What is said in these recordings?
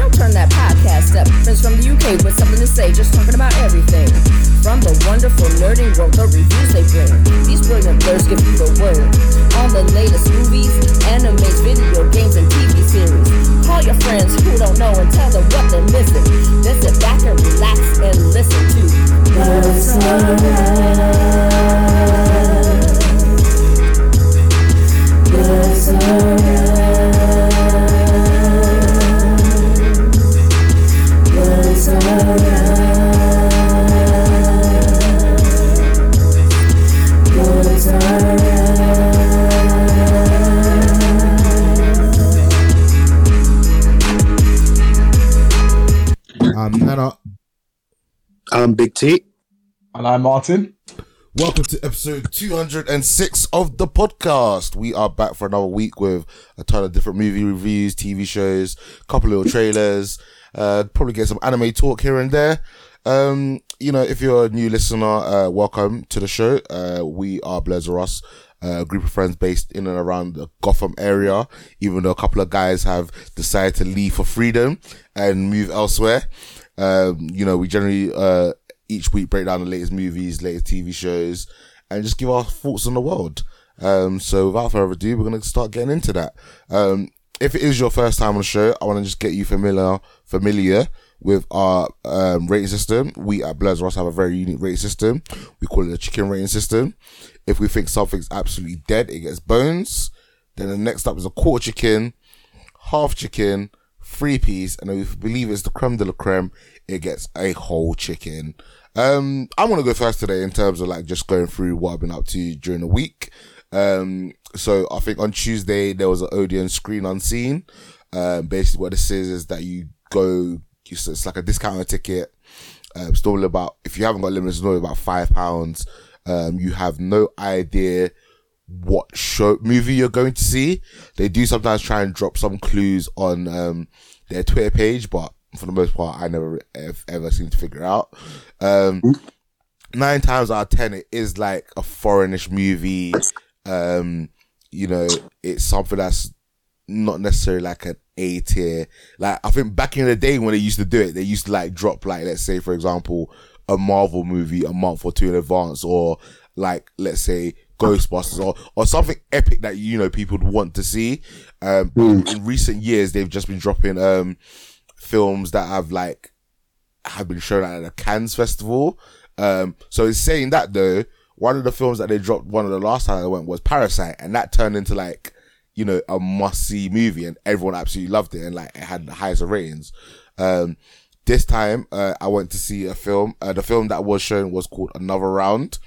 I'll turn that podcast up. Friends from the UK with something to say, just talking about everything. From the wonderful nerding world, the reviews they bring. These brilliant nerds give you the word. On the latest movies, animes, video games, and TV series. Call your friends who don't know and tell them what they're missing. Then sit back and relax and listen to What's I'm I'm Martin. Welcome to episode 206 of the podcast. We are back for another week with a ton of different movie reviews, TV shows, a couple little trailers, uh, probably get some anime talk here and there. Um, you know, if you're a new listener, uh, welcome to the show. Uh, we are of Us, a group of friends based in and around the Gotham area, even though a couple of guys have decided to leave for freedom and move elsewhere. Um, you know, we generally, uh, each week break down the latest movies, latest TV shows, and just give our thoughts on the world. Um, so without further ado, we're going to start getting into that. Um, if it is your first time on the show, I want to just get you familiar, familiar with our, um, rating system. We at Blurs Ross have a very unique rating system. We call it a chicken rating system. If we think something's absolutely dead, it gets bones. Then the next up is a quarter chicken, half chicken, three piece, and if we believe it's the creme de la creme, it gets a whole chicken. Um, I'm gonna go first today in terms of like just going through what I've been up to during the week. Um, so I think on Tuesday there was an Odeon screen unseen. Um, basically what this is is that you go, it's like a discounted ticket. Um, it's normally about, if you haven't got limits, it's normally about five pounds. Um, you have no idea what show movie you're going to see. They do sometimes try and drop some clues on um, their Twitter page, but for the most part, I never ever, ever seem to figure out. Um, nine times out of ten, it is like a foreignish movie. Um, you know, it's something that's not necessarily like an A tier. Like I think back in the day when they used to do it, they used to like drop like let's say for example a Marvel movie a month or two in advance, or like let's say Ghostbusters or or something epic that you know people would want to see. Um, in recent years, they've just been dropping um films that have like have been shown at the Cannes festival. Um, so it's saying that though, one of the films that they dropped one of the last time I went was Parasite, and that turned into like you know a must see movie, and everyone absolutely loved it, and like it had the highest ratings. Um, this time, uh, I went to see a film. Uh, the film that was shown was called Another Round.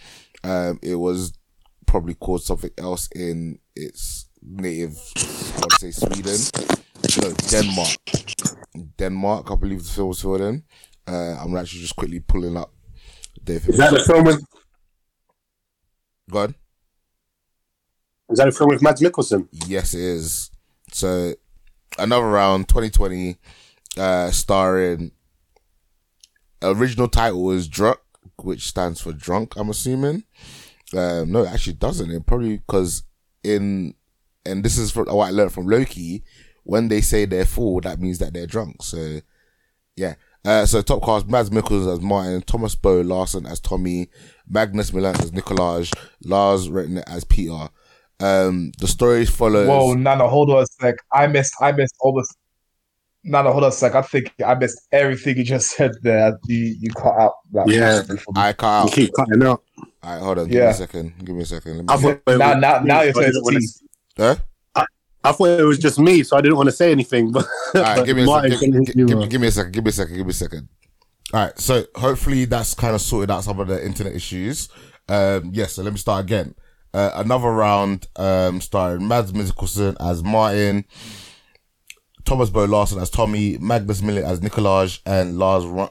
Um, it was probably called something else in its native, I would say Sweden, no, Denmark. Denmark, I believe the film was for them. Uh, I'm actually just quickly pulling up the Is that the film with? Go on. Is that a film with Mads Mikkelsen? Yes, it is. So, another round, 2020, uh, starring. Original title is Drunk, which stands for drunk. I'm assuming. Um, no, it actually doesn't. It probably because in, and this is from what I learned from Loki. When they say they're full, that means that they're drunk. So, yeah. Uh, so top cast, Mads Mikkelsen as Martin, Thomas Bo Larsen as Tommy, Magnus Millang as Nicolaj, Lars Ranthe as Peter. Um, the story follows. Whoa, Nana, hold on a sec. I missed, I missed all almost. Nana, hold on a sec. I think I missed everything you just said there. You, you cut out that. Yeah. massively for me. I cut You out. keep cutting out. All right, hold on. Give me Yeah. a second. Give me a second. Let me I thought it Now, now, now you're so I saying didn't wanna- it's Huh? I thought it was just me, so I didn't want to say anything. But, All right, but give me a Martin second. Give, give, give me a second. Give me a second. Give me a second. All right. So hopefully that's kind of sorted out some of the internet issues. Um, yes. so let me start again. Uh, another round, um, starring Mads Mikkelsen as Martin, Thomas Bo Larsen as Tommy, Magnus Millang as Nicolaj, and Lars Ru-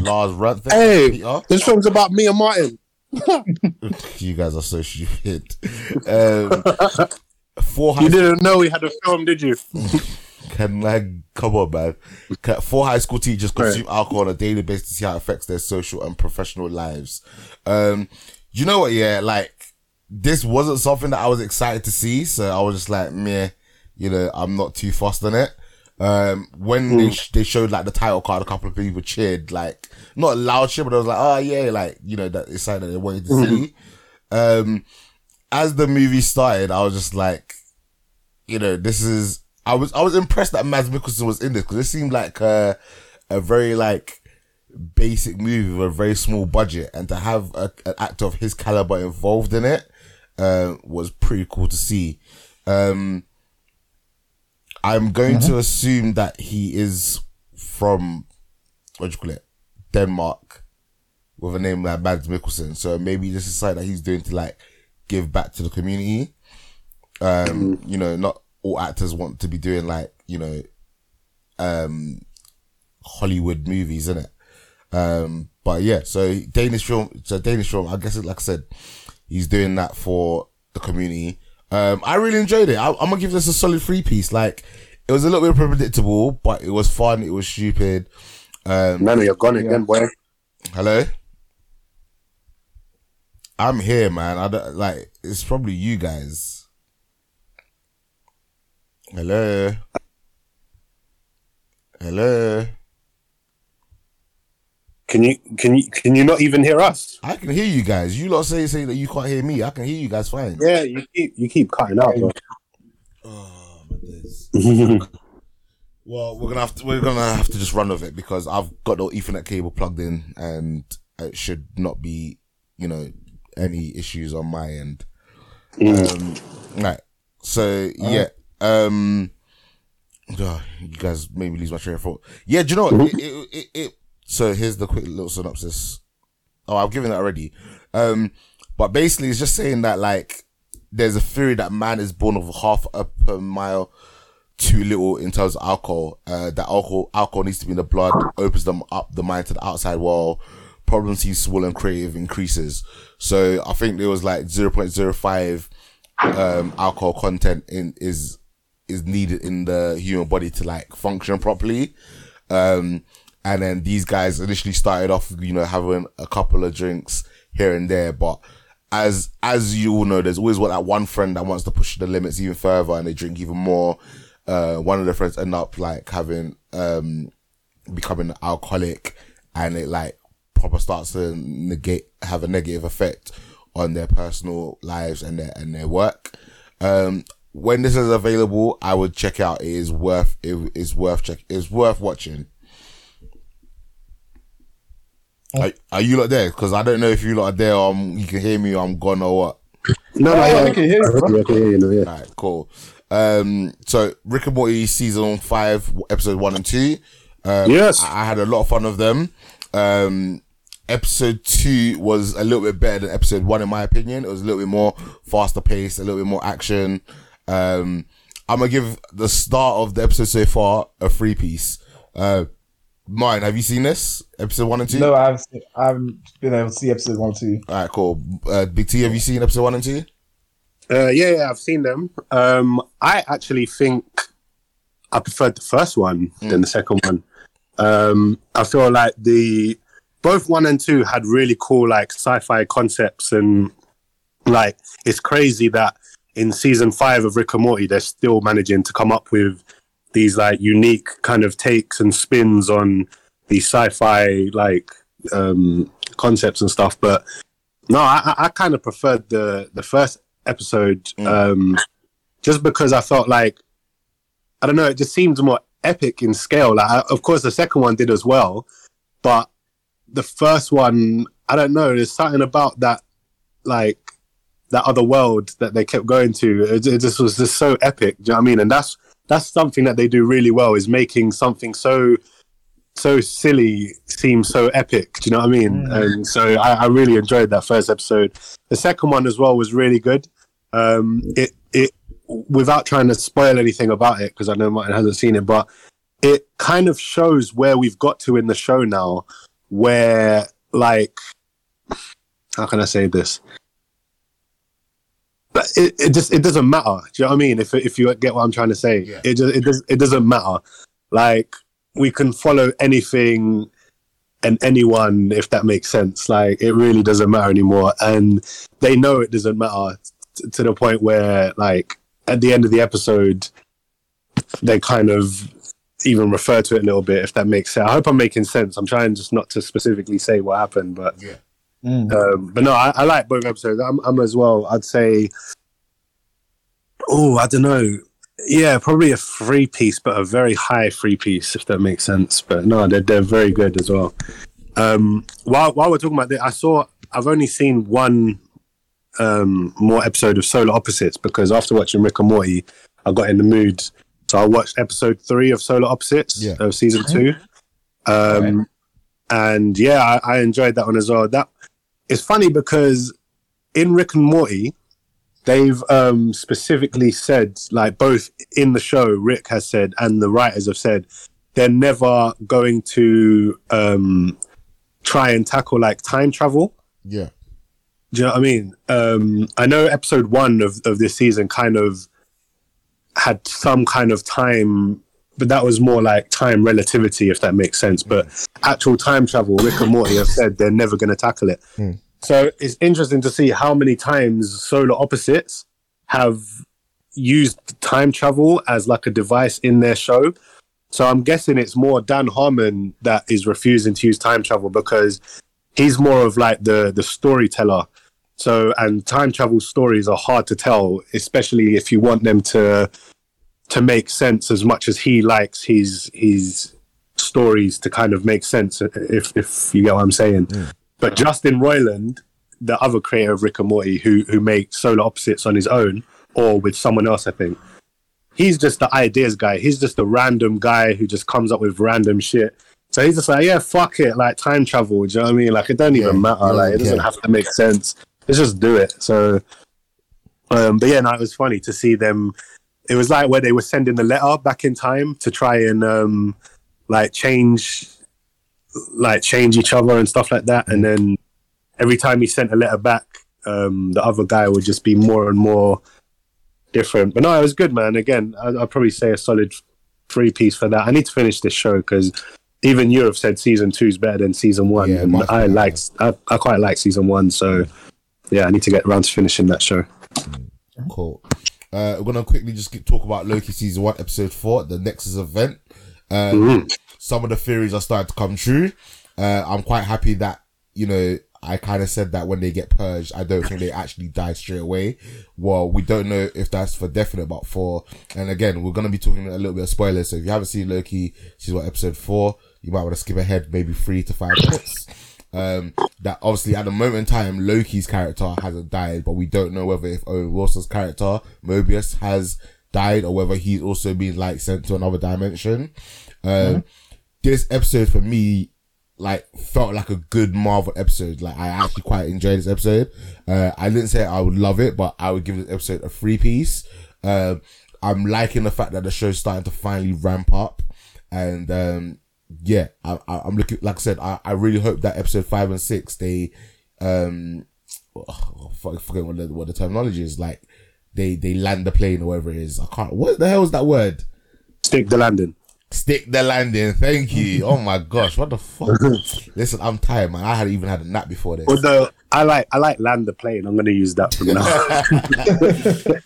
Lars Ranthe. Hey, Peter. this film's about me and Martin. You guys are so stupid. Um, four high You didn't know we had a film, did you? Can like come on, man? Can, four high school teachers consume alcohol on a daily basis to see how it affects their social and professional lives. Um, you know what? Yeah, like this wasn't something that I was excited to see, so I was just like, meh, you know, I'm not too fussed on it. Um, when they, sh- they showed like the title card, a couple of people cheered, like, not loud shit, but I was like, oh yeah, like, you know, that it's something that they wanted to see. Um, as the movie started, I was just like, you know, this is, I was, I was impressed that Mads Mikkelsen was in this because it seemed like a, a very like, basic movie with a very small budget and to have a, an actor of his caliber involved in it uh, was pretty cool to see. Um, I'm going to assume that he is from what do you call it, Denmark, with a name like Mads Mikkelsen. So maybe this is something that he's doing to like give back to the community. Um, you know, not all actors want to be doing like you know, um, Hollywood movies, isn't it? Um, but yeah, so Danish film, so Danish film, I guess, like I said, he's doing that for the community. Um, I really enjoyed it. I, I'm gonna give this a solid three piece. Like, it was a little bit predictable, but it was fun. It was stupid. Um, Nano, you're gone again, boy. hello? I'm here, man. I don't, like, it's probably you guys. Hello? Hello? Can you can you can you not even hear us? I can hear you guys. You lot say say that you can't hear me. I can hear you guys fine. Yeah, you keep you keep cutting out. Bro. Oh, my days. Well, we're gonna have to we're gonna have to just run with it because I've got the Ethernet cable plugged in and it should not be, you know, any issues on my end. Um, right. So yeah. Um. oh, you guys made me lose my train of thought. Yeah. Do you know what? It, it, it, it, so here's the quick little synopsis. Oh, I've given that already. Um, but basically, it's just saying that like there's a theory that man is born of half a per mille too little in terms of alcohol. Uh, that alcohol alcohol needs to be in the blood, opens them up the mind to the outside world. Problem sees swollen creative increases. So I think there was like 0.05 um, alcohol content in is is needed in the human body to like function properly. Um, and then these guys initially started off, you know, having a couple of drinks here and there, but as as you all know, there's always what that one friend that wants to push the limits even further, and they drink even more. Uh, one of the friends end up like having um becoming alcoholic, and it like proper starts to negate have a negative effect on their personal lives and their and their work. Um, when this is available, I would check out. It is worth it is worth check. It's worth watching. Are, are you lot there? Because I don't know if you lot are there. Um, you can hear me. Or I'm gone or what. No, no, Oh, yeah, I can hear you, I can- hear you now, yeah. Alright, cool. Um, so Rick and Morty season five, episode one and two. Um, Yes. I, I had a lot of fun of them. Um, episode two was a little bit better than episode one, in my opinion. It was a little bit more faster paced, a little bit more action. Um, I'm gonna give the start of the episode so far a free piece. Uh, mine, have you seen this episode one and two? No, I haven't, seen, I haven't been able to see episode one or two. All right, cool. Uh, Big T, have you seen episode one and two? Uh, yeah, yeah, I've seen them. Um, I actually think I preferred the first one than the second one. Um, I feel like the both one and two had really cool like sci-fi concepts and like it's crazy that in season five of Rick and Morty they're still managing to come up with these like unique kind of takes and spins on these sci-fi like um, concepts and stuff. But no, I, I- kind of preferred the the first episode um, just because I felt like I don't know, it just seemed more epic in scale. Like, I, of course, the second one did as well, but the first one, I don't know. There's something about that, like that other world that they kept going to. It, it just was just so epic. Do you know what I mean? And that's that's something that they do really well is making something so so silly seem so epic. Do you know what I mean? And so I, I really enjoyed that first episode. The second one as well was really good. Um, it it without trying to spoil anything about it because I know Martin hasn't seen it, but it kind of shows where we've got to in the show now, where like how can I say this? But it, it just it doesn't matter. Do you know what I mean? If if you get what I'm trying to say, Yeah. it just it does it doesn't matter. Like we can follow anything and anyone, if that makes sense. Like it really doesn't matter anymore, and they know it doesn't matter t- to the point where, like, at the end of the episode, they kind of even refer to it a little bit, if that makes sense. I hope I'm making sense. I'm trying just not to specifically say what happened, but Yeah. um, but no, I, I like both episodes. I'm, I'm as well. I'd say, oh, I don't know. Yeah, probably a free piece, but a very high free piece, if that makes sense. But no, they're they're very good as well. Um, while while we're talking about that, I saw I've only seen one um, more episode of Solar Opposites because after watching Rick and Morty, I got in the mood. So I watched episode three of Solar Opposites Yeah. of season two. Um, and yeah, I, I enjoyed that one as well. That it's funny because in Rick and Morty, they've um, specifically said, like both in the show, Rick has said, and the writers have said, they're never going to um, try and tackle like time travel. Yeah. Do you know what I mean? Um, I know episode one of, of this season kind of had some kind of time, but that was more like time relativity, if that makes sense. But actual time travel, Rick and Morty have said they're never going to tackle it. Hmm. So it's interesting to see how many times solar opposites have used time travel as like a device in their show. So I'm guessing it's more Dan Harmon that is refusing to use time travel because he's more of like the the storyteller. So and time travel stories are hard to tell, especially if you want them to to make sense as much as he likes his his stories to kind of make sense if if you get what I'm saying. But Justin Roiland, the other creator of Rick and Morty, who who makes solar opposites on his own or with someone else, I think. He's just the ideas guy. He's just a random guy who just comes up with random shit. So he's just like, yeah, fuck it, like time travel. Do you know what I mean? Like it don't even Yeah, matter. yeah, like it doesn't yeah. have to make sense. Let's just do it. So, um, but yeah, no, it was funny to see them. It was like where they were sending the letter back in time to try and um, like change, like change each other and stuff like that. And then every time he sent a letter back, um, the other guy would just be more and more different. But no, it was good, man. Again, I, I'd probably say a solid three piece for that. I need to finish this show because even you have said season two is better than season one, Yeah, and I liked, I, I quite like season one. So yeah, I need to get around to finishing that show. Cool. Uh, we're gonna quickly just get, talk about Loki season one, episode four, the Nexus event. Um, Some of the theories are starting to come true. Uh, I'm quite happy that you know I kind of said that when they get purged, I don't think they actually die straight away. Well, we don't know if that's for definite, but for and again, we're gonna be talking a little bit of spoilers. So if you haven't seen Loki season one, episode four, you might want to skip ahead maybe three to five minutes. Um, that obviously at the moment in time, Loki's character hasn't died, but we don't know whether if Owen Wilson's character, Mobius, has died or whether he's also been like sent to another dimension. Um, this episode for me, like, felt like a good Marvel episode. Like, I actually quite enjoyed this episode. Uh, I didn't say I would love it, but I would give this episode a free piece. Um, I'm liking the fact that the show's starting to finally ramp up and, um, yeah, I, I, I'm looking. Like I said, I, I really hope that episode five and six they, um, oh, I forget what the, what the terminology is. Like they they land the plane or whatever it is. I can't. What the hell is that word? Stick the landing. Stick the landing. Thank you. Oh my gosh, what the fuck? Listen, I'm tired, man. I hadn't even had a nap before this. Although I like I like land the plane. I'm to use that from now.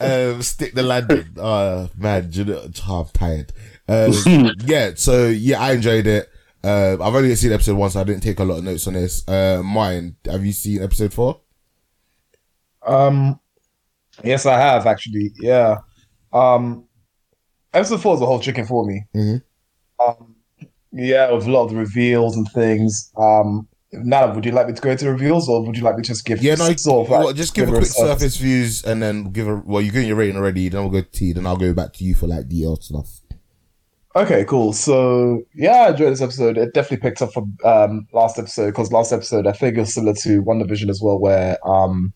um, stick the landing. Oh man, you know, I'm tired. Um, yeah, so yeah, I enjoyed it. Uh, I've only seen episode one, so I didn't take a lot of notes on this. Uh, mine, have you seen episode four? Um, yes, I have actually. Yeah. Um, episode four is a whole chicken for me. Mhm. Um, yeah, with a lot of the reveals and things. Um, now, would you like me to go into the reveals, or would you like me to just give? Yeah, no, sort of like well, just give a her quick surface? surface views and then give a, well, you're getting your rating already, then we'll go to T, then I'll go back to you for like DL stuff. Okay, cool. So yeah, I enjoyed this episode. It definitely picked up from um last episode because last episode I think it was similar to WandaVision as well, where um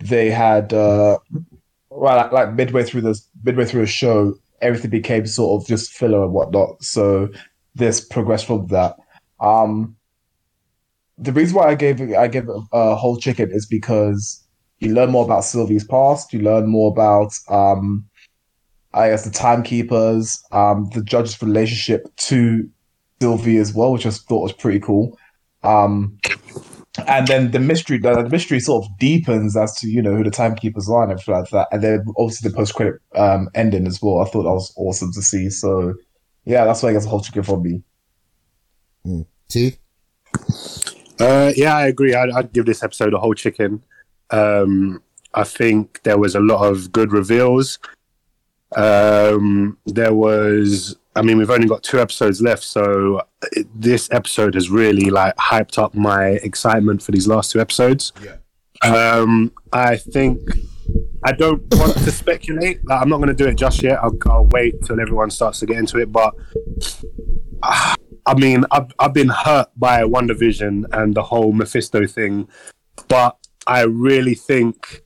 they had uh well like, like midway through this midway through a show, everything became sort of just filler and whatnot. So this progressed from that. Um the reason why I gave I gave it a whole chicken is because you learn more about Sylvie's past, you learn more about um I guess the timekeepers, um, the judge's relationship to Sylvie as well, which I thought was pretty cool. Um, and then the mystery, the, the mystery sort of deepens as to you know who the timekeepers are and everything like that. And then obviously the post credit um, ending as well. I thought that was awesome to see. So yeah, that's why I guess a whole chicken for me. T. Uh, yeah, I agree. I'd, I'd give this episode a whole chicken. Um, I think there was a lot of good reveals. Um, there was, I mean, we've only got two episodes left, so it, this episode has really like hyped up my excitement for these last two episodes. Yeah. Um, I think I don't want to speculate. Like, I'm not going to do it just yet. I'll, I'll wait till everyone starts to get into it. But uh, I mean, I've, I've been hurt by WandaVision and the whole Mephisto thing, but I really think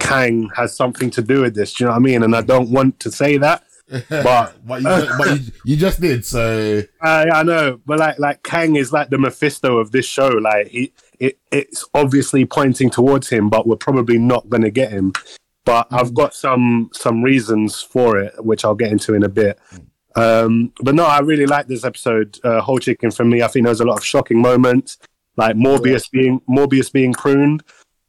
Kang has something to do with this. Do you know what I mean? And I don't want to say that, but but you, just, but you, you just did. So uh, I know, but like like Kang is like the Mephisto of this show. Like he, it, it's obviously pointing towards him, but we're probably not going to get him. But I've got some some reasons for it, which I'll get into in a bit. Um, but no, I really like this episode. Uh, whole chicken for me. I think there was a lot of shocking moments, like Mobius being Mobius being pruned.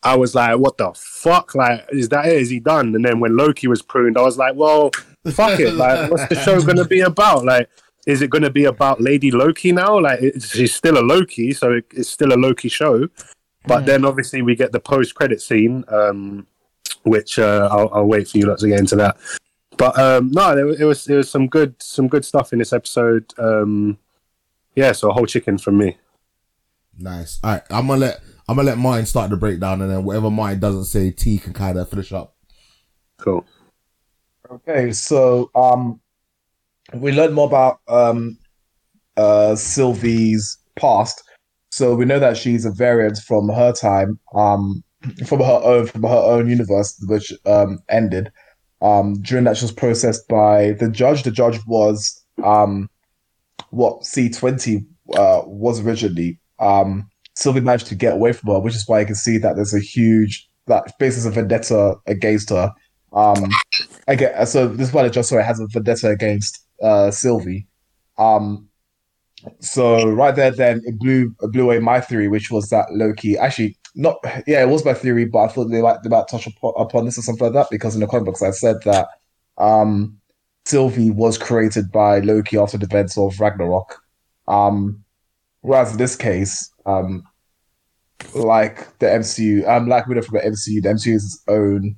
I was like, what the fuck? Like, is that it? Is he done? And then when Loki was pruned, I was like, well, fuck it. Like, what's the show going to be about? Like, is it going to be about Lady Loki now? Like, she's still a Loki, so it, it's still a Loki show. But then obviously we get the post credit scene, um, which uh, I'll, I'll wait for you lot to get into that. But um, no, was- it was it was some good some good stuff in this episode. Um, yeah, so a whole chicken from me. nice. All right, I'm gonna let I'm gonna let Martin start the breakdown, and then whatever Martin doesn't say, T can kind of finish up. Cool. Okay, so um, we learned more about um, uh, Sylvie's past. So we know that she's a variant from her time, um, from her own from her own universe, which um ended. Um, during that, she was processed by the judge. The judge was um, what C twenty uh was originally. Um, Sylvie managed to get away from her, which is why you can see that there's a huge that faces a vendetta against her. Um, I get so this is why the sorry has a vendetta against uh Sylvie. Um, so right there, then it blew it blew away my theory, which was that Loki actually not yeah it was my theory, but I thought they might they might touch upon, upon this or something like that because in the comic books I said that um Sylvie was created by Loki after the events of Ragnarok. Um, whereas in this case, um, like the MCU, um, like we know from the MCU, the MCU is its own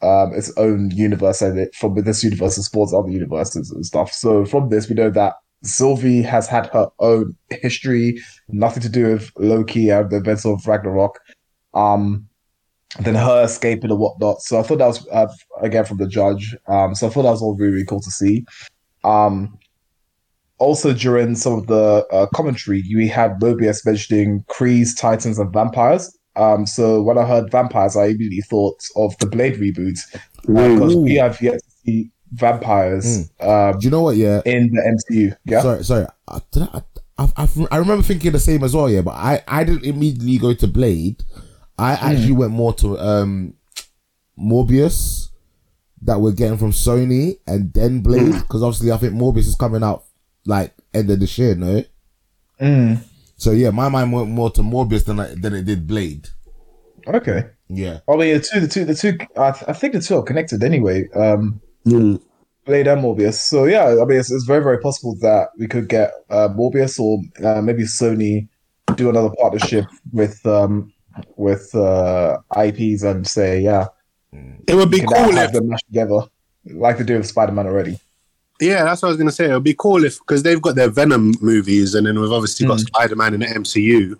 um, its own universe, and it from this universe it spawns other universes and stuff. So from this, we know that Sylvie has had her own history, nothing to do with Loki and the events of Ragnarok. Um, then her escaping and whatnot. So I thought that was uh, again from the judge. Um, so I thought that was all really, really cool to see. Um, also during some of the uh, commentary, we had Mobius mentioning Krees, Titans, and vampires. Um, so when I heard vampires, I immediately thought of the Blade reboot because we have yet to see vampires um, Do you know what? Yeah. in the MCU. Yeah. Sorry, sorry. I, I, I, I, I remember thinking the same as well. Yeah, but I, I didn't immediately go to Blade. I actually went more to um Morbius that we're getting from Sony, and then Blade because obviously I think Morbius is coming out like end of this year, no? Mm. So yeah, my mind went more to Morbius than I, than it did Blade. Okay. Yeah. I mean, the two, the two, the two. I, th- I think the two are connected anyway. Um, Mm. Blade and Morbius. So yeah, I mean, it's, it's very, very possible that we could get uh, Morbius or uh, maybe Sony do another partnership with um, with uh, IPs and say, yeah, It would be can cool have if them mashed together, like they do with Spider Man already. Yeah, that's what I was going to say. It would be cool if, because they've got their Venom movies, and then we've obviously got Spider Man in the MCU,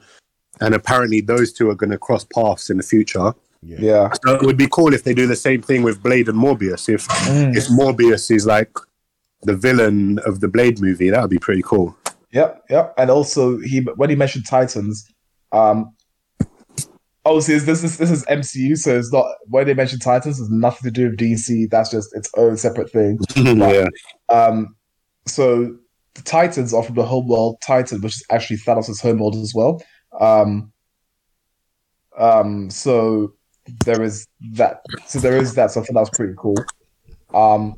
and apparently those two are going to cross paths in the future. Yeah. So it would be cool if they do the same thing with Blade and Morbius. If if Morbius is like the villain of the Blade movie, that would be pretty cool. Yep, yep. And also, he when he mentioned Titans, um, obviously this is this is MCU, so it's not when they mention Titans, it's nothing to do with DC. That's just its own separate thing. yeah. Um, so the Titans are from the homeworld Titan, which is actually Thanos' homeworld as well. Um, um, so there is that. So there is that. So I thought that was pretty cool. Um,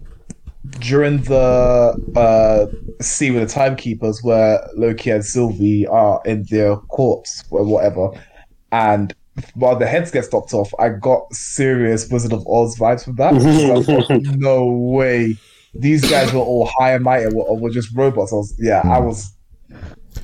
during the uh, scene with the timekeepers where Loki and Sylvie are in their corpse or whatever, and while the heads get stopped off, I got serious Wizard of Oz vibes from that. No way. These guys were all high and mighty or were just robots. I was, yeah, I was.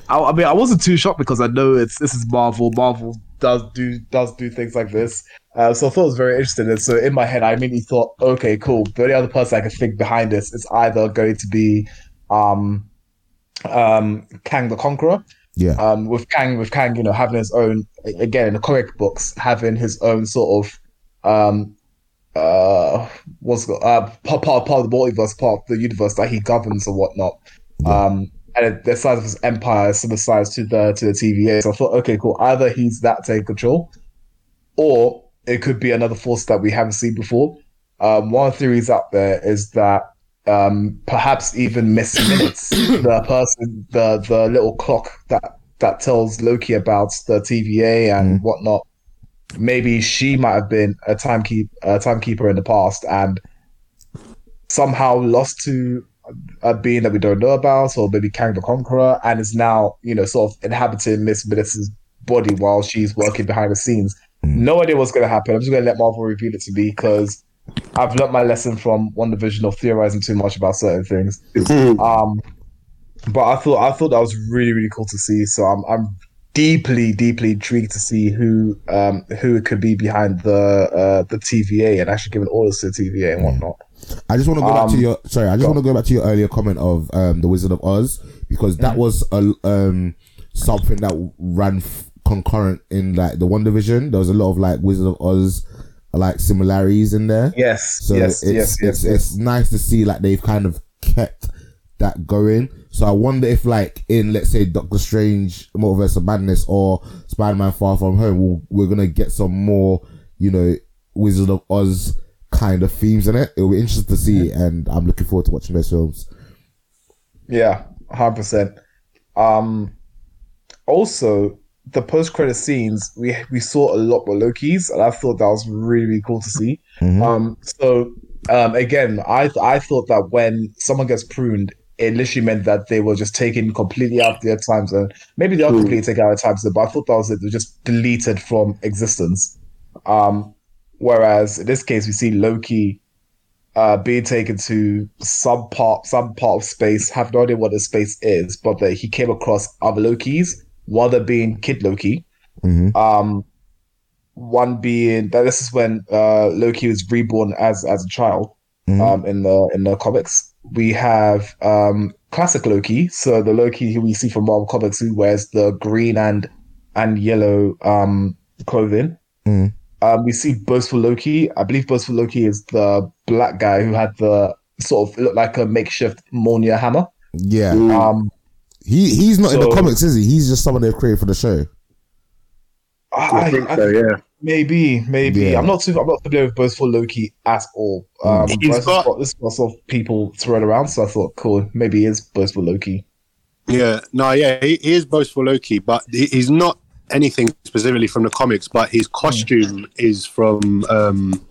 I, I mean, I wasn't too shocked because I know it's this is Marvel. Marvel does do does do things like this. Uh, so I thought it was very interesting. And so in my head, I immediately thought, okay, cool. The only other person I could think behind this is either going to be um, um, Kang the Conqueror. Yeah. Um, with Kang, with Kang, you know, having his own again in the comic books, having his own sort of um, uh, what's called, uh, part, part part of the multiverse, part of the universe that he governs or whatnot. Um, and the size of his empire is similar size to the to the TVA. So I thought, okay, cool. Either he's that taking control, or it could be another force that we haven't seen before. Um, one of the theories out there is that um, perhaps even Miss Minutes, the person, the the little clock that that tells Loki about the TVA and whatnot, maybe she might have been a timekeep a timekeeper in the past and somehow lost to a being that we don't know about, or maybe Kang the Conqueror, and is now you know sort of inhabiting Miss Minutes' body while she's working behind the scenes. No idea what's going to happen. I'm just going to let Marvel reveal it to me because I've learnt my lesson from WandaVision of theorizing too much about certain things. Um, but I thought I thought that was really really cool to see. So I'm I'm deeply deeply intrigued to see who um who it could be behind the uh the TVA and actually giving orders to the TVA and whatnot. I just want to go back to Um, your sorry. I just want to go back to your earlier comment of um, the Wizard of Oz because that was a um, something that ran f- concurrent in like the WandaVision. There was a lot of like Wizard of Oz like similarities in there. Yes, So yes, it's, yes, yes, it's, yes. it's nice to see like they've kind of kept that going. So I wonder if like in let's say Doctor Strange, Multiverse of Madness, or Spider Man Far From Home, we'll, we're gonna get some more, you know, Wizard of Oz kind of themes in it. It'll be interesting to see, and I'm looking forward to watching those films. Yeah, hundred percent. Um, also the post credit scenes, we we saw a lot more Loki's, and I thought that was really really cool to see. Mhm. Um, so um, again, I I thought that when someone gets pruned, it literally meant that they were just taken completely out of their time zone. Maybe they are Hmm. completely taken out of time zone, but I thought that was it. They were just deleted from existence. Um, whereas in this case, we see Loki uh, being taken to some part, some part of space. Have no idea what the space is, but that he came across other Lokis. One of them being Kid Loki. Mhm. Um, one being that this is when uh, Loki was reborn as as a child. Mhm. Um, in the in the comics, we have um classic Loki. So the Loki who we see from Marvel Comics, who wears the green and and yellow um clothing. Mhm. Um, we see Boastful Loki. I believe Boastful Loki is the black guy who had the sort of looked like a makeshift Mjolnir hammer. Yeah, Um, he he's not in the comics, is he? He's just someone they've created for the show. I I, think so, yeah. Maybe, maybe. Yeah. I'm not too. I'm not familiar with Boastful Loki at all. Um, He's but this, got- is what, this is what sort of people throw around. So I thought, cool, maybe he is Boastful Loki. Yeah, no, yeah, he, he is boastful Loki, but he, he's not anything specifically from the comics. But his costume is from um,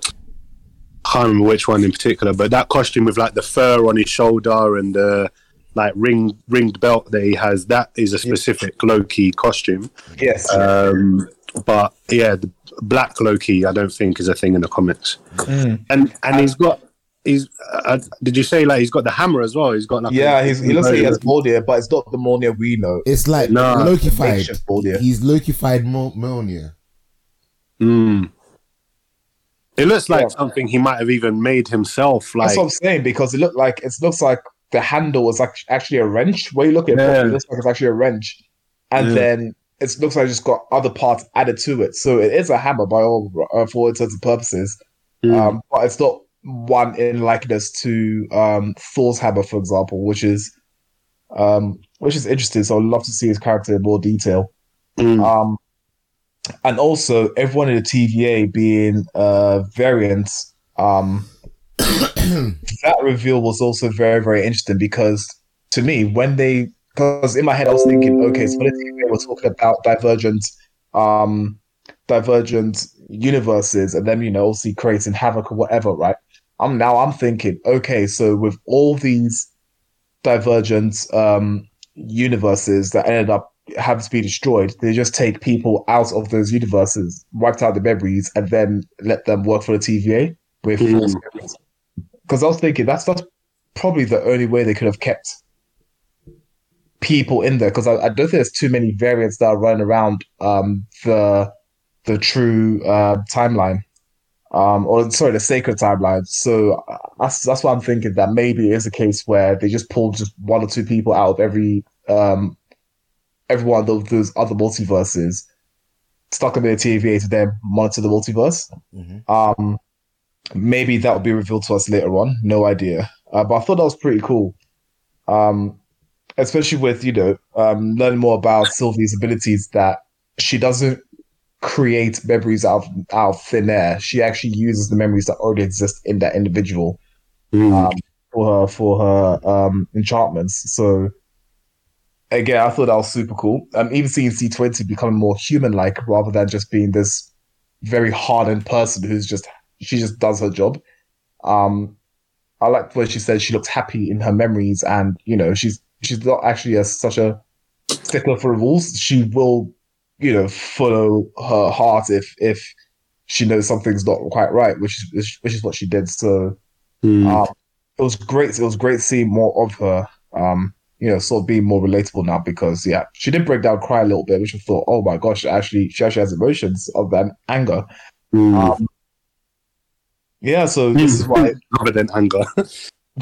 I can't remember which one in particular, but that costume with like the fur on his shoulder and the like ring ringed belt that he has, that is a specific Loki costume. Yes. Um, but yeah, the black Loki, I don't think is a thing in the comics. Mm. And and he's got he's uh, did you say like he's got the hammer as well? He's got like yeah, a- he's, he looks like he has Mjolnir, but it's not the Mjolnir we know. It's like No. Lokified. He's Lokified Mil- Mjolnir. Mm. It looks like Yeah. something he might have even made himself. Like, That's what I'm saying because it looked like it looks like the handle was act- actually a wrench. When you look at it, Yeah. properly, it looks like it's actually a wrench, and Yeah. then it looks like it's just got other parts added to it. So it is a hammer by all uh, for all intents and purposes, Mm. um, but it's not one in likeness to um, Thor's hammer, for example, which is um, which is interesting. So I'd love to see his character in more detail. Mm. Um, and also everyone in the TVA being uh, variants. Um, that reveal was also very, very interesting because to me, when they, because in my head I was thinking, okay, so when the were talking about divergent, um, divergent universes, and then you know, obviously creating havoc or whatever, right? I'm now I'm thinking, okay, so with all these divergent um, universes that ended up having to be destroyed, they just take people out of those universes, wiped out the memories, and then let them work for the TVA with Mm. false. Because I was thinking that's that's probably the only way they could have kept people in there. Because I, I don't think there's too many variants that are running around um, the the true uh, timeline um, or sorry, the sacred timeline. So uh, that's that's why I'm thinking that maybe it is a case where they just pulled just one or two people out of every um every one of those other multiverses, stuck them in a TVA to then monitor the multiverse. Mhm. Um, maybe that will be revealed to us later on. No idea. Uh, but I thought that was pretty cool. Um, especially with you know um, learning more about Sylvie's abilities that she doesn't create memories out of, out of thin air. She actually uses the memories that already exist in that individual Mm. um, for her for her um, enchantments. So again, I thought that was super cool. Um, even seeing C twenty becoming more human like rather than just being this very hardened person who's just she just does her job. Um, I like where she says she looks happy in her memories, and you know she's she's not actually a, such a stickler for rules. She will, you know, follow her heart if if she knows something's not quite right, which is which is what she did. So Mm. um, it was great. It was great seeing more of her. Um, you know, sort of being more relatable now because yeah, she did break down, cry a little bit, which I thought, oh my gosh, actually, she actually has emotions of that anger. Mm. Um, yeah, so this is why Other than anger. do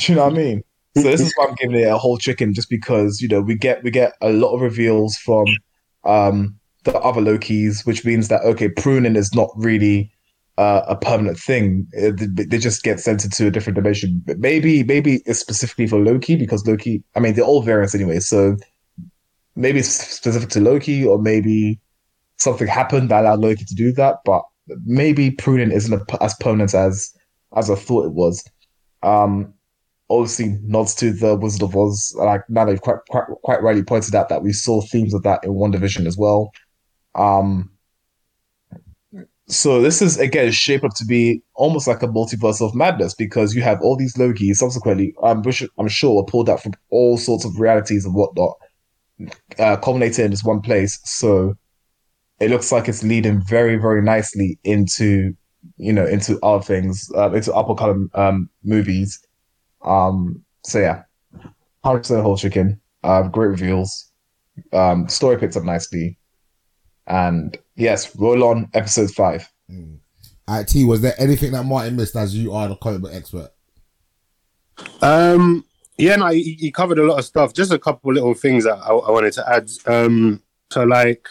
you know what I mean? So this is why I'm giving it a whole chicken, just because you know we get we get a lot of reveals from um, the other Lokis, which means that okay, pruning is not really uh, a permanent thing. They they just get sent into a different dimension. But maybe maybe it's specifically for Loki because Loki. I mean, they're all variants anyway, so maybe it's specific to Loki, or maybe something happened that allowed Loki to do that. But maybe pruning isn't a, as permanent as as I thought it was. Um, obviously nods to the Wizard of Oz. Like Nana quite quite quite rightly pointed out that we saw themes of that in WandaVision as well. Um, so this is again shaped up to be almost like a multiverse of madness because you have all these Lokis subsequently. I'm which I'm sure were pulled out from all sorts of realities and whatnot, uh, culminated in this one place. So it looks like it's leading very very nicely into you know into other things, uh, into upper column um, movies. Um, so yeah, hundred percent whole chicken. Uh, great reveals. Um, story picks up nicely, and yes, roll on episode five. Alright, T, was there anything that Martin missed as you are the comic book expert? Um, yeah, no, he, he covered a lot of stuff. Just a couple little things that I, I wanted to add. Um, so like,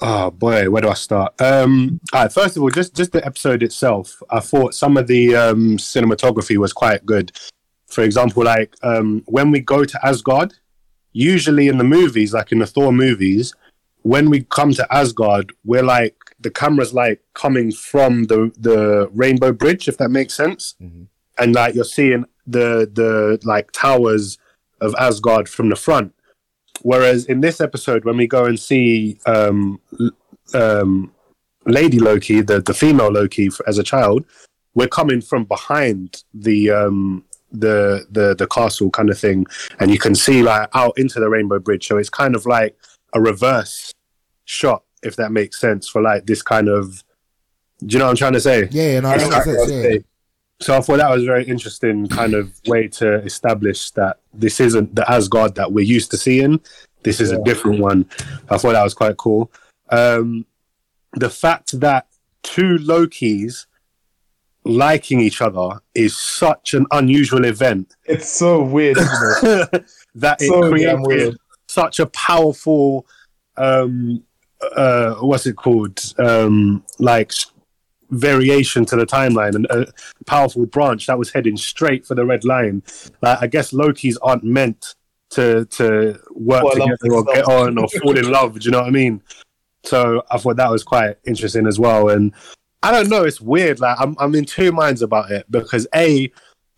oh boy, where do I start? Um, all right, first of all, just just the episode itself. I thought some of the um, cinematography was quite good. For example, like um, when we go to Asgard, usually in the movies, like in the Thor movies, when we come to Asgard, we're like the camera's like coming from the the Rainbow Bridge, if that makes sense and like you're seeing the the like towers of Asgard from the front. Whereas in this episode, when we go and see um, um, Lady Loki, the the female Loki as a child, we're coming from behind the um, the the the castle kind of thing, and you can see like out into the Rainbow Bridge. So it's kind of like a reverse shot, if that makes sense, for like this kind of. Do you know what I'm trying to say? Yeah, yeah, no, It's that makes like- sense, yeah. So I thought that was a very interesting kind of way to establish that this isn't the Asgard that we're used to seeing. This is a different one. I thought that was quite cool. Um, the fact that two Lokis liking each other is such an unusual event It's so weird, isn't it? that it So damn created weird. such a powerful um uh what's it called um like variation to the timeline and a powerful branch that was heading straight for the red line. Like i guess lokis aren't meant to to work together or get on or fall in love do you know what i mean? So i thought that was quite interesting as well and i don't know it's weird like i'm, I'm in two minds about it because a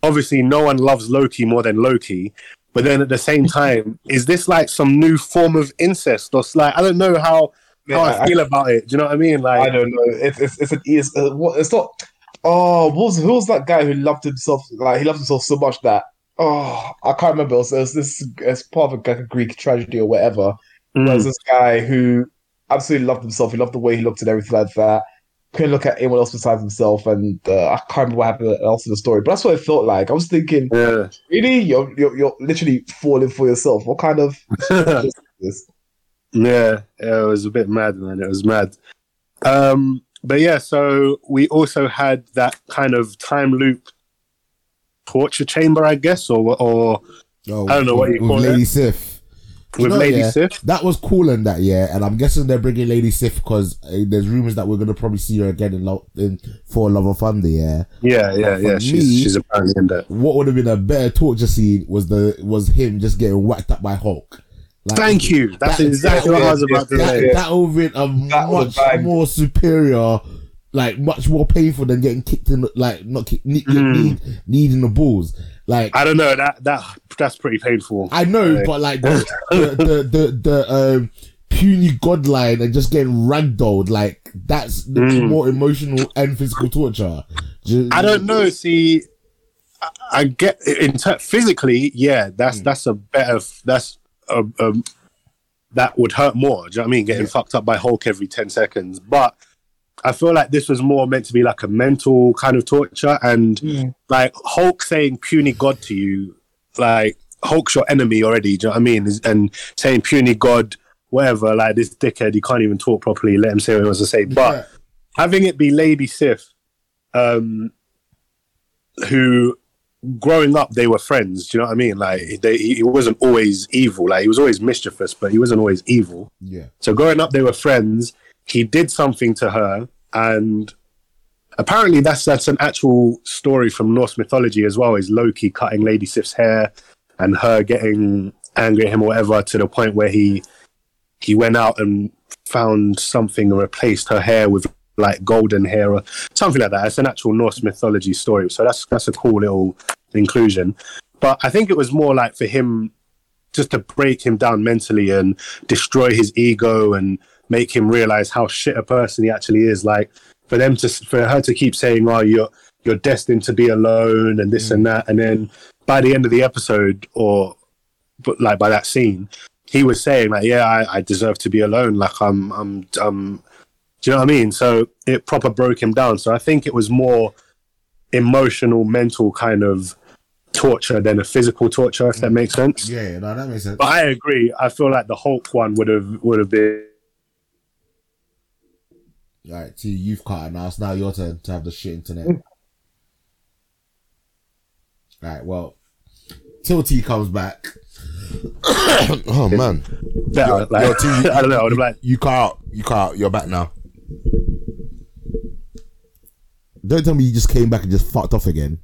obviously no one loves loki more than loki but then at the same time, is this like some new form of incest? Or like I don't know how how I I- feel about it. Do you know what I mean? Like I don't know. It's it's it's an it's, uh, what- it's not. Oh, what was who was that guy who loved himself? Like he loved himself so much that oh, I can't remember. It was, it was this as part of a, Greek tragedy or whatever. Mm. There was this guy who absolutely loved himself. He loved the way he looked and everything like that. Couldn't look at anyone else besides himself, and uh, I can't remember what happened else in the story. But that's what it felt like. I was thinking, Yeah. really, you're you're, you're literally falling for yourself. What kind of this? Yeah, yeah, it was a bit mad, man. It was mad. Um, but yeah, so we also had that kind of time loop torture chamber, I guess, or or Oh, I don't know what you call with it. Lady Sif. With know, Lady yeah, Sif. That was cool in that, year, And I'm guessing they're bringing Lady Sif because uh, there's rumors that we're gonna probably see her again in, Lo- in Thor: Love and Thunder, yeah. Yeah, yeah, yeah. me- She's she's apparently in that. What would have been a better torture scene was the was him just getting whacked up by Hulk. Like, Thank you. That's That- exactly what I was about to say. that would have been a That would've much more superior, like much more painful than getting kicked in, the, like not Mm. knee in the balls. Like I don't know that that that's pretty painful. I know, Right. but like the the the, the, the um, puny god line and just getting ragdolled, like that's Mm. more emotional and physical torture. Ju- I don't know. See, I, I get in ter- physically, yeah. That's Hmm. that's a better. That's a, um that would hurt more. Do you know what I mean? Getting fucked up by Hulk every ten seconds, but. I feel like this was more meant to be like a mental kind of torture, and like Hulk saying "puny god" to you, like Hulk's your enemy already. Do you know what I mean? And saying "puny god," whatever, like this dickhead, he can't even talk properly. Let him say what he wants to say. But Yeah. having it be Lady Sif, um, who growing up they were friends. Do you know what I mean? Like they, he he wasn't always evil. Like he was always mischievous, but he wasn't always evil. Yeah, So growing up, they were friends. He did something to her, and apparently that's that's an actual story from Norse mythology as well. Is Loki cutting Lady Sif's hair, and her getting angry at him or whatever to the point where he he went out and found something and replaced her hair with like golden hair or something like that. It's an actual Norse mythology story. So that's that's a cool little inclusion. But I think it was more like for him just to break him down mentally and destroy his ego and make him realize how shit a person he actually is. Like for them to for her to keep saying, "Oh, you're you're destined to be alone," and this and that, and then by the end of the episode, or but like by that scene, he was saying like, "Yeah, I, I deserve to be alone. Like I'm I'm um." Do you know what I mean? So it proper broke him down. So I think it was more emotional, mental kind of torture than a physical torture, if that makes sense. yeah, yeah, no, that makes sense. But I agree. I feel like the Hulk one would have would have been. All right, T, you've cut it now. It's now your turn to have the shit internet. Mm. All right, well, till T comes back. oh man, Better. Like, T, you- I don't know. I would have like. you cut out. You cut out. You're back now. Don't tell me you just came back and just fucked off again.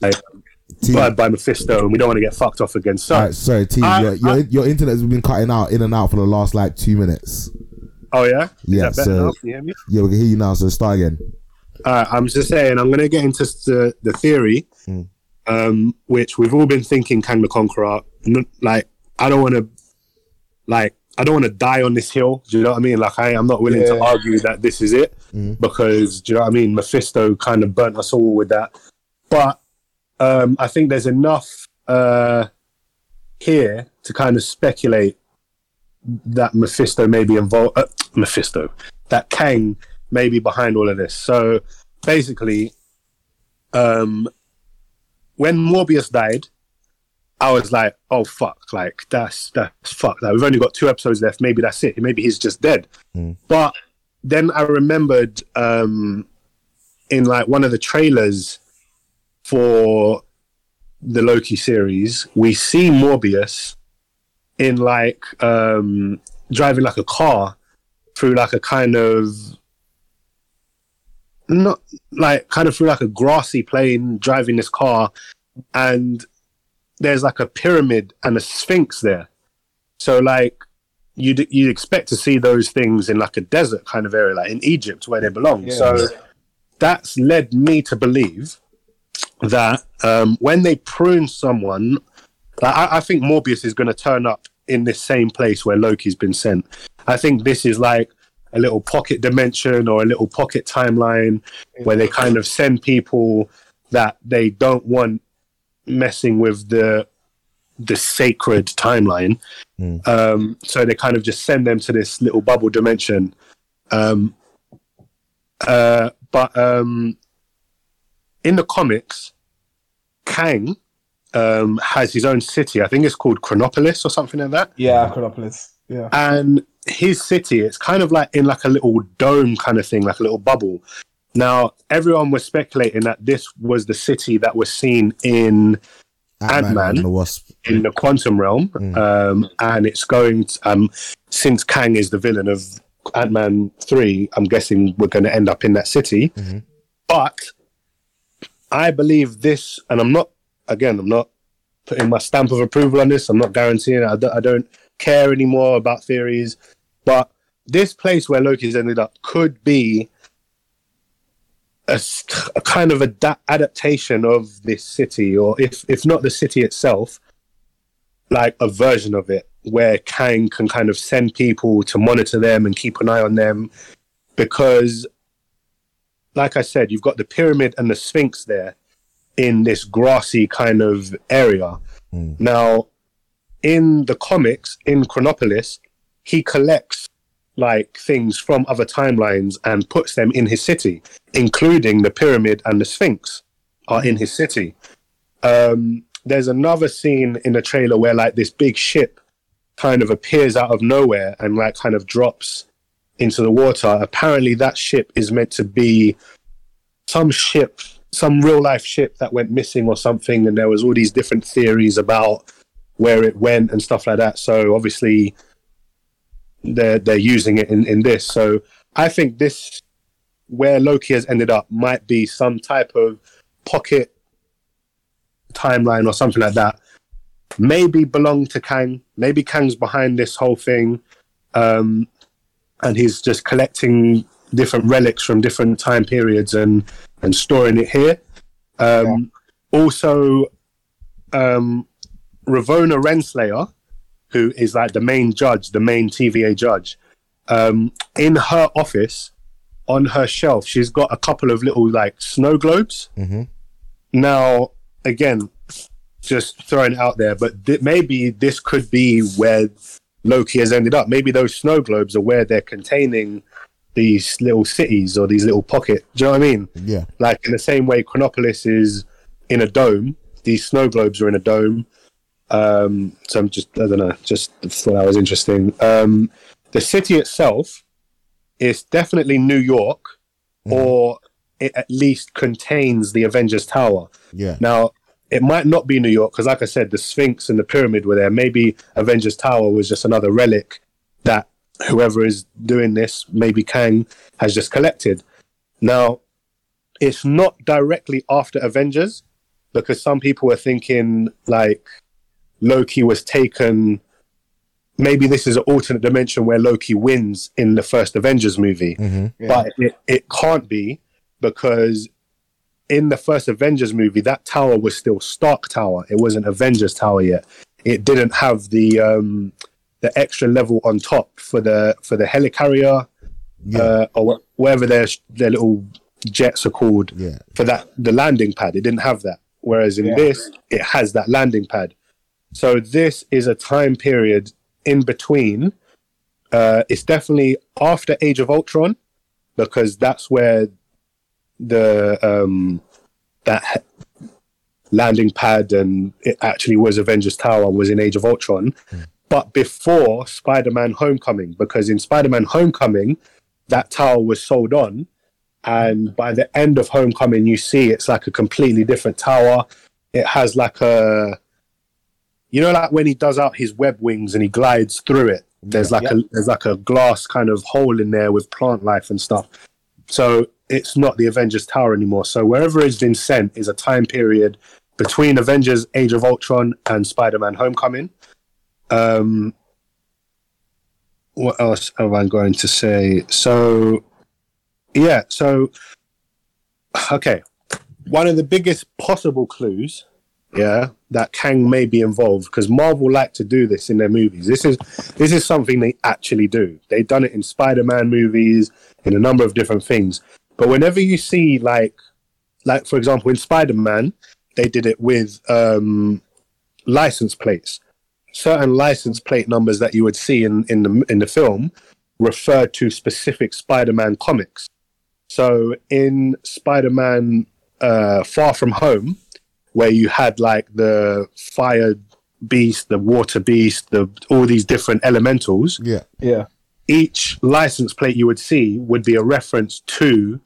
like T, by, by Mephisto, and we don't want to get fucked off again. So, right, sorry, T. I- your, your, I- your internet's been cutting out in and out for the last like two minutes. oh yeah, Is Yeah, that better so- now? Can you hear me? Yeah, we can hear you now. So start again. All right, I'm just saying, I'm going to get into the, the theory, Mm. um, which we've all been thinking Kang the Conqueror. Like, I don't want to, like, I don't want to die on this hill. Do you know what I mean? Like, I, I'm not willing to argue that this is it Mm. because, do you know what I mean? Mephisto kind of burnt us all with that. But um, I think there's enough uh, here to kind of speculate that Mephisto may be involved. Uh, Mephisto, that Kang may be behind all of this. So basically, um, when Mobius died, I was like, "Oh fuck! Like that's that's fuck. Like we've only got two episodes left. Maybe that's it. Maybe he's just dead." Mm. But then I remembered um, in like one of the trailers for the Loki series, we see Mobius in like um, driving like a car through like a kind of not like kind of through like a grassy plain driving this car and there's like a pyramid and a sphinx there. So like you'd you'd expect to see those things in like a desert kind of area like in egypt where they belong. Yeah. so that's led me to believe that um, when they prune someone like, I, I think Mobius is going to turn up in this same place where loki's been sent. I think this is like a little pocket dimension or a little pocket timeline where they kind of send people that they don't want messing with the the sacred timeline. Um, so they kind of just send them to this little bubble dimension. Um, uh, but um, in the comics, Kang um, has his own city. I think it's called Chronopolis or something like that. Yeah, Chronopolis. Yeah. And his city, it's kind of like in like a little dome kind of thing, like a little bubble. Now, everyone was speculating that this was the city that was seen in Ant-Man. and the Wasp. in the quantum realm, um, and it's going. To, um, since Kang is the villain of Ant Man three, I'm guessing we're going to end up in that city. But I believe this, and I'm not. Again, I'm not putting my stamp of approval on this. I'm not guaranteeing. It. I don't, I don't care anymore about theories, but this place where Loki's ended up could be a, a kind of a adaptation of this city, or if if not the city itself, like a version of it where Kang can kind of send people to monitor them and keep an eye on them, because, like I said, you've got the pyramid and the Sphinx there in this grassy kind of area. Hmm. Now, in the comics, in Chronopolis, he collects like things from other timelines and puts them in his city, including the pyramid and the Sphinx are in his city. Um, there's another scene in the trailer where like this big ship kind of appears out of nowhere and like kind of drops into the water. Apparently, that ship is meant to be some ship, some real life ship that went missing or something, and there was all these different theories about where it went and stuff like that. So obviously, they're they're using it in in this. So I think this where Loki has ended up might be some type of pocket timeline or something like that. Maybe belong to Kang. Maybe Kang's behind this whole thing, um, and he's just collecting different relics from different time periods and and storing it here. Um, Also, um, Ravona Renslayer, who is like the main judge, the main TVA judge, um, in her office, on her shelf, she's got a couple of little like snow globes. Now, again, just throwing it out there, but th- maybe this could be where Loki has ended up. Maybe those snow globes are where they're containing these little cities or these little pockets. Do you know what I mean? Yeah. Like in the same way Chronopolis is in a dome, these snow globes are in a dome. Um, so I'm just, I don't know, just thought that was interesting. Um, the city itself is definitely New York, or it at least contains the Avengers Tower. Yeah. Now, it might not be New York because, like I said, the Sphinx and the pyramid were there. Maybe Avengers Tower was just another relic that whoever is doing this, maybe Kang, has just collected. Now, it's not directly after Avengers because some people were thinking like Loki was taken. Maybe this is an alternate dimension where Loki wins in the first Avengers movie, but it, it can't be because in the first Avengers movie, that tower was still Stark Tower. It wasn't Avengers Tower yet. It didn't have the um, the extra level on top for the for the helicarrier uh, or whatever their their little jets are called Yeah. for that the landing pad. It didn't have that. Whereas in Yeah. this, it has that landing pad. So this is a time period in between. Uh, it's definitely after Age of Ultron because that's where the um, that landing pad and it actually was Avengers Tower was in Age of Ultron, but before Spider-Man: Homecoming because in Spider-Man: Homecoming that tower was sold on, and by the end of Homecoming you see it's like a completely different tower. It has like a you know like when he does out his web wings and he glides through it there's like a there's like a glass kind of hole in there with plant life and stuff. So it's not the avengers tower anymore. So wherever it's been sent is a time period between avengers age of ultron and spider-man homecoming. Um what else am i going to say? So yeah so okay. One of the biggest possible clues yeah, that Kang may be involved because Marvel like to do this in their movies. This is this is something they actually do. They've done it in Spider-Man movies, in a number of different things. But whenever you see like like for example in Spider-Man, they did it with um license plates. Certain license plate numbers that you would see in, in the in the film refer to specific Spider-Man comics. So in Spider-Man uh, Far From Home, where you had like the fire beast, the water beast, the all these different elementals, Yeah. Yeah. each license plate you would see would be a reference to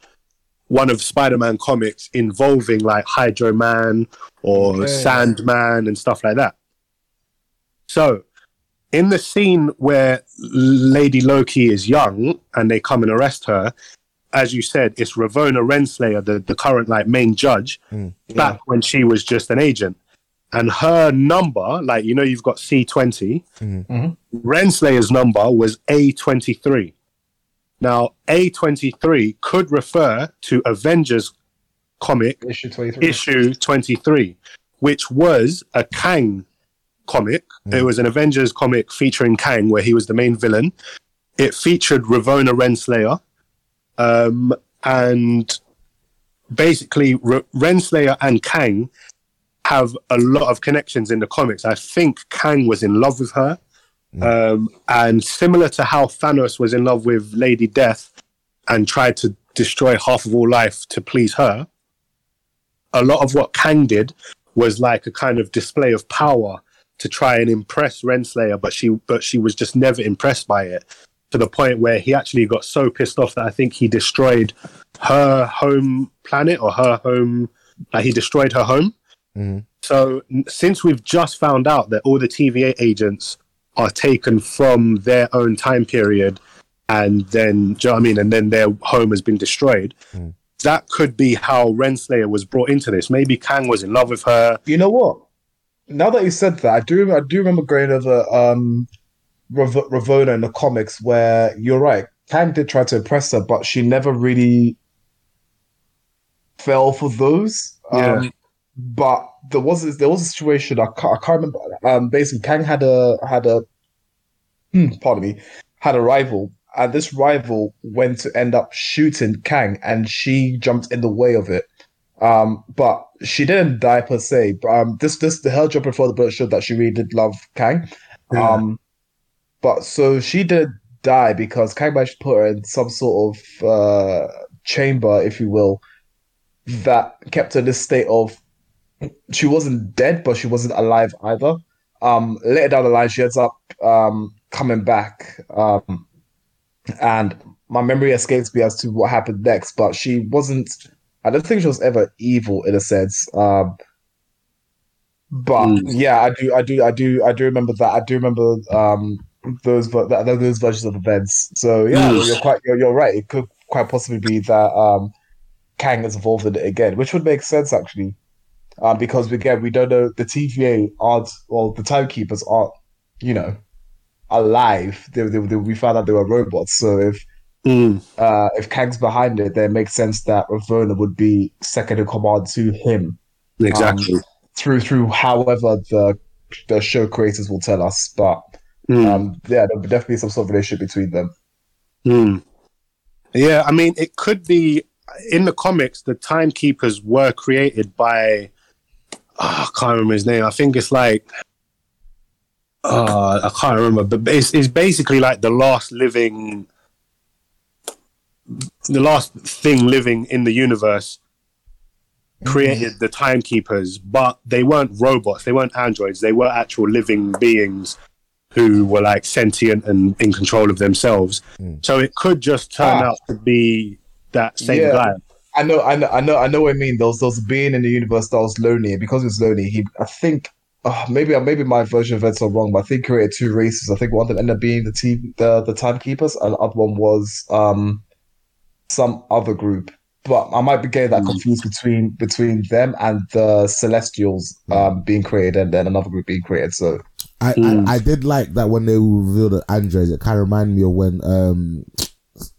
one of Spider-Man comics involving like Hydro Man or Yeah. Sandman and stuff like that. So, in the scene where Lady Loki is young and they come and arrest her, as you said, it's Ravona Renslayer, the, the current like main judge, hmm. back when she was just an agent. And her number, like you know, you've got C 20 hmm. mm-hmm. Renslayer's number was A23. Now, A23 could refer to Avengers comic Issue 23. issue 23, which was a Kang comic. Hmm. It was an Avengers comic featuring Kang, where he was the main villain. It featured Ravona Renslayer. Um, and basically, R- Renslayer and Kang have a lot of connections in the comics. I think Kang was in love with her. Um, and similar to how Thanos was in love with Lady Death and tried to destroy half of all life to please her, a lot of what Kang did was like a kind of display of power to try and impress Renslayer, but she but she was just never impressed by it to the point where he actually got so pissed off that I think he destroyed her home planet or her home like he destroyed her home. So since we've just found out that all the TVA agents are taken from their own time period and then do you know what I mean and then their home has been destroyed. That could be how Renslayer was brought into this. Maybe Kang was in love with her. You know what? Now that you said that, I do I do remember going over um Rav- Ravona in the comics where you're right. Kang did try to impress her, but she never really fell for those. Yeah. Um, but there was there was a situation I can't, I can't remember. Um, basically, Kang had a had a hmm, pardon me had a rival, and this rival went to end up shooting Kang, and she jumped in the way of it. Um, but she didn't die per se. But, um, this this the her jump before the bullet showed that she really did love Kang. Yeah. Um, but so she did die because Kang managed put her in some sort of uh chamber, if you will, that kept her in this state of she wasn't dead, but she wasn't alive either. Um, later down the line, she ends up um coming back. Um, and my memory escapes me as to what happened next, but she wasn't. I don't think she was ever evil in a sense. Um, but Mm. yeah, I do, I do, I do, I do remember that. I do remember um those that, those versions of events. So yeah, Mm. you're quite, you're, you're right. It could quite possibly be that um Kang is involved in it again, which would make sense actually. Um, because again, we don't know the TVA aren't, well, the timekeepers aren't, you know, alive. They, they, they, we found out they were robots. So if Mm. uh, if Kang's behind it, then it makes sense that Ravona would be second in command to him Exactly. through through however the the show creators will tell us. But Mm. um, yeah, there'll be definitely some sort of relationship between them. Mm. Yeah, I mean, it could be in the comics. The timekeepers were created by oh, I can't remember his name. I think it's like uh, I can't remember, but it's, it's basically like the last living, the last thing living in the universe created the timekeepers, but they weren't robots. They weren't androids. They were actual living beings who were like sentient and in control of themselves. So it could just turn Ah. out to be that same Yeah. guy. I know, I know, I know, I know what I mean. There was, there was a being in the universe that was lonely, and because he was lonely, he, I think, uh, maybe, maybe my version of events are wrong, but I think he created two races. I think one of them ended up being the team, the the timekeepers, and the other one was um some other group. But I might be getting that confused between between them and the Celestials um being created, and then another group being created. So I, Mm. I I did like that when they revealed the androids. It kind of reminded me of when um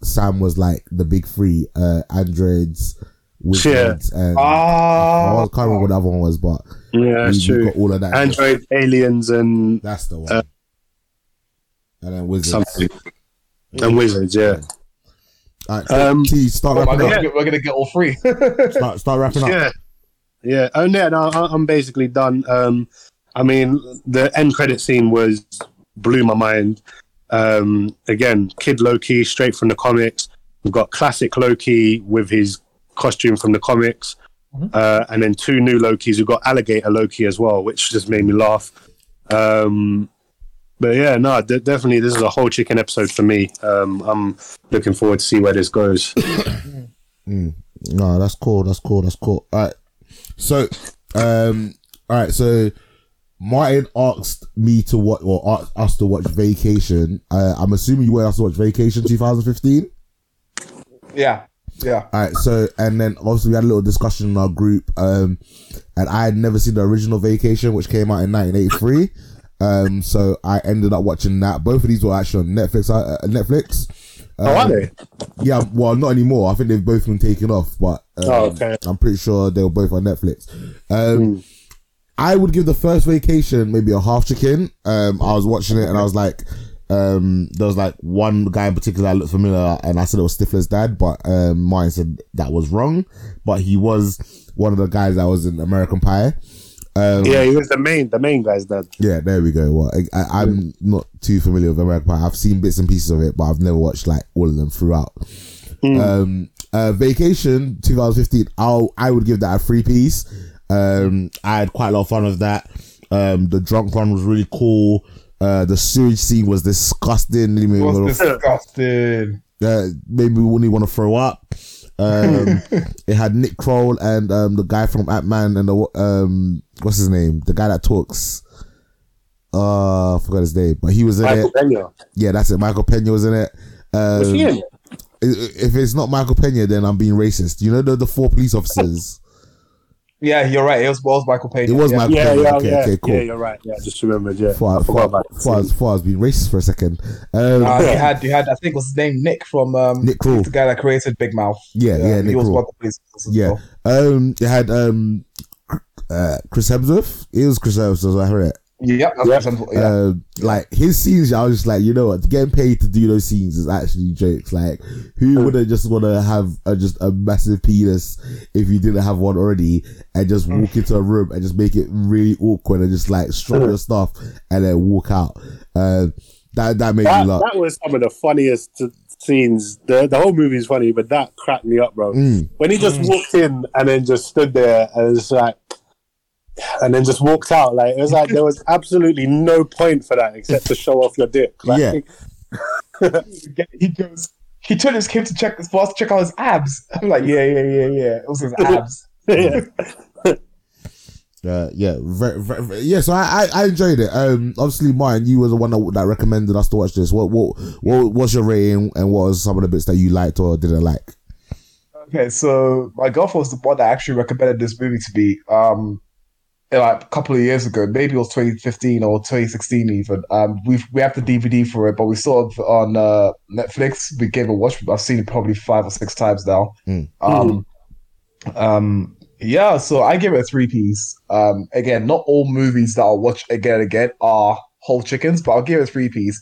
Sam was like the big three: uh, androids, wizards and Ah, I can't remember what the other one was, but Yeah, that's we, we true. got all of that. Android, aliens, and That's the one. Uh, and then wizards. something. And wizards, yeah. All right, so Um, T, start oh my wrapping god, up. we're gonna get all three. Start, start wrapping up. Yeah. Yeah. Oh, yeah, no, I- I'm basically done. Um, I mean, the end credit scene was blew my mind. Um, again, Kid Loki, straight from the comics. We've got classic Loki with his costume from the comics. Mhm. Uh, and then two new Lokis. We've got Alligator Loki as well, which just made me laugh. Um, but yeah, no, de- definitely, this is a whole chicken episode for me. Um, I'm looking forward to see where this goes. No, that's cool. That's cool. That's cool. All right. So, um, all right. So, Martin asked me to watch, or asked us to watch Vacation. Uh, I'm assuming you wanted us to watch Vacation 2015. yeah, yeah. All right. So, and then obviously we had a little discussion in our group. Um, and I had never seen the original Vacation, which came out in 1983. Um, so I ended up watching that. Both of these were actually on Netflix. Uh, Netflix. oh, are Um, they? Yeah, well, not anymore. I think they've both been taken off, but um, Oh, okay. I'm pretty sure they were both on Netflix. Um, Hmm. I would give the first vacation maybe a half chicken. Um, I was watching it and I was like, um, there was like one guy in particular that looked familiar, and I said it was Stifler's dad, but um, mine said that was wrong. But he was one of the guys that was in American Pie. Um, Yeah, he was the main, the main guy's dad. yeah, there we go. Well, I, I'm not too familiar with American Pie. I've seen bits and pieces of it, but I've never watched like all of them throughout. Um, uh, Vacation 2015. I'll I would give that a free piece. Um, I had quite a lot of fun with that. Um, the drunk run was really cool. Uh, the sewage scene was disgusting. Made me, It wanna- was disgusting. uh, made me wouldn't want to throw up. Um, it had Nick Kroll and um, the guy from Ant Man and the um, what's his name? The guy that talks. Uh, I forgot his name, but he was in Michael it. Pena. Yeah, that's it. Michael Pena was in it. Um, Was he in it? If it's not Michael Pena, then I'm being racist. You know the, the four police officers. Yeah, you're right. It was, it was Michael Payne. It was yeah. Michael Yeah, Pena. yeah, okay, yeah. okay, cool. Yeah, you're right. Yeah, I just remembered. Yeah, Thought, I forgot thought, about thought, I was- thought being racist for a second. Um, Uh, you had, you had. I think was his name Nick from um, Nick Kroll. the guy that created Big Mouth. Yeah, yeah, he Nick was Kroll. one of the police officers as Yeah. well. Um, it had um, uh, Chris Hemsworth. It was Chris Hemsworth. I heard it. Yep, that's Yeah. what yeah. Um, like his scenes, I was just like, you know what, getting paid to do those scenes is actually jokes. Like, who would have just want to have a, just a massive penis if you didn't have one already, and just walk into a room and just make it really awkward and just like strut your stuff and then walk out. Um, that that made that, me laugh. that was some of the funniest t- scenes. The the whole movie is funny, but that cracked me up, bro. Mm. When he just walked in and then just stood there and was like, and then just walked out. Like it was like there was absolutely no point for that except to show off your dick. Like, Yeah. he goes. He told his kid to check his boss to check out his abs. I'm like, yeah, yeah, yeah, yeah. It was his abs. yeah. Uh, yeah, very, very, very- yeah. So I, I, I enjoyed it. Um, obviously, Martin, you were the one that, that recommended us to watch this. What, what, what was your rating, and what was some of the bits that you liked or didn't like? Okay, so my girlfriend was the one that actually recommended this movie to me. Um, like a couple of years ago, maybe it was 2015 or 2016 even. Um, we we have the DVD for it, but we saw it on uh, Netflix. We gave it a watch. I've seen it probably five or six times now. Mm. Um, um, yeah, so I give it a three piece. Um, again, not all movies that I'll watch again and again are whole chickens, but I'll give it a three piece.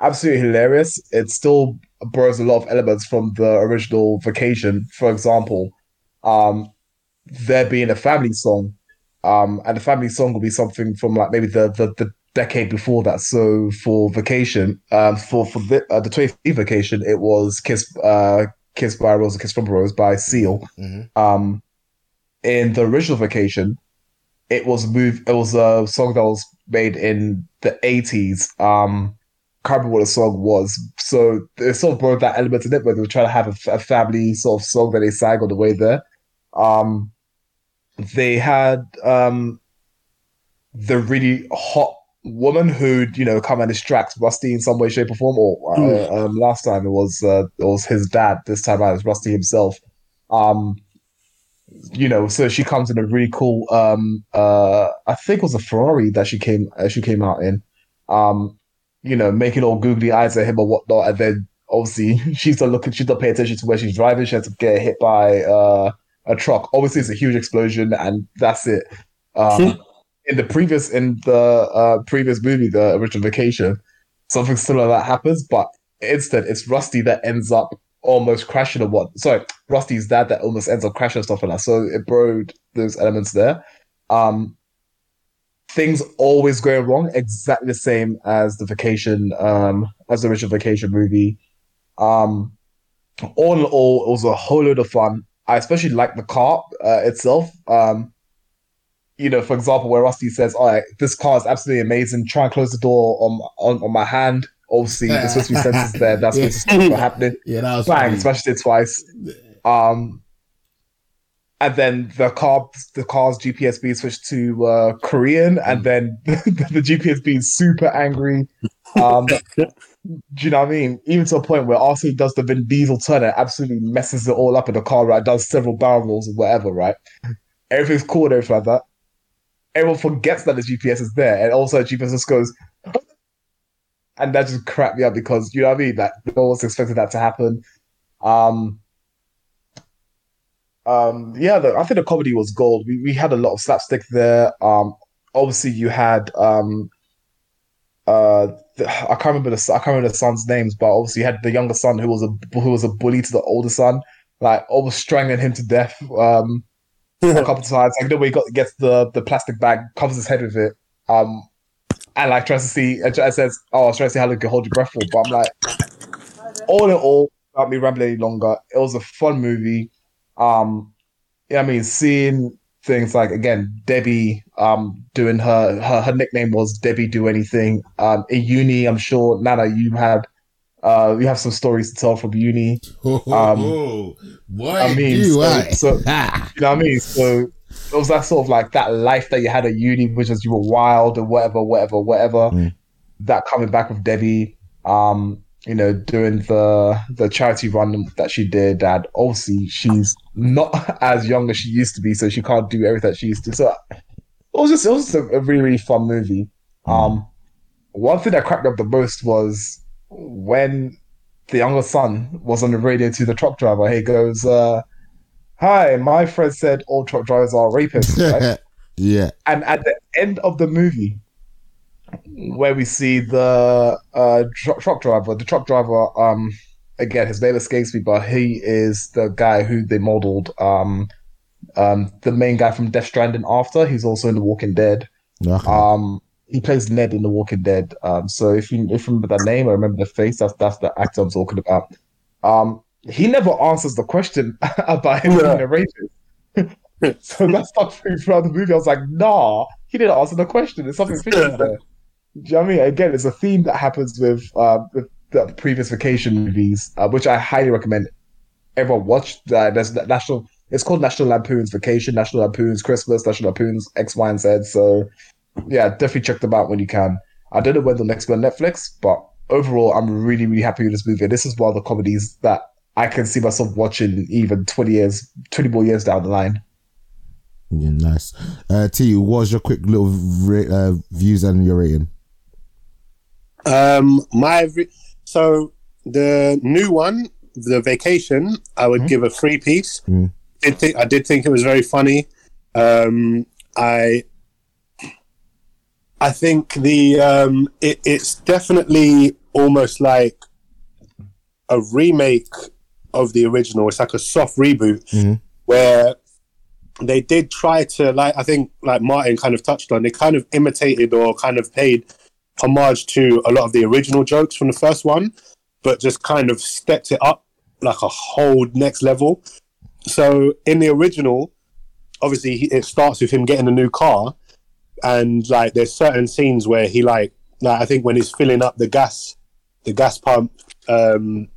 Absolutely hilarious. It still borrows a lot of elements from the original Vacation. For example, um, there being a family song, um, and the family song will be something from like maybe the the, the decade before that. So for Vacation, um, for for the uh, the 20th Vacation, it was Kiss uh Kiss by Rose, Kiss from Rose by Seal. Mhm. Um, in the original Vacation, it was a move. It was a song that was made in the 80s. Um, can't remember what the song was. So it sort of brought that element in it where they were trying to have a, a family sort of song that they sang on the way there. Um, they had um, the really hot woman who'd you know come and distract Rusty in some way, shape, or form. Or uh, um, last time it was uh, it was his dad. This time it was Rusty himself. Um, you know, so she comes in a really cool. Um, uh, I think it was a Ferrari that she came uh, she came out in. Um, you know, making all googly eyes at him or whatnot, and then obviously she's not looking, she's not paying attention to where she's driving. She has to get hit by uh a truck. Obviously, it's a huge explosion, and that's it. Um, in the previous in the uh, previous movie, the original Vacation, something similar that happens, but instead it's Rusty that ends up almost crashing or what? Sorry, Rusty's dad that almost ends up crashing and stuff like that. So it borrowed those elements there. Um, things always going wrong, exactly the same as the Vacation, um, as the original Vacation movie. Um, all in all, it was a whole load of fun. I especially like the car uh, itself. Um, you know, for example, where Rusty says, "All right, this car is absolutely amazing. Try and close the door on on, on my hand." Obviously, there's supposed to be sensors there. That's Yeah. what's what's happening. Yeah, that was Bang! funny. Smashed it twice. Um, and then the car, the car's GPS being switched to uh, Korean, and then the GPS being super angry. Um, do you know what I mean? Even to a point where RC does the Vin Diesel turn and absolutely messes it all up in the car, right? Does several barrel rolls or whatever, right? Everything's cool and everything like that. Everyone forgets that the GPS is there, and also GPS just goes, and that just cracked me up because you know what I mean. That no one was expecting that to happen. Um, um, yeah, the, I think the comedy was gold. We we had a lot of slapstick there. Um, obviously you had um, uh, the, I can't remember the I can't remember the son's names, but obviously you had the younger son who was a who was a bully to the older son, like almost strangling him to death. Um, a couple of times, like the way he got gets the the plastic bag, covers his head with it. Um, and like tries to see, and tries- says, "Oh, I was trying to see how long you hold your breath for." But I'm like, all in all, without me rambling any longer, it was a fun movie. Um, yeah, I mean, seeing things like again, Debbie, um, doing her her her nickname was Debbie Do Anything. Um, in uni, I'm sure Nana, you had. Uh, you have some stories to tell from uni. Oh, boy, I mean, do so- I? so-. You know what I mean? So it was that sort of like that life that you had at uni, which was you were wild and whatever, whatever, whatever. Mm. That coming back with Debbie, um, you know, doing the the charity run that she did, and obviously she's not as young as she used to be, so she can't do everything that she used to. So it was just it was just a, really really fun movie. Um, one thing that cracked up the most was when the younger son was on the radio to the truck driver. He goes, uh, "Hi, my friend said all truck drivers are rapists." Right? yeah. and at the end of the movie, where we see the uh, tr- truck driver, the truck driver, um, again, his name escapes me, but he is the guy who they modeled, um, um, the main guy from Death Stranding. After he's also in The Walking Dead. Okay. Um, he plays Ned in The Walking Dead. Um, so if you if you remember that name or remember the face, that's that's the actor I'm talking about. Um, he never answers the question about him Yeah. being so that stuck me throughout the movie. I was like, nah, he didn't answer the question. There's something fishy there. Do you know I mean? Again, it's a theme that happens with uh, with the previous vacation movies, uh, which I highly recommend everyone watch. Uh, there's national. It's called National Lampoon's Vacation, National Lampoon's Christmas, National Lampoon's X, Y, and Z. So yeah, definitely check them out when you can. I don't know when the next one on Netflix, but overall, I'm really, really happy with this movie. This is one of the comedies that I can see myself watching even 20 years, 20 more years down the line. Yeah, nice. Uh, T, what was your quick little ra- uh, views and your rating? Um, my so the new one, the vacation, I would give a three piece. Mm. Did think I did think it was very funny. Um, I I think the um, it, it's definitely almost like a remake of the original. It's like a soft reboot Mhm. where they did try to like I think like Martin kind of touched on. They kind of imitated or kind of paid homage to a lot of the original jokes from the first one, but just kind of stepped it up like a whole next level. So in the original, obviously it starts with him getting a new car, and like there's certain scenes where he like like I think when he's filling up the gas, the gas pump, um,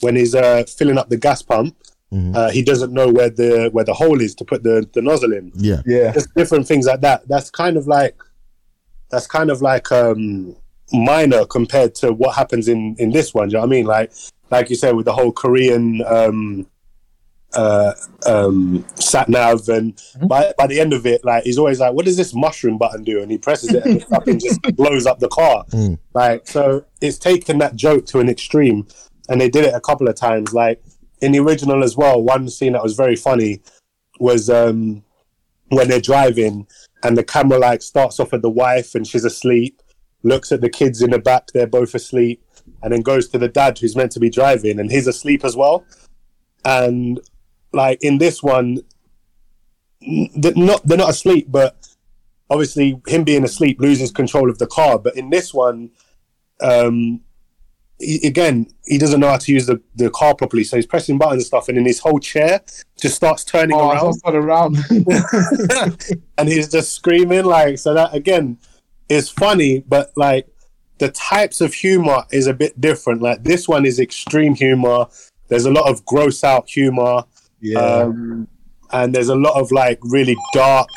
when he's uh, filling up the gas pump, Mhm. uh, he doesn't know where the where the hole is to put the the nozzle in Yeah. Yeah. just different things like that. That's kind of like that's kind of like um minor compared to what happens in in this one. Do you know what I mean? Like like you said with the whole Korean um uh um sat nav and by by the end of it like he's always like what does this mushroom button do and he presses it and it fucking just blows up the car Mm. like so it's taken that joke to an extreme and they did it a couple of times like in the original as well, one scene that was very funny was um, when they're driving and the camera like starts off at the wife and she's asleep, looks at the kids in the back, they're both asleep, and then goes to the dad who's meant to be driving and he's asleep as well. And like in this one, they're not they're not asleep, but obviously him being asleep loses control of the car. But in this one, um, he, again, he doesn't know how to use the, the car properly, so he's pressing buttons and stuff, and then his whole chair just starts turning Oh, around, around. and he's just screaming like. So that again is funny, but like the types of humor is a bit different. Like this one is extreme humor. There's a lot of gross out humor. yeah. Um, and there's a lot of like really dark,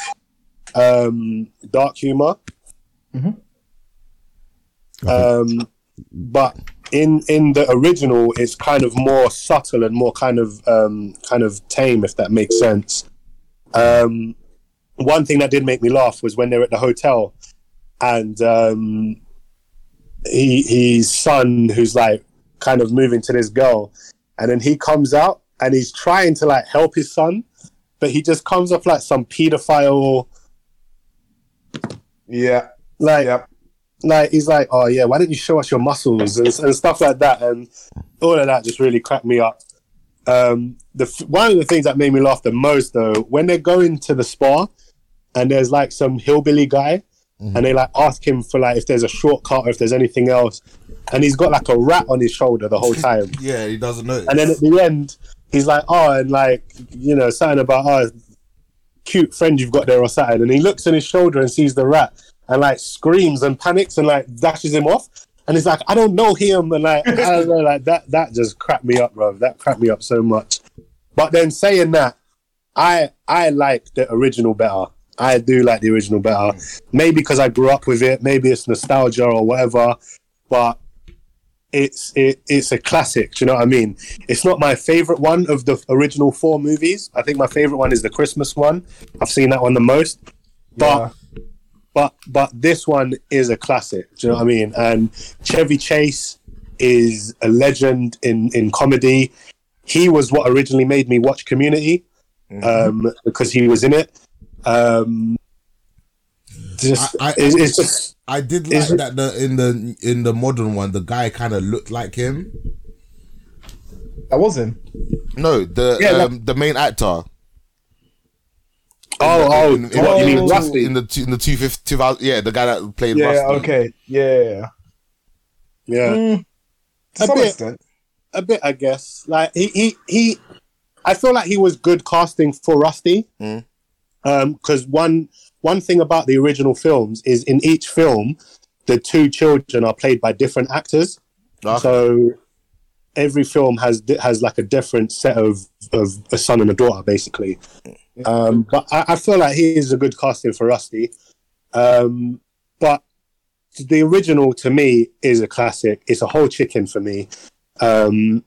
um, dark humor. Mhm. Um, but in in the original, it's kind of more subtle and more kind of um, kind of tame, if that makes sense. Um, one thing that did make me laugh was when they're at the hotel, and um, he his son, who's like kind of moving to this girl, and then he comes out and he's trying to like help his son, but he just comes off like some pedophile, yeah. like Yep. Like he's like, oh yeah, why don't you show us your muscles and, and stuff like that, and all of that just really cracked me up. Um, the one of the things that made me laugh the most though, when they're going to the spa, and there's like some hillbilly guy, and they like ask him for like if there's a shortcut or if there's anything else, and he's got like a rat on his shoulder the whole time. Yeah, he doesn't know. And then at the end, he's like, oh, and like, you know, something about, oh, cute friend you've got there or something. And he looks on his shoulder and sees the rat and like screams and panics and like dashes him off. And he's like, I don't know him. And like, I don't know, like that, that just cracked me up, bro. That cracked me up so much. But then saying that, I, I like the original better. I do like the original better. Hmm. Maybe because I grew up with it. Maybe it's nostalgia or whatever. But it's it, it's a classic. Do you know what I mean? It's not my favorite one of the original four movies. I think my favorite one is the Christmas one. I've seen that one the most. But but but this one is a classic. Do you know what I mean? And Chevy Chase is a legend in in comedy. He was what originally made me watch Community um, because he was in it. Um, just I- I- it's, it's just I did like Is that the in the in the modern one, the guy kind of looked like him. That was him. No, the Yeah, like- um, the main actor. Oh oh in, in, what you mean the- Rusty? in the two- in the two fifty two thousand. Yeah, the guy that played Yeah. Rusty. Okay. Yeah. yeah. Mm, to A some bit. extent. a bit, I guess. Like he, he, he. I feel like he was good casting for Rusty. Mm. Um, because one one thing about the original films is in each film, the two children are played by different actors. Ah. So every film has has like a different set of of a son and a daughter, basically. Um, but I, I feel like he is a good casting for Rusty. Um, but the original to me is a classic. It's a whole chicken for me. Um,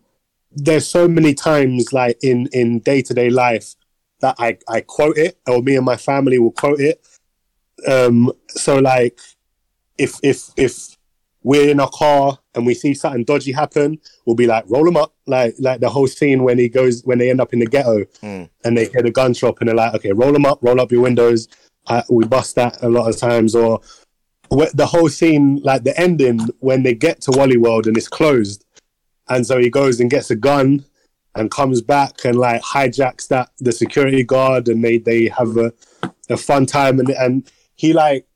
there's so many times like in in day to day life that I I quote it, or me and my family will quote it. Um, so like if if if we're in a car and we see something dodgy happen, we'll be like, roll them up. Like like the whole scene when he goes when they end up in the ghetto Mm. and they hear the gun shop and they're like, okay, roll them up, roll up your windows. Uh, we bust that a lot of times. Or the whole scene, like the ending when they get to Wally World and it's closed, and so he goes and gets a gun and comes back and like hijacks that the security guard and they they have a, a fun time and and he like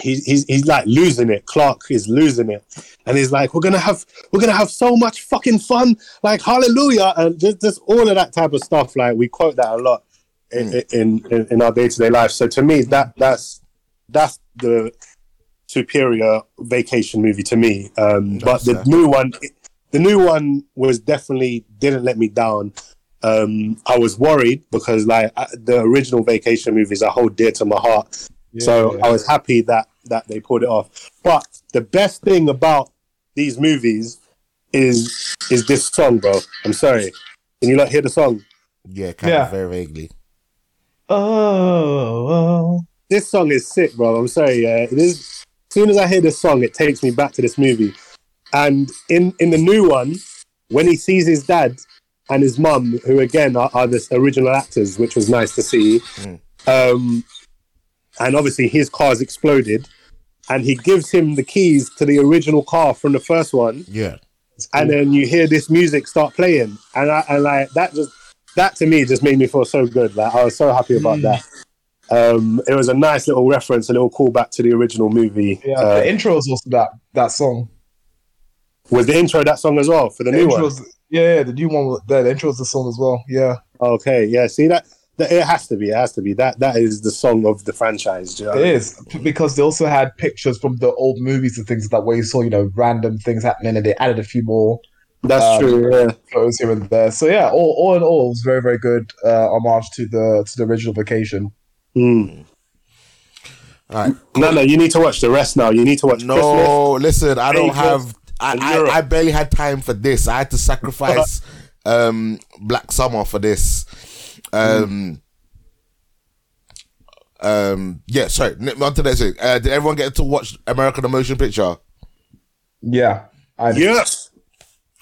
he's he's he's like losing it. Clark is losing it, and he's like, "We're gonna have we're gonna have so much fucking fun, like hallelujah!" And just just all of that type of stuff. Like we quote that a lot in in, in, in our day to day life. So to me, that that's that's the superior vacation movie to me. Um, but the new one, the new one was definitely didn't let me down. Um, I was worried because like the original vacation movies I hold dear to my heart. So I was happy that that they pulled it off. But the best thing about these movies is is this song, bro. I'm sorry. Can you not hear the song? Yeah, kind Yeah. of very vaguely. Oh, oh. This song is sick, bro. I'm sorry. Yeah, it is. As soon as I hear this song, it takes me back to this movie. And in in the new one, when he sees his dad, and his mum, who again are, are the original actors, which was nice to see. Um, and obviously his car's exploded, and he gives him the keys to the original car from the first one, Yeah. and then you hear this music start playing, and I and like that just that to me just made me feel so good. Like I was so happy about that. Um, it was a nice little reference, a little callback to the original movie. Yeah, Uh, the intro is also that that song. was the intro that song as well for the, The new intro one? is- yeah, yeah, the new one. was- The, the intro is the song as well. Yeah, Okay, yeah. See that, that it has to be. It has to be that. That is the song of the franchise. do you know what I it mean? is because they also had pictures from the old movies and things like that where you saw you know random things happening, and they added a few more That's Um, true. Yeah. photos here and there. So yeah, all, all in all, it was very very good uh, homage to the to the original Vacation. Mm. All right. No, no. You need to watch the rest now. You need to watch Christmas. No, listen, I don't Vegas, have. I, I, I barely had time for this. I had to sacrifice um Black Summer for this. Um. Um. Yeah. Sorry. n- On to the next thing. Uh, did everyone get to watch American the Motion Picture? Yeah, I Yes,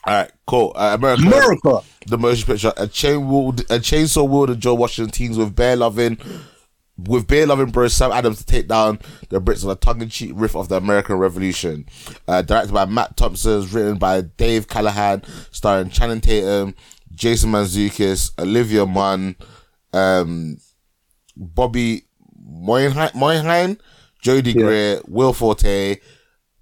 All right. Cool. Uh, America. America. the motion picture, a chain wield, a chainsaw wielding Joe Washington teams with bear loving, with bear loving bro Sam Adams to take down the Brits on a tongue in cheek riff of the American Revolution. Uh, directed by Matt Thompson, written by Dave Callahan, starring Channing Tatum, Jason Mantzoukas, Olivia Munn, um, Bobby Moynihan, Jody Jodie Greer, Will Forte,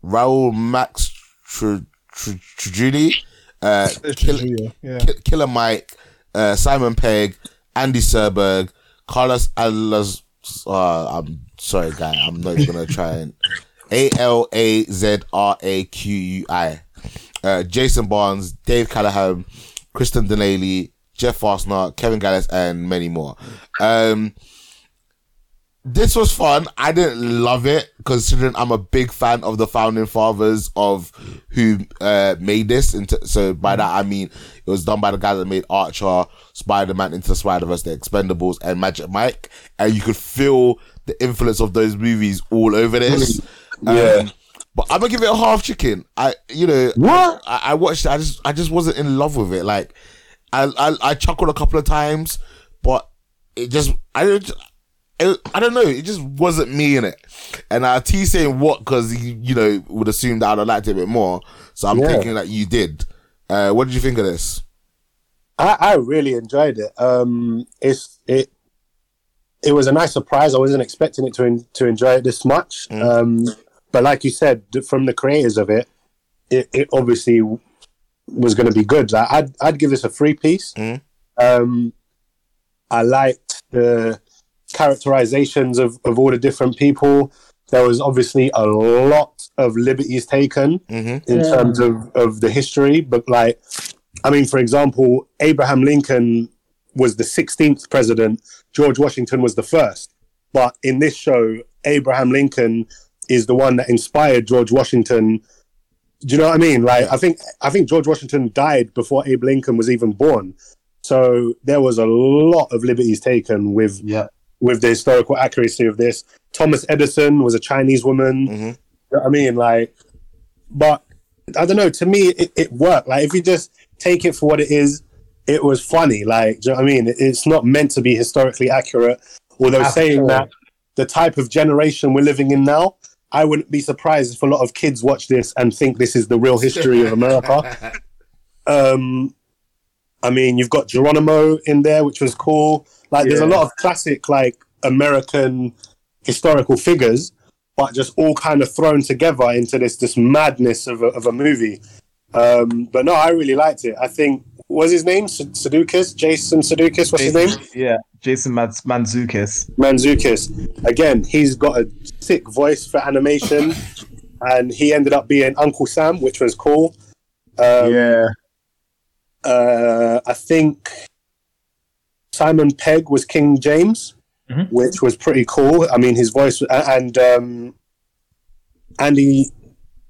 Raul Max Tr- Tr- Trujilli, uh, Kill- yeah, yeah. Killer Mike, uh, Simon Pegg, Andy Samberg, Carlos Alas. Uh, I'm sorry, guy. I'm not even gonna try and A L A Z R A Q U I. Uh, Jason Barnes, Dave Callahan, Kristen Denaley, Jeff Fastner, Kevin Gallis, and many more. Um, this was fun. I didn't love it considering I'm a big fan of the founding fathers of who uh, made this. Into, so by that I mean it was done by the guys that made Archer, Spider Man Into the Spider Verse, The Expendables, and Magic Mike, and you could feel the influence of those movies all over this. Yeah. Um, but I'm gonna give it a half chicken. I, you know, What? I, I watched. it, I just, I just wasn't in love with it. Like, I, I, I chuckled a couple of times, but it just, I don't, I, I don't know. It just wasn't me in it. And uh, T saying what because you, you know would assume that I'd have liked it a bit more. So I'm Yeah. thinking that you did. Uh, what did you think of this? I, I really enjoyed it. Um, it's it. It was a nice surprise. I wasn't expecting it to en- to enjoy it this much. Um, but like you said, from the creators of it, it, it obviously was going to be good. Like, I'd I'd give this a three piece. Mm. Um, I liked the characterizations of, of all the different people. There was obviously a lot of liberties taken Mm-hmm. in terms of, of the history. But like, I mean, for example, Abraham Lincoln was the 16th president, George Washington was the first. But in this show, Abraham Lincoln is the one that inspired George Washington. Do you know what I mean? Like, I think I think George Washington died before Abe Lincoln was even born. So there was a lot of liberties taken with Yeah, with the historical accuracy of this. Thomas Edison was a Chinese woman. Mhm. You know what I mean? Like, but I don't know. To me, it, it worked. Like, if you just take it for what it is, it was funny. Like, do you know what I mean? It- it's not meant to be historically accurate. Although At saying that the type of generation we're living in now, I wouldn't be surprised if a lot of kids watch this and think this is the real history of America. Um, I mean, you've got Geronimo in there, which was cool. Like, there's a lot of classic, like, American historical figures, but just all kind of thrown together into this this madness of a, of a movie. Um, but no, I really liked it. I think was his name Sudeikis, Jason Sudeikis. What's his name? yeah, Jason Mans- Mantzoukas. Mantzoukas. Again, he's got a sick voice for animation, and he ended up being Uncle Sam, which was cool. Um, yeah, uh, I think Simon Pegg was King James, Mhm. which was pretty cool. I mean, his voice and um, Andy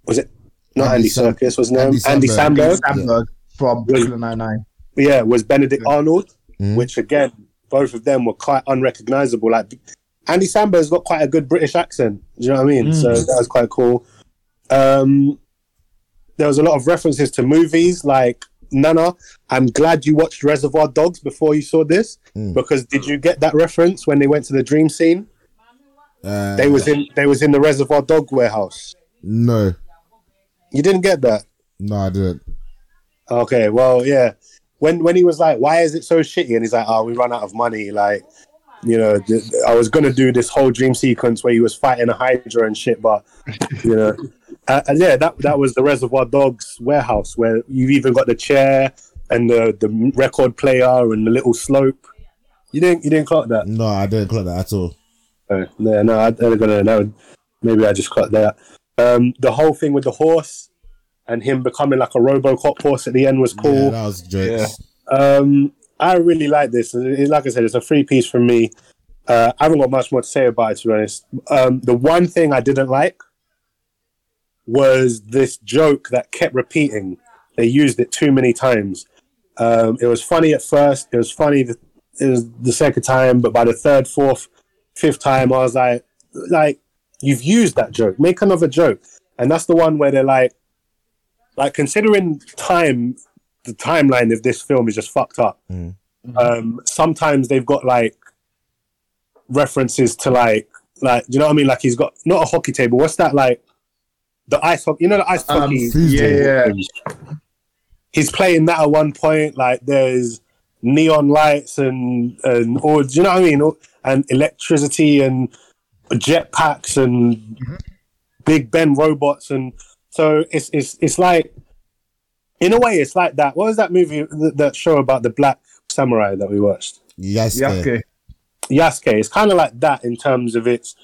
was it not Andy Andy, Serkis was his name? Andy Andy Samberg. Samberg. Samberg from Brooklyn Nine Nine. Yeah, was Benedict Arnold, Mhm. which again, both of them were quite unrecognizable. Like Andy Samberg's got quite a good British accent. Do you know what I mean? So that was quite cool. Um, there was a lot of references to movies. Like Nana, I'm glad you watched Reservoir Dogs before you saw this because did you get that reference when they went to the dream scene? Uh, They was in they was in the Reservoir Dog warehouse. no, You didn't get that. no, I didn't. Okay, well, yeah. When when he was like, "Why is it so shitty?" and he's like, "Oh, we run out of money." Like, you know, th- I was gonna do this whole dream sequence where he was fighting a Hydra and shit, but you know, uh, and yeah, that that was the Reservoir Dogs warehouse where you've even got the chair and the the record player and the little slope. You didn't you didn't clock that? No, I didn't clock that at all. Uh, yeah, no, I, I don't know. No, maybe I just clocked that. Um, the whole thing with the horse and him becoming like a RoboCop horse at the end was cool. Yeah, that was jokes. Um, I really like this. Like I said, it's a free piece from me. Uh, I haven't got much more to say about it, to be honest. Um, the one thing I didn't like was this joke that kept repeating. They used it too many times. Um, it was funny at first. It was funny. The, it was the second time, but by the third, fourth, fifth time, I was like, like you've used that joke. Make another joke. And that's the one where they're like, like considering time the timeline of this film is just fucked up. Um, sometimes they've got like references to like like do you know what I mean? Like he's got not a hockey table. What's that like? The ice hockey. You know the ice Um, hockey. yeah, yeah. He's playing that at one point. Like there's neon lights and and or do you know what I mean? And electricity and jetpacks and Big Ben robots and so it's it's it's like in a way it's like that. What was that movie that, that show about the black samurai that we watched? Yes, Yeah, yeah. Yasuke. It's kind of like that in terms of its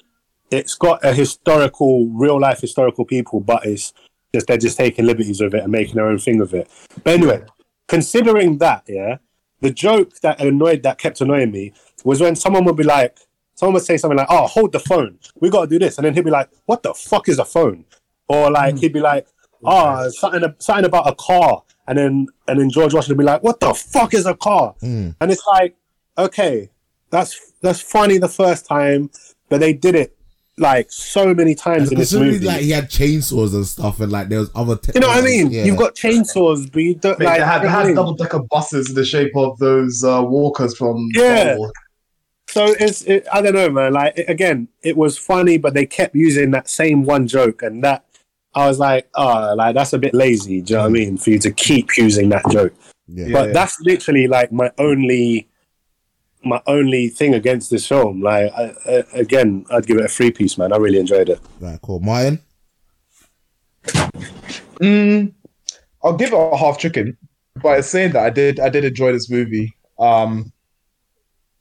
it's got a historical, real life historical people, but it's just they're just taking liberties with it and making their own thing of it. But anyway, considering that, yeah, the joke that annoyed that kept annoying me was when someone would be like, someone would say something like, "Oh, hold the phone, we got to do this," and then he'd be like, "What the fuck is a phone?" Or like hmm. he'd be like, "Oh, something something about a car," and then and then George Washington would be like, "What the fuck is a car?" Hmm. And it's like, okay, that's that's funny the first time, but they did it like so many times in this movie. like he had chainsaws and stuff, and like there was other. you know what I mean? Yeah. You've got chainsaws, but you don't Mate, like. they had, they you know I had mean? double decker buses in the shape of those uh, walkers from Yeah. Star Wars. So it's it, I don't know, man. Like it, again, it was funny, but they kept using that same one joke, and that I was like, oh, like that's a bit lazy. Do you know what I mean? For you to keep using that joke, Yeah. but that's literally like my only, my only thing against this film. Like I, I, again, I'd give it a free piece, man. I really enjoyed it. Right, cool. Martin. Mm, I'll give it a half chicken, but saying that I did I did enjoy this movie. Um,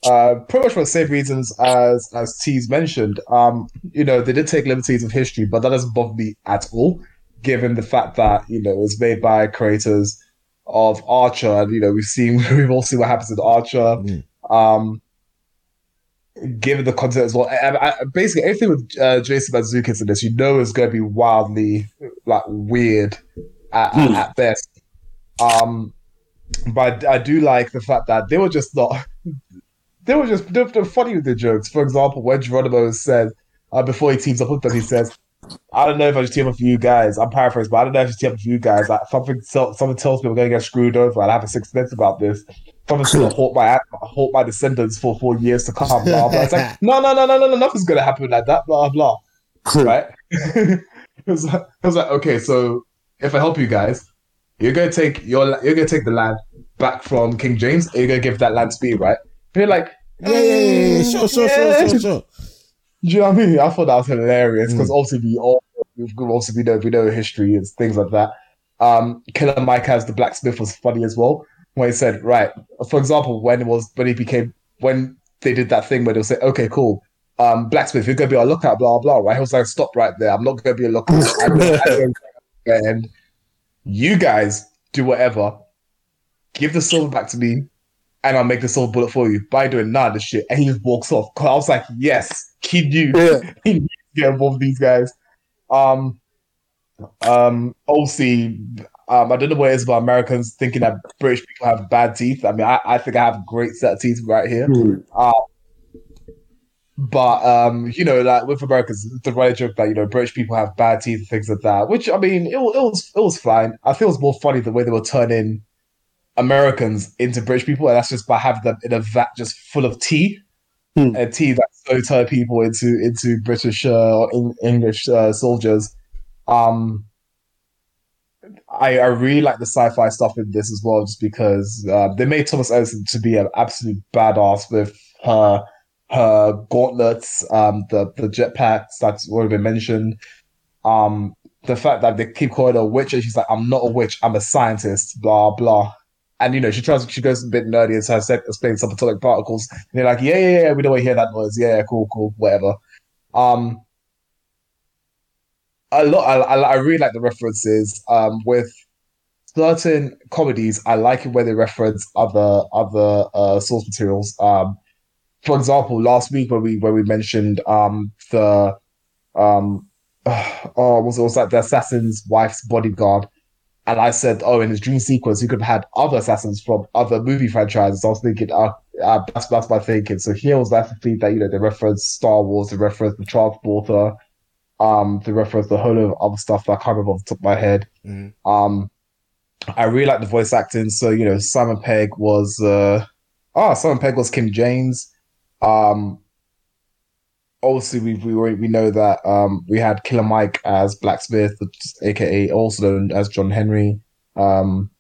uh, pretty much for the same reasons as as T's mentioned. Um, you know, they did take liberties of history, but that doesn't bother me at all, given the fact that you know it was made by creators of Archer, and you know we've seen we've all seen what happens with Archer. Um, given the content as well, I, I, basically anything with uh, Jason Mantzoukas in this, you know, is going to be wildly like weird at, at, at best. Um, but I do like the fact that they were just not. They were just they're, they're funny with the jokes. For example, when Geronimo said uh, before he teams up with them, he says, "I don't know if I should team up with you guys." I'm paraphrasing, but I don't know if I should team up with you guys. Like, something something tells me we're going to get screwed over. and I have a sixth sense about this. Something's going to haunt my haunt my descendants for four years to come. Blah, blah. It's like, no, no, no, no, no, no, nothing's going to happen like that. Blah blah. right? it, was like, it was like, okay, so if I help you guys, you're gonna take your you're gonna take the land back from King James, and you're gonna give that land to me, right? And you're like, Yeah, yeah, yeah, yeah. Sure, sure, sure, sure, sure. Do you know what I mean? I thought that was hilarious because obviously we all also we know we know history and things like that. Um, Killer Mike as the blacksmith was funny as well when he said, right, for example, when it was when he became when they did that thing where they'll say, okay, cool, um, blacksmith, you're gonna be on lookout, blah blah. Right? He was like, stop right there. I'm not gonna be a lookout. And you guys do whatever. Give the silver back to me, and I'll make the silver bullet for you. By doing none of this shit, and he just walks off. 'Cause I was like, yes, kid you, Yeah. he knew to get involved with these guys. Um, um, obviously, um, I don't know what it is about Americans thinking that British people have bad teeth. I mean, I, I think I have a great set of teeth right here. Uh, but um, you know, like with Americans, the right joke that you know British people have bad teeth and things like that. Which I mean, it, it was it was fine. I feel it was more funny the way they were turning Americans into British people, and that's just by having them in a vat just full of tea, Hmm. and tea that so turn people into into British uh, or Eng- English uh, soldiers. Um, I, I really like the sci-fi stuff in this as well, just because uh, they made Thomas Edison to be an absolute badass with her her gauntlets, um, the the jetpacks that's already been mentioned. Um, the fact that they keep calling her a witch, and she's like, "I'm not a witch, I'm a scientist." Blah blah. And you know, she tries. She goes a bit nerdy and starts explaining subatomic particles. And they're like, "Yeah, yeah, yeah, we don't want to hear that noise. Yeah, yeah, cool, cool, whatever." Um, a lot. I, I, I really like the references. Um, with certain comedies, I like it where they reference other other uh, source materials. Um, for example, last week when we when we mentioned um the um oh was it was like the assassin's wife's bodyguard, and I said, oh, in his dream sequence, he could have had other assassins from other movie franchises. I was thinking, uh, uh that's that's my thinking. So here was basically that you know they reference Star Wars, they reference the Transporter, um, they reference the whole of other stuff that I can't remember off the top of my head. Mhm. Um, I really like the voice acting. So you know, Simon Pegg was uh, oh, Simon Pegg was King James. Um, obviously we we we know that um we had Killer Mike as Blacksmith, aka also known as John Henry. Um,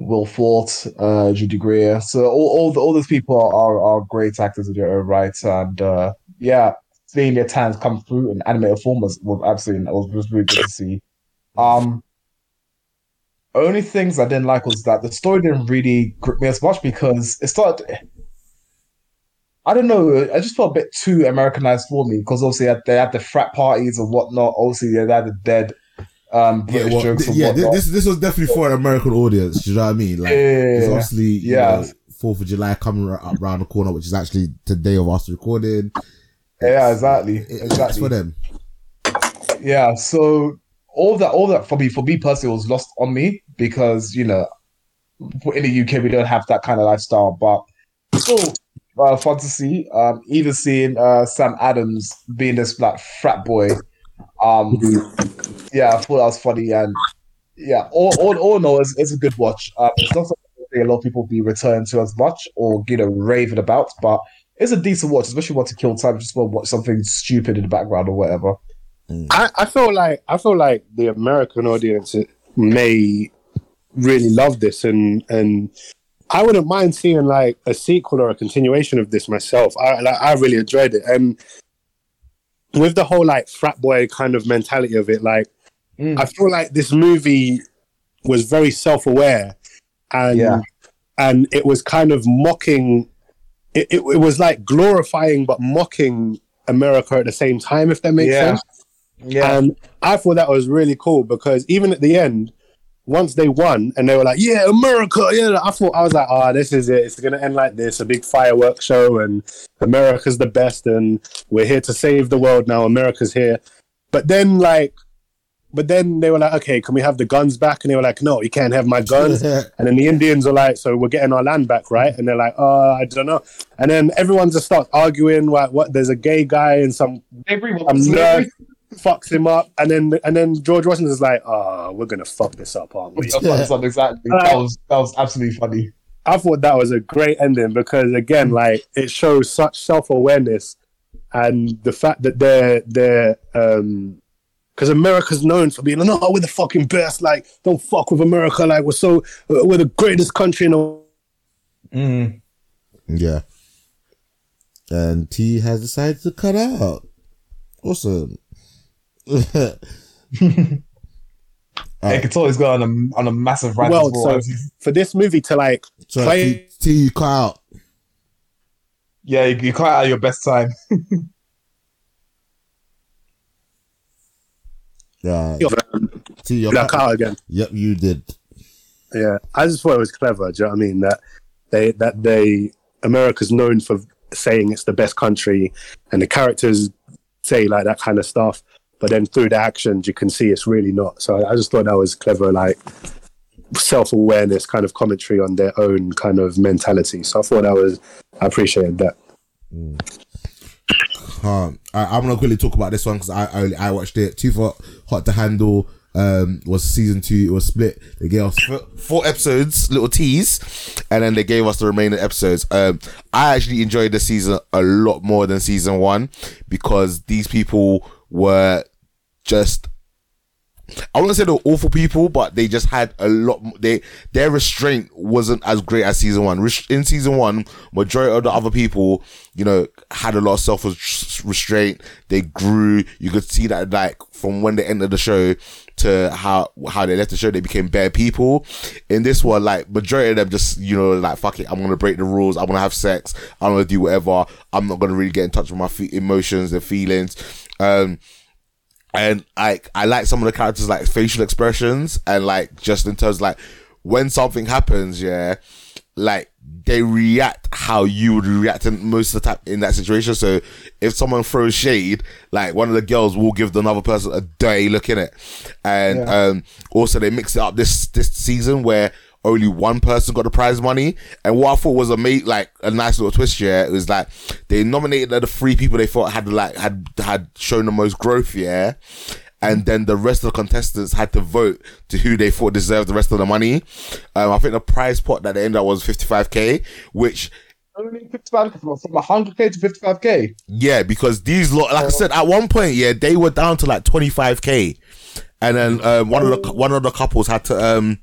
Will Forte, uh, Judy Greer. So all all, the, all those people are, are are great actors in their own right, and uh, yeah, seeing their talents come through in animated form was, was absolutely was, was really good to see. Um, only things I didn't like was that the story didn't really grip me as much because it started. I don't know. I just felt a bit too Americanized for me because obviously they had, they had the frat parties and whatnot. Obviously they had the dead um, Yeah, British well, jokes th- and yeah. whatnot. This this was definitely for an American audience. You know what I mean? Like, Yeah, it's obviously you yeah. know, Fourth of July coming up around the corner, which is actually today of us recording. yeah, exactly, It- It's exactly. for them. Yeah, so all that, all that for me, for me personally, was lost on me because you know, in the UK we don't have that kind of lifestyle, but still uh, fun to see. Um, even seeing uh, Sam Adams being this like frat boy, um, yeah, I thought that was funny, and yeah, all all, all in all, it's, it's a good watch. Um, it's not something a lot of people be returned to as much or you know raving about, but it's a decent watch, especially want to kill time. Just want to watch something stupid in the background or whatever. I, I feel like I feel like the American audience may really love this, and and I wouldn't mind seeing like a sequel or a continuation of this myself. I like, I really enjoyed it, and with the whole like frat boy kind of mentality of it, like Mm. I feel like this movie was very self aware, and Yeah. and it was kind of mocking. It, it, it was like glorifying but mocking America at the same time, if that makes Yeah. sense. Yeah. And I thought that was really cool because even at the end, once they won and they were like, "Yeah, America!" Yeah, I thought I was like, "Ah, this is it. It's gonna end like this, a big fireworks show, and America's the best, and we're here to save the world now. America's here." But then, like, but then they were like, "Okay, can we have the guns back?" And they were like, "No, you can't have my guns." And then the Indians are like, "So we're getting our land back, right?" And they're like, "Oh, I don't know." And then everyone just starts arguing. Like, what? There's a gay guy and some Slavery, some nerd fucks him up, and then and then George Washington's like, "Oh, we're gonna fuck this up, aren't we?" Yeah. exactly. That was that was absolutely funny. I thought that was a great ending because again, like it shows such self awareness and the fact that they're they're um because America's known for being no, we're the fucking best. Like, don't fuck with America. Like, we're so we're the greatest country in the Mm. Yeah. And he has decided to cut out. Awesome. Yeah, you can tell he's got on a on a massive rant Well, so- for this movie to like so Play- T, T, you cut out. yeah, you, you quite out your best time. Yeah. Yeah. T, you're black cut- out again. Yep, you did. Yeah, I just thought it was clever. Do you know what I mean? That they that they America's known for saying it's the best country, and the characters say like that kind of stuff. But then through the actions, you can see it's really not. So I just thought that was clever, like self awareness kind of commentary on their own kind of mentality. So I thought that was I appreciated that. Um, I, I'm gonna quickly talk about this one because I, I I watched it. Too for hot to handle. um, was season two. It was split. They gave us Four- Four episodes, little tease, and then they gave us the remaining episodes. Um, I actually enjoyed the season a lot more than season one because these people were just I wouldn't say they're awful people, but they just had a lot. They their restraint wasn't as great as season one. In season one, majority of the other people, you know, had a lot of self restraint. They grew. You could see that, like from when they entered the show to how how they left the show, they became bare people. In this one, like majority of them just you know like fuck it, I'm gonna break the rules. I'm gonna have sex. I'm gonna do whatever. I'm not gonna really get in touch with my emotions and feelings. Um, and like I like some of the characters like facial expressions and like just in terms of, like when something happens, yeah, like they react how you would react in most of the time in that situation. So if someone throws shade, like one of the girls will give the another person a dirty look in it, and um, also they mix it up this this season where only one person got the prize money. And what I thought was a mate, like a nice little twist here, it was like they nominated the three people they thought had like had had shown the most growth, yeah. And then the rest of the contestants had to vote to who they thought deserved the rest of the money. Um, I think the prize pot that they ended up was 55k, which Only 55 from, from 100k to 55k. yeah, because these lot, like I said, at one point, yeah, they were down to like 25k, and then um, one of the one of the couples had to um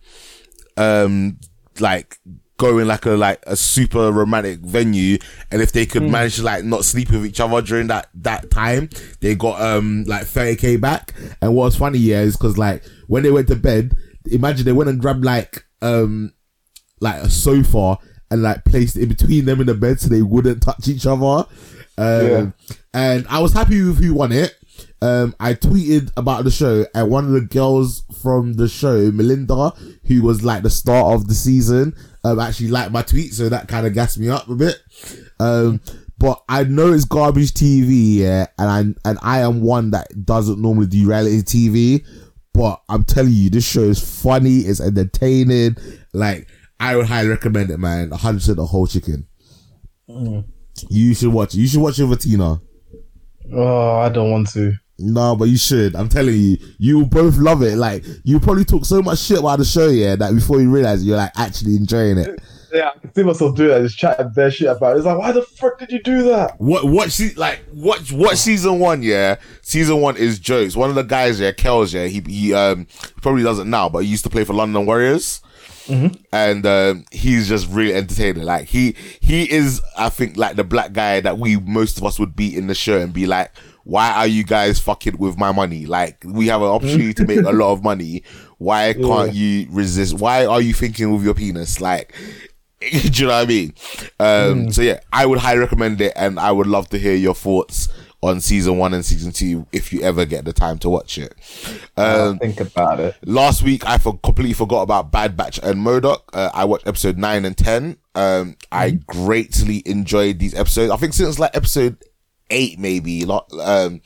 um like going like a like a super romantic venue, and if they could manage to like not sleep with each other during that that time, they got um like 30k back. And what's funny, yeah, is because like when they went to bed, imagine they went and grabbed like um like a sofa and like placed it in between them in the bed so they wouldn't touch each other. Um, Yeah. And I was happy with who won it. Um, I tweeted about the show, and one of the girls from the show, Melinda, who was like the star of the season, um, actually liked my tweet, so that kind of gassed me up a bit. Um, but I know it's garbage TV, yeah, and I and I am one that doesn't normally do reality TV, but I'm telling you, this show is funny, it's entertaining. Like I would highly recommend it, man. 100 percent the whole chicken. You should watch it. You should watch it with Tina. Oh, I don't want to. No, but you should. I'm telling you, you will both love it. Like you probably talk so much shit about the show, yeah, that before you realize you're like actually enjoying it. Yeah, I can see myself doing that, just chatting their shit about it. It's like, why the fuck did you do that? What what she like what what season one, yeah? Season one is jokes. One of the guys, yeah, Kells, yeah, he he um he probably doesn't now, but he used to play for London Warriors. And um, he's just really entertaining. Like he he is, I think, like the black guy that we most of us would be in the show and be like, "Why are you guys fucking with my money? Like we have an opportunity to make a lot of money. Why can't you resist? Why are you thinking with your penis? Like do you know what I mean? Um, So yeah, I would highly recommend it, and I would love to hear your thoughts on season one and season two if you ever get the time to watch it. Um, think about it. last week I for- completely forgot about Bad Batch and Modok. Uh, I watched episode nine and ten. Um, I greatly enjoyed these episodes. I think since like episode eight, maybe. Lot, um,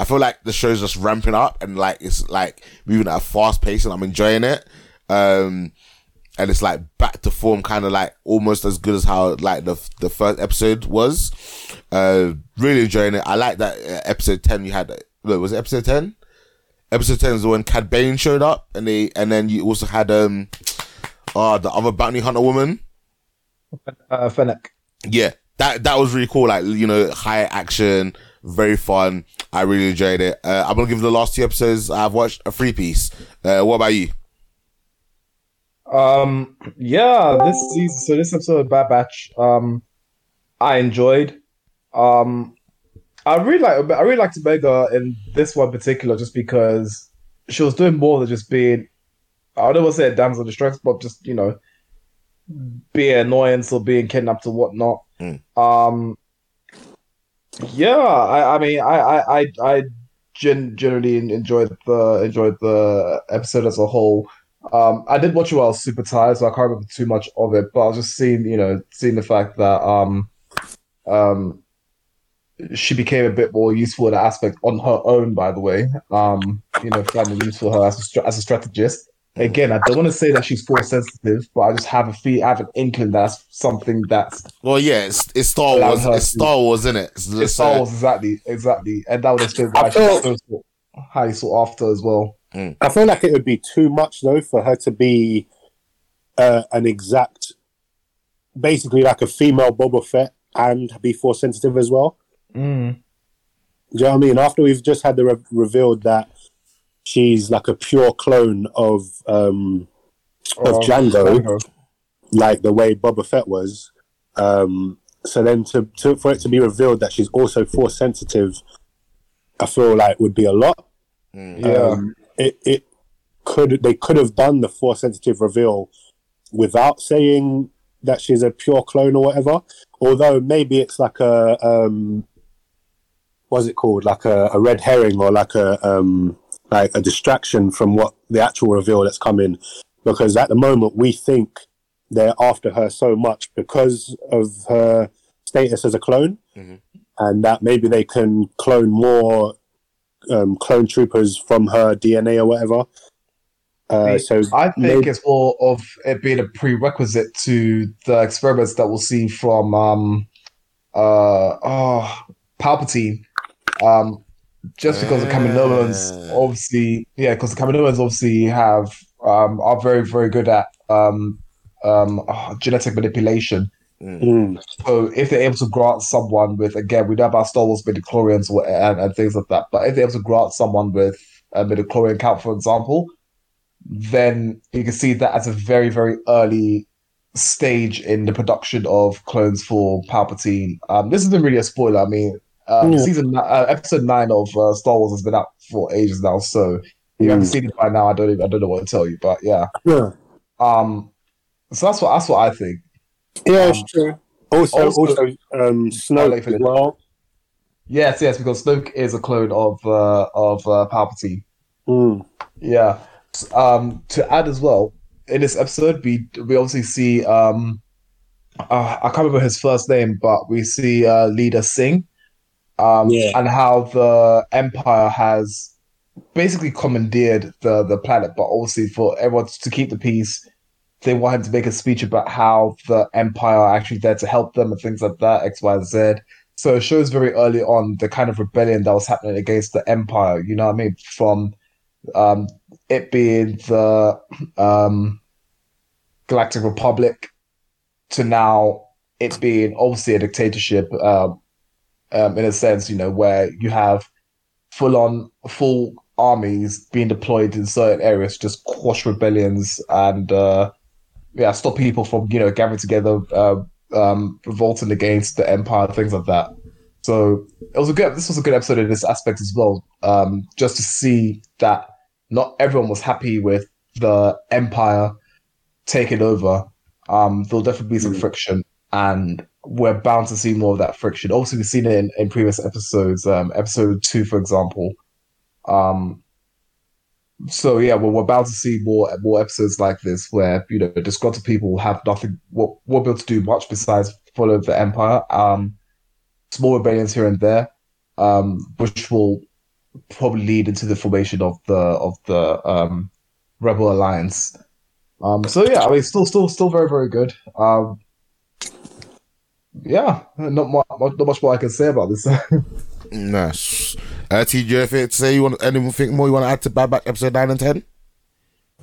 I feel like the show's just ramping up and like it's like moving at a fast pace, and I'm enjoying it. Um, and it's like back to form, kind of like almost as good as how like the the first episode was. Uh, really enjoying it. I like that uh, episode ten. You had look, was it episode ten? Episode ten is when Cad Bane showed up, and they and then you also had um, uh the other bounty hunter woman. Uh, Fennec. Yeah, that that was really cool. Like you know, high action, very fun. I really enjoyed it. Uh, I'm gonna give the last two episodes I've watched a free piece. Uh, what about you? Um, yeah, this season, so this episode of Bad Batch, um, I enjoyed. Um, I really like, I really liked Omega in this one particular, just because she was doing more than just being, I don't want to say a damsel in distress, but just you know, being annoyance or being kidnapped or whatnot. Mm. Um, yeah, I, I mean, I, I, I, I gen- generally enjoyed the enjoyed the episode as a whole. Um, I did watch it while I was super tired, so I can't remember too much of it. But I was just seeing, you know, seeing the fact that um, um, she became a bit more useful in that aspect on her own. By the way, um, you know, finding useful her as a as a strategist. Again, I don't want to say that she's force sensitive, but I just have a feel, I have an inkling that's something that's Well, yeah, it's, it's Star Wars. It's Star Wars, isn't it? it's Star Wars exactly, exactly, and that would explain why I she's so sought- highly sought after as well. I feel like it would be too much though for her to be uh, an exact, basically like a female Boba Fett and be force sensitive as well. Mm. Do you know what I mean? After we've just had the re- revealed that she's like a pure clone of um, of Oh, Jango, like the way Boba Fett was. Um, so then to, to for it to be revealed that she's also force sensitive, I feel like would be a lot. Yeah. Um, it it could they could have done the force sensitive reveal without saying that she's a pure clone or whatever. Although maybe it's like a um, what's it called? Like a, a red herring or like a um, like a distraction from what the actual reveal that's coming. Because at the moment we think they're after her so much because of her status as a clone, Mhm. and that maybe they can clone more um, clone troopers from her DNA or whatever. Uh, so I think maybe- it's more of it being a prerequisite to the experiments that we'll see from um uh oh Palpatine. Um just because the Kaminoans obviously yeah, because the Kaminoans obviously have um are very, very good at um um oh, genetic manipulation. Mm, So if they're able to grant someone with, again, we know about Star Wars midichlorians or- and, and things like that, but if they're able to grant someone with a midichlorian count, for example, then you can see that as a very, very early stage in the production of clones for Palpatine. Um, this isn't really a spoiler. I mean, uh, Yeah. season uh, episode nine of uh, Star Wars has been out for ages now, so if you haven't Mm. seen it by now, I don't even, I don't know what to tell you, but yeah. yeah, Um, so that's what that's what I think. yeah, Um, it's true. Also, also- also, um, Snoke as well. Yes, yes, because Snoke is a clone of uh, of uh, Palpatine. Mm, Yeah. Um, to add as well, in this episode, we we obviously see um, uh, I can't remember his first name, but we see uh, Leader Singh, um, Yeah. and how the Empire has basically commandeered the the planet, but obviously for everyone to keep the peace, they want him to make a speech about how the Empire are actually there to help them and things like that, X, Y, Z. So it shows very early on the kind of rebellion that was happening against the Empire. You know what I mean? From um, it being the um, Galactic Republic to now it being obviously a dictatorship um, um, in a sense, you know, where you have full on full armies being deployed in certain areas to just quash rebellions and uh, yeah, stop people from you know gathering together, uh, um, revolting against the empire, things like that. So it was a good. This was a good episode in this aspect as well. Um, just to see that not everyone was happy with the empire taking over. Um, there'll definitely be some Mm. friction, and we're bound to see more of that friction. Obviously, we've seen it in, in previous episodes. Um, episode two, for example. Um, so yeah, well, we're bound to see more more episodes like this where you know disgruntled people have nothing, won't, won't be able to do much besides follow the empire. Um, small rebellions here and there, um, which will probably lead into the formation of the of the um, rebel alliance. Um, so yeah, I mean, still, still, still very, very good. Um, yeah, not much, not much more I can say about this. Nice. Uh, T, do you have to say? You want anything more you want to add to Bad Batch episode 9 and 10?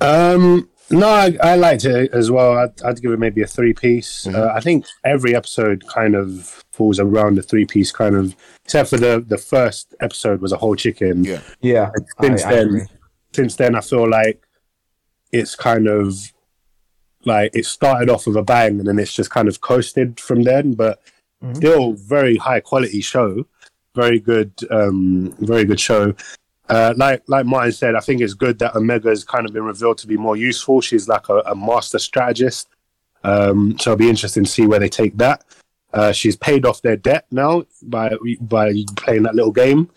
Um, no, I, I liked it as well. I'd, I'd give it maybe a three piece. Uh, I think every episode kind of falls around the three piece kind of, except for the the first episode was a whole chicken. Yeah. yeah, Since I- I then, agree. since then, I feel like it's kind of like it started off with a bang and then it's just kind of coasted from then. But Mhm. still, very high quality show. Very good, um, very good show. Uh, like like Martin said, I think it's good that Omega has kind of been revealed to be more useful. She's like a, a master strategist. Um, so it'll be interesting to see where they take that. Uh, she's paid off their debt now by by playing that little game,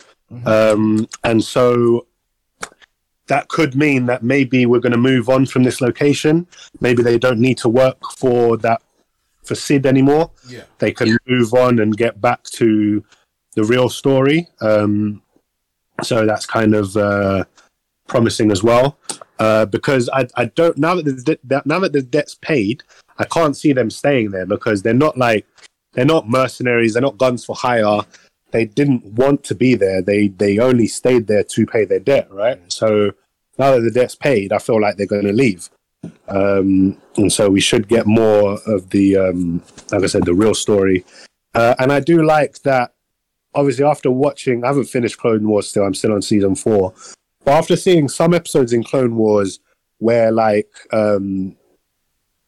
um, and so that could mean that maybe we're going to move on from this location. Maybe they don't need to work for that for Cid anymore. Yeah. They can move on and get back to the real story. Um, so that's kind of uh, promising as well. Uh, because I, I don't now that the that now that the debt's paid, I can't see them staying there because they're not like they're not mercenaries. They're not guns for hire. They didn't want to be there. They they only stayed there to pay their debt, right? So now that the debt's paid, I feel like they're going to leave. Um, and so we should get more of the, um, like I said, the real story. Uh, and I do like that. Obviously, after watching, I haven't finished Clone Wars still. I'm still on season four. But after seeing some episodes in Clone Wars where like um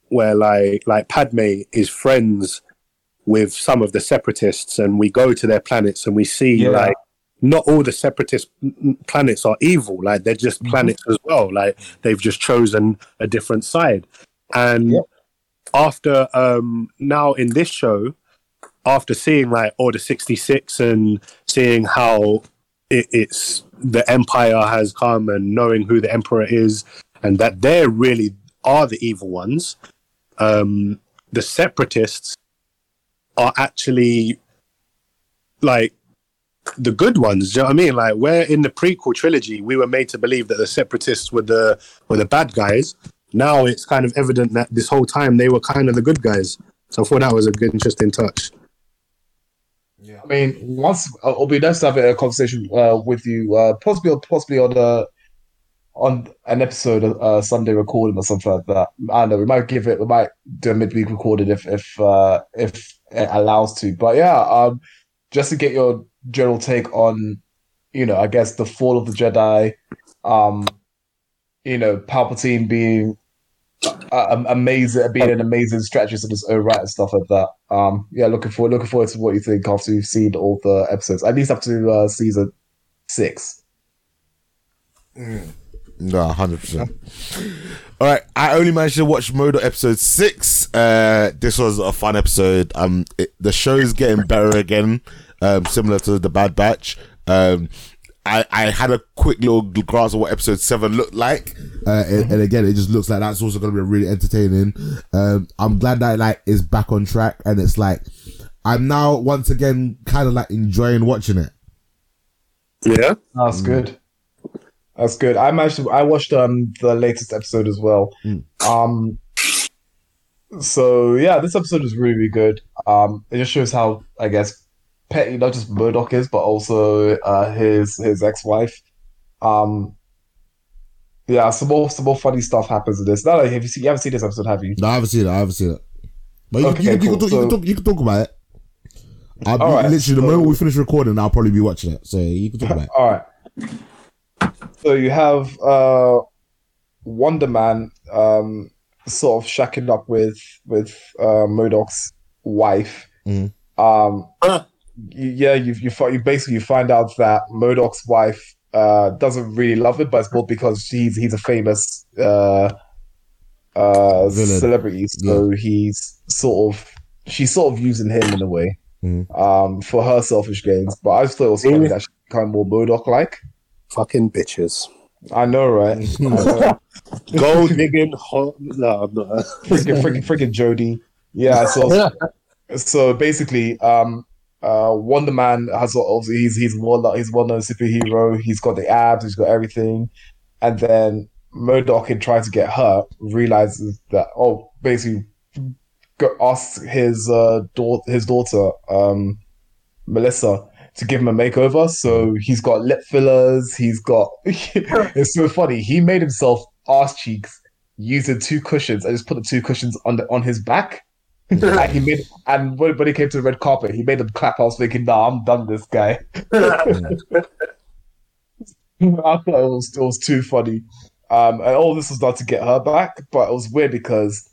where like like Padme is friends with some of the separatists and we go to their planets and we see Yeah. like not all the separatist planets are evil like they're just planets as well like they've just chosen a different side and Yep. after um now in this show after seeing like order 66 and seeing how it, it's the empire has come and knowing who the emperor is and that they really are the evil ones um the separatists are actually like the good ones. Do you know what I mean? Like where in the prequel trilogy we were made to believe that the separatists were the were the bad guys. Now it's kind of evident that this whole time they were kind of the good guys. So I thought that was a good, interesting touch. Yeah, I mean, once uh, it'll be nice to have a conversation uh, with you, uh, possibly possibly on a on an episode, uh, Sunday recording or something like that. I don't know. We might give it. We might do a midweek recording if if uh, if it allows to. But yeah, um, just to get your general take on, you know, I guess the fall of the Jedi, um, you know, Palpatine being uh, amazing, being an amazing strategist in his own right and stuff like that. Um, yeah, looking forward, looking forward to what you think after you've seen all the episodes, at least up to uh, season six. No, hundred percent. All right, I only managed to watch Modo episode six. Uh, this was a fun episode. Um, it, the show is getting better again. Um, similar to the Bad Batch. Um, I, I had a quick little glance of what episode seven looked like, uh, and, and again, it just looks like that's also going to be really entertaining. Um, I'm glad that like is back on track, and it's like I'm now once again kind of like enjoying watching it. Yeah. That's good. That's good. I managed to, I watched um the latest episode as well. Um so yeah, this episode is really, really good. Um it just shows how I guess petty not just Modok is, but also uh his his ex wife. Um yeah, some more some more funny stuff happens in this. No, have you seen you haven't seen this episode, have you? No, I haven't seen it. I haven't seen it. But you, Okay, you, you, cool. can, talk, you, can talk, you can talk about it. I'll be, right, literally, the moment we finish recording, I'll probably be watching it. So you can talk about it. All right. So you have uh, Wonder Man um, sort of shacking up with with uh, Modok's wife. Mhm. Um, yeah, you you, fi- you basically you find out that Modok's wife uh, doesn't really love it, but it's more because he's he's a famous uh, uh, celebrity, so he's sort of she's sort of using him in a way Mhm. um, for her selfish gains. But I just thought it was funny that she kind of more Modok like. Fucking bitches. I know, right? I know. Gold digging. Hot. No, I'm not. freaking, freaking, freaking Jodie. Yeah. So, so basically, um, uh, Wonder Man has also he's he's one he's well known superhero. He's got the abs. He's got everything, and then Modok, in trying to get her, realizes that oh, basically, go ask his uh daughter, his daughter, um, Melissa. To give him a makeover, so he's got lip fillers. He's got. it's so funny. He made himself ass cheeks using two cushions I just put the two cushions on the on his back. and he made and when, when he came to the red carpet, he made them clap. I was thinking, nah, I'm done this guy. I thought it was it was too funny. Um, and all this was done to get her back, but it was weird because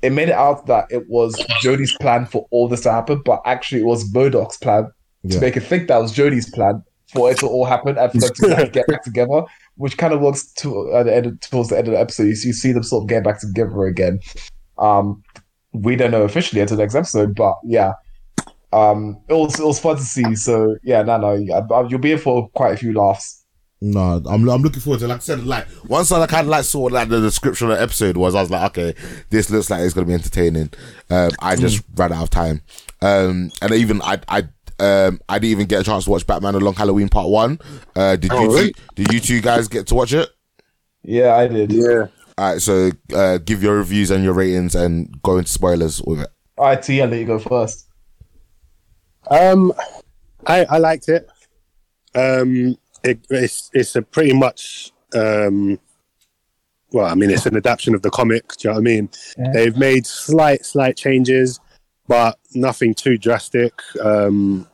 it made it out that it was Jodie's plan for all this to happen, but actually it was Modok's plan Yeah. to make it think that was Jodie's plan for it to all happen and for them to like, get back together, which kind of works to at the end towards the end of the episode. You see, you see them sort of get back together again. Um, we don't know officially until next episode, but yeah, um, it was it was fun to see. So yeah, no, no, you'll be in for quite a few laughs. No, I'm I'm looking forward to. it. Like I said, like once I kind of like saw like the description of the episode was, I was like, okay, this looks like it's gonna be entertaining. Um, I just ran out of time. Um, and even I I. Um, I didn't even get a chance to watch Batman: Along Halloween Part One. Uh, did you? Oh, really? Two, did you two guys get to watch it? Yeah, I did. Yeah. All right, so uh, give your reviews and your ratings and go into spoilers with it. All right, T, I'll let you go first. Um, I I liked it. Um, it, it's it's a pretty much Um, well, I mean, it's an adaptation of the comic. Do you know what I mean? They've made slight, slight changes, but nothing too drastic. Um,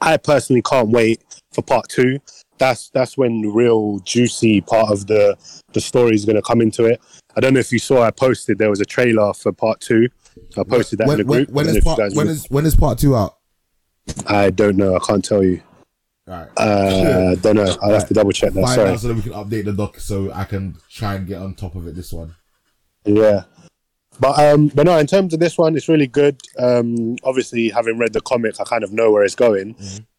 I personally can't wait for part two. That's that's when the real juicy part of the the story is going to come into it. I don't know if you saw. I posted there was a trailer for part two. I posted that in the when, when, group. when don't is know if you part when is when is part two out? I don't know. I can't tell you. All right. Uh, don't know. I'll have to double check that. Find Sorry. out so that we can update the doc so I can try and get on top of it this one. Yeah. But um, but no, in terms of this one, it's really good. Um, obviously, having read the comic, I kind of know where it's going.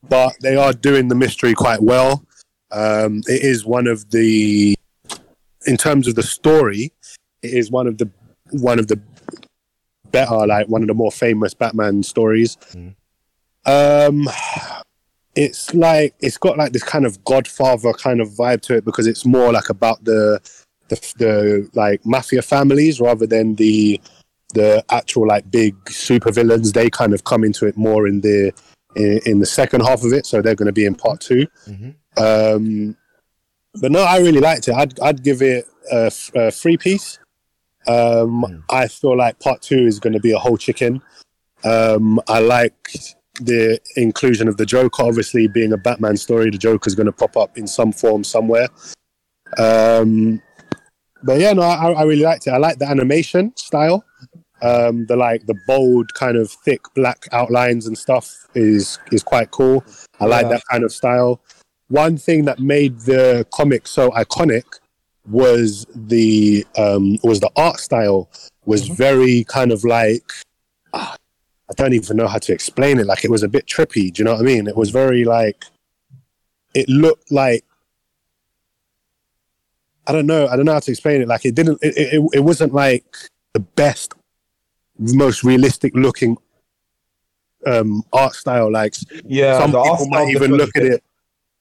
But they are doing the mystery quite well. Um, it is one of the, in terms of the story, it is one of the one of the better, like one of the more famous Batman stories. Um, it's like it's got like this kind of Godfather kind of vibe to it because it's more like about the the, the like mafia families rather than the the actual like big super villains. They kind of come into it more in the in, in the second half of it, so they're going to be in part 2 Um, but no, I really liked it. I'd I'd give it a, free piece. Um, I feel like part two is going to be a whole chicken. Um, I like the inclusion of the Joker. Obviously, being a Batman story, the Joker is going to pop up in some form somewhere. Um, but yeah, no, I, I really liked it. I like the animation style. Um, the like the bold kind of thick black outlines and stuff is is quite cool. I like Yeah. that kind of style. One thing that made the comic so iconic was the um, was the art style was very kind of like ah, I don't even know how to explain it. Like it was a bit trippy. Do you know what I mean? It was very like it looked like I don't know. I don't know how to explain it. Like it didn't. It it, it wasn't like the best, most realistic looking um art style. Like Yeah, some people might even look at it.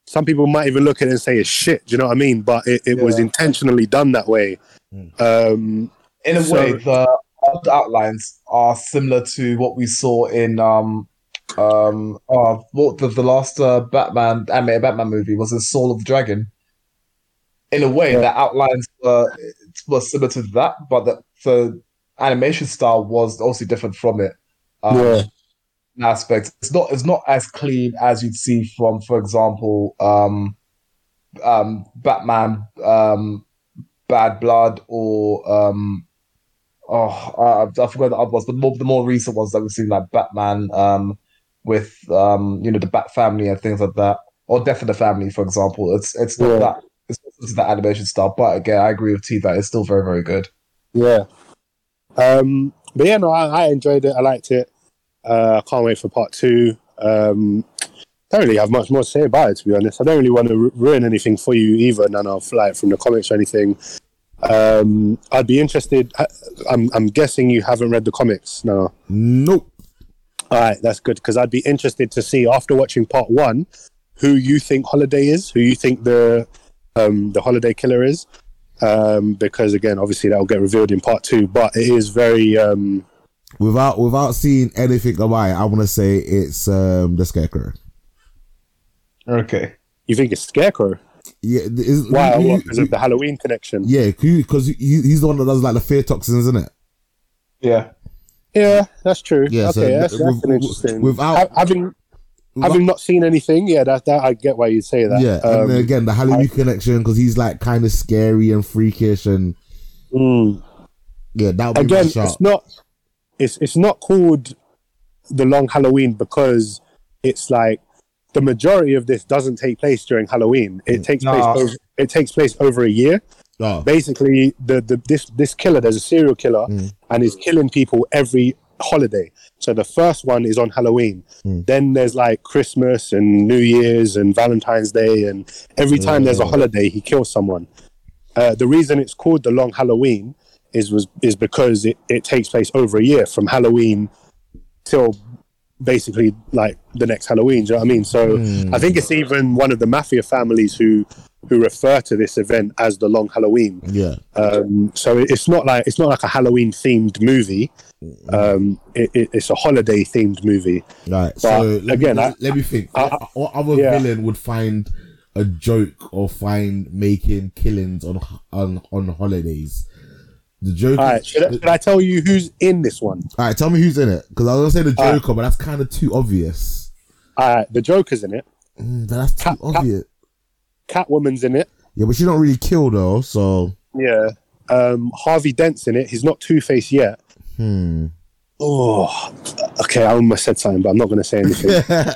Some people might even look at it and say it's shit. Do you know what I mean? But it, it was intentionally done that way. Um, in a So- way, the art outlines are similar to what we saw in um um uh, what the, the last uh, Batman animated Batman movie was in Soul of the Dragon. In a way, Yeah. the outlines were were similar to that, but the, the animation style was also different from it. Um, Yeah. in aspects. It's not it's not as clean as you'd see from, for example, um, um, Batman, um, Bad Blood, or um, oh, I, I forgot the other ones, but more, the more recent ones that we've seen, like Batman, um, with um, you know, the Bat Family and things like that, or Death of the Family, for example. It's it's not Yeah. that it's not that animation style, but again, I agree with T that it's still very very good. Yeah. Um, but yeah, no, I, I enjoyed it. I liked it. Uh, I can't wait for part two. Um, don't really have much more to say about it, to be honest. I don't really want to ru- ruin anything for you either, none of like from the comics or anything. Um, I'd be interested. I- I'm, I'm guessing you haven't read the comics. No. Nope. All right, that's good because I'd be interested to see after watching part one who you think Holiday is, who you think the um, the Holiday Killer is, um, because again, obviously that will get revealed in part two. But it is very um, Without without seeing anything about it, I want to say it's um the Scarecrow. Okay. you think it's Scarecrow? Yeah, is, Why? who- What, because of the Halloween connection? yeah, because he, he's the one that does like the fear toxins, isn't it? Yeah. Yeah, that's true. Yeah, so okay, that's, that's with- an with- interesting. without- Ha- having having not seen anything, yeah, that that I get why you say that. Yeah, Um, and then again the Halloween connection because he's like kind of scary and freakish and mm. yeah, that would be again, my it's not it's it's not called the long Halloween because it's like the majority of this doesn't take place during Halloween. It takes No. place over it takes place over a year. Oh, Basically, the, the this this killer, there's a serial killer, and he's killing people every holiday. So the first one is on Halloween. Hmm. Then there's like Christmas and New Year's and Valentine's Day, and every time there's a hmm. holiday, he kills someone. Uh, the reason it's called the Long Halloween is was is because it, it takes place over a year from Halloween till basically like the next Halloween. Do you know what I mean? So hmm. I think it's even one of the mafia families who who refer to this event as the Long Halloween. yeah, Um, so it's not like it's not like a Halloween themed movie. Um, it, it, it's a holiday themed movie. right. So let again, me, I- let me think. I- what, what other yeah. villain would find a joke or find making killings on on on holidays. The Joker. All right, should I, should I tell you who's in this one? All right, tell me who's in it because I was gonna say the All right. Joker, but that's kind of too obvious. All right, the Joker's in it. Mm, that's too Cat- obvious. Catwoman's in it. Yeah, but she don't really kill though. So Yeah. Um, Harvey Dent's in it. He's not Two Face yet. hmm. Oh, okay. I almost said something, but I'm not going to say anything.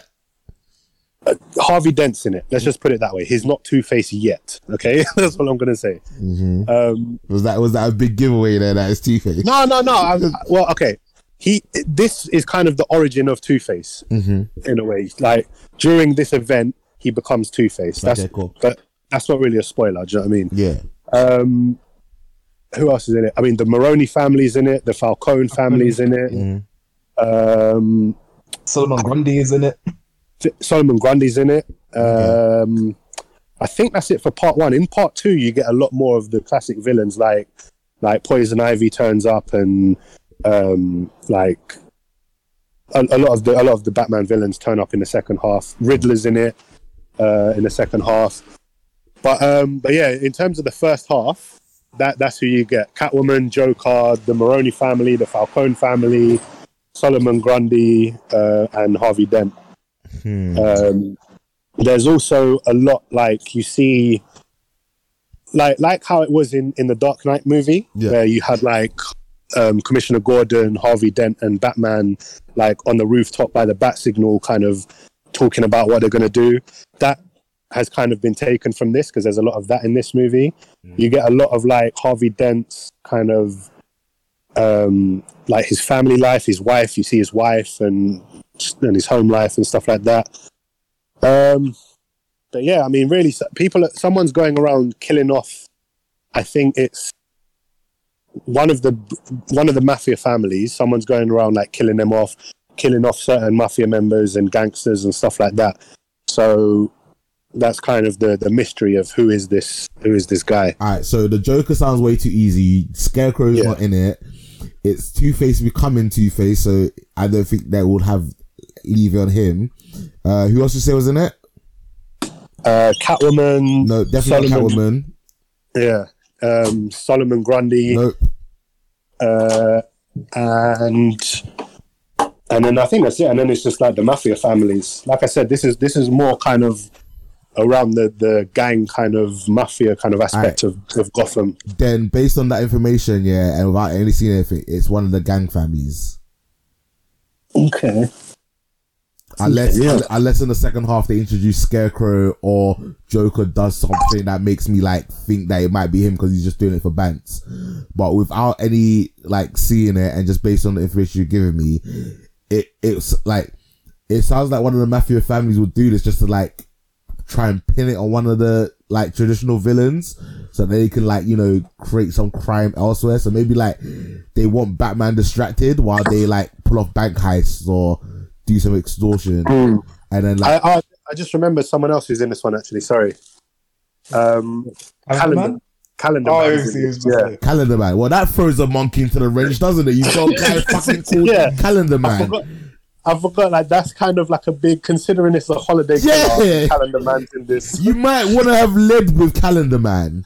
Harvey Dent's in it. Let's just put it that way. He's not Two Face yet. Okay, that's what I'm going to say. hmm Um, Was that was that a big giveaway there? That is Two Face. no, no, no. I, well, okay. He. This is kind of the origin of Two Face hmm in a way. Like during this event, he becomes Two Face. That's Okay, cool. but that's not really a spoiler. Do you know what I mean? Yeah. Um, who else is in it? I mean, the Maroni family's in it. The Falcone family's in it. Mhm. Um, Solomon Grundy is in it. Solomon Grundy's in it. Um, I think that's it for part one. In part two, you get a lot more of the classic villains, like like Poison Ivy turns up, and um, like a, a lot of the a lot of the Batman villains turn up in the second half. Riddler's in it uh, in the second half. But um, but yeah, in terms of the first half, that that's who you get: Catwoman, Joker, the Maroni family, the Falcone family, Solomon Grundy, uh, and Harvey Dent. Hmm. Um, there's also a lot like you see, like like how it was in in the Dark Knight movie, Yeah. where you had like um, Commissioner Gordon, Harvey Dent, and Batman like on the rooftop by the bat signal, kind of talking about what they're going to do. That has kind of been taken from this because there's a lot of that in this movie. You get a lot of like Harvey Dent's kind of um, like his family life, his wife. You see his wife and and his home life and stuff like that. Um, but yeah, I mean, really, people, someone's going around killing off. I think it's one of the one of the mafia families. Someone's going around like killing them off, killing off certain mafia members and gangsters and stuff like that. So that's kind of the the mystery of who is this who is this guy. All right, so the Joker sounds way too easy. Scarecrow's Yeah. not in it. It's Two Face becoming Two Face, so I don't think that would have leave on him. Uh, who else you say was in it? Uh, Catwoman, No, definitely Solomon- Catwoman. yeah, um, Solomon Grundy. Nope. uh, and and then I think that's it. And then it's just like the mafia families. Like I said, this is this is more kind of around the the gang kind of mafia kind of aspect of, of Gotham. Then, based on that information, yeah, and without any seeing anything, it's one of the gang families. Okay. Unless, Yeah. unless in the second half they introduce Scarecrow or Joker does something that makes me like think that it might be him because he's just doing it for bants. But without any like seeing it and just based on the information you're giving me, it it's like it sounds like one of the mafia families would do this just to like try and pin it on one of the like traditional villains so they can like you know create some crime elsewhere so maybe like they want batman distracted while they like pull off bank heists or do some extortion and then like I, I I just remember someone else who's in this one actually. Sorry. Um, calendar. Calendar. Oh, Man he is was- in he it. yeah. yeah. calendar man well that throws a monkey into the wrench doesn't it you've got a guy fucking called Yeah. calendar I man forgot, I forgot, like that's kind of like a big considering it's a holiday. Yeah. killer, calendar man's in this. you might want to have lived with calendar man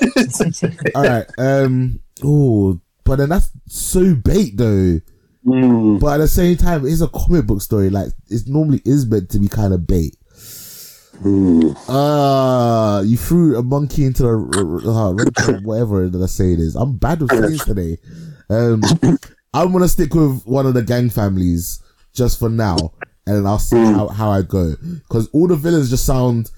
all right um oh but then that's so bait though Mm. But at the same time, it's a comic book story. Like it normally is meant to be kind of bait. Ah, you threw a monkey into the uh, red- whatever the say it is. I'm bad with things today. Um, I'm gonna stick with one of the gang families just for now, and I'll see how, how I go. Because all the villains just sound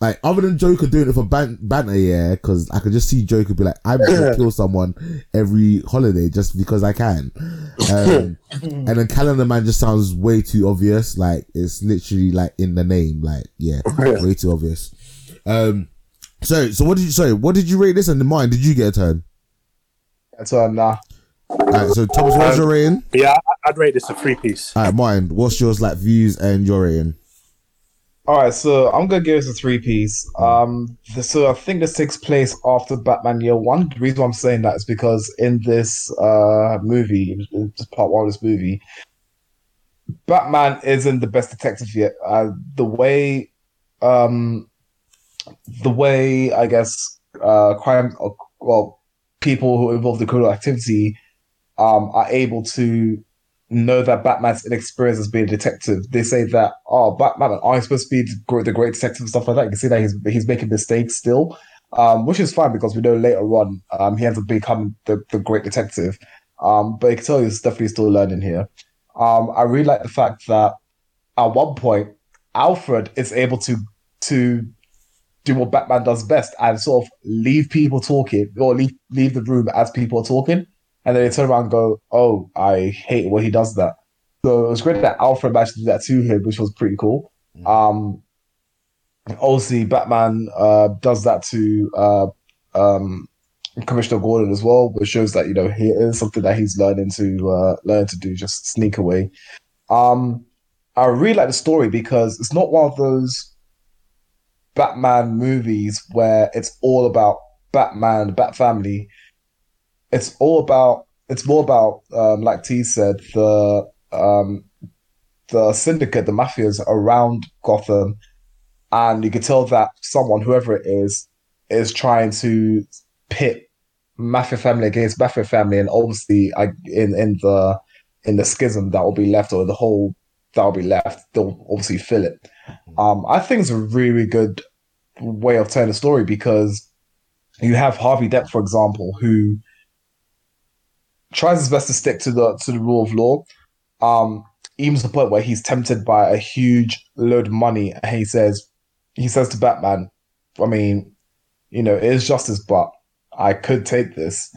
like other than Joker doing it for ban- banter, yeah. Because I could just see Joker be like, "I'm gonna kill someone every holiday just because I can," um, and then Calendar Man just sounds way too obvious. Like it's literally like in the name. Like yeah, way too obvious. Um, so so what did you say? What did you rate this? And then mine, did you get a turn? That's uh, nah. Alright, so Thomas, what's your rating? Yeah, I'd rate this a three piece. Alright, mine. What's yours like views and your rating? All right, so I'm gonna give this a three piece. Um, so I think this takes place after Batman Year One. The reason why I'm saying that is because in this uh movie, part one of this movie, Batman isn't the best detective yet. Uh, the way um, the way I guess uh, crime, or, well, people who involved in criminal activity um, are able to know that Batman's inexperienced as being a detective. They say that, oh, Batman, are you supposed to be the great, detective and stuff like that? You can see that he's he's making mistakes still, um, which is fine because we know later on um, he ends up becoming the, the great detective. Um, but you can tell he's definitely still learning here. Um, I really like the fact that at one point Alfred is able to to do what Batman does best and sort of leave people talking or leave leave the room as people are talking, and then they turn around and go, "Oh, I hate when he does that." So it was great that Alfred managed to do that to him, which was pretty cool. Um, obviously, Batman uh, does that to uh, um, Commissioner Gordon as well, which shows that you know he is something that he's learning to uh, learn to do, just sneak away. Um, I really like the story because it's not one of those Batman movies where it's all about Batman, Bat family. It's all about it's more about um, like T said the um, the syndicate, the mafias around Gotham, and you can tell that someone, whoever it is, is trying to pit mafia family against mafia family, and obviously, I, in in the in the schism that will be left, or the whole that will be left, they'll obviously fill it. Um, I think it's a really good way of telling the story because you have Harvey Dent, for example, who tries his best to stick to the to the rule of law. Um, even to the point where he's tempted by a huge load of money, and he says, he says to Batman, "I mean, you know, it is justice, but I could take this."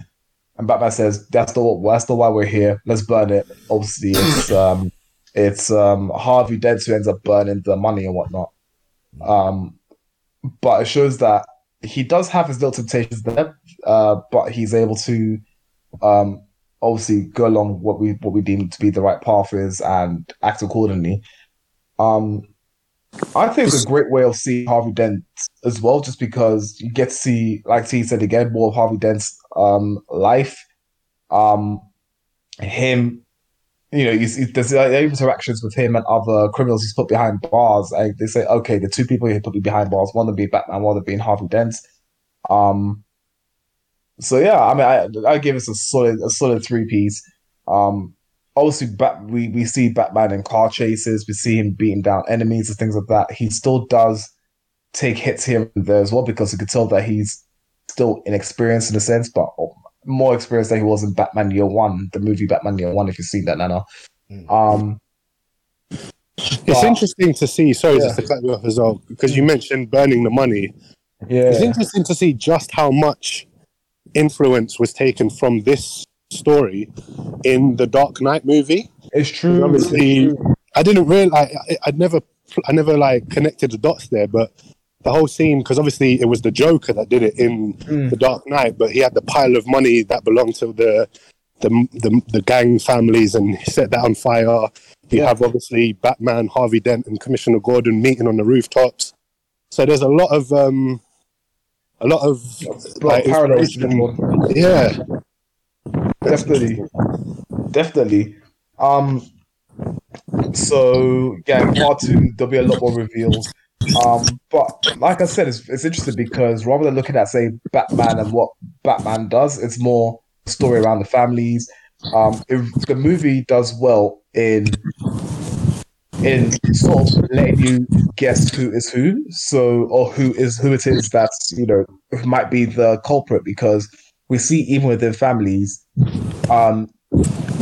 And Batman says, "That's the that's the why we're here. Let's burn it." Obviously, it's um, it's um Harvey Dent who ends up burning the money and whatnot. Um, but it shows that he does have his little temptations there, uh, but he's able to um, obviously go along what we what we deem to be the right path is and act accordingly. Um, I think it's a great way of seeing Harvey Dent as well, just because you get to see, like T said again, more of Harvey Dent's um, life. Um, him you know, he's, he's, there's interactions with him and other criminals he's put behind bars. And they say, okay, the two people he put behind bars, one of them being Batman, one of them being Harvey Dent. Um, so yeah, I mean, I I give us a solid a solid three piece. Um, obviously, Bat, we we see Batman in car chases, we see him beating down enemies and things like that. He still does take hits here and there as well because you could tell that he's still inexperienced in a sense, but more experienced than he was in Batman Year One, the movie Batman Year One. If you've seen that, Nana. Um, It's but- interesting to see. Sorry, Yeah. just to cut you off as well, because you mentioned burning the money. Yeah, It's interesting to see just how much influence was taken from this story in the Dark Knight movie. it's true. Obviously, I didn't realize. I, I'd never, I never like connected the dots there, but the whole scene because obviously it was the Joker that did it in Mm. the Dark Knight, but he had the pile of money that belonged to the the the, the gang families and he set that on fire. You Yeah. have obviously Batman, Harvey Dent, and Commissioner Gordon meeting on the rooftops. So there's a lot of um, a lot of like, parallels. Yeah, definitely, definitely. Um, so yeah, in part two there'll be a lot more reveals. Um, but like I said, it's, it's interesting because rather than looking at say Batman and what Batman does, it's more story around the families. Um, if the movie does well in in sort of letting you guess who is who, so or who is who it is that's you know might be the culprit because we see even within families, um,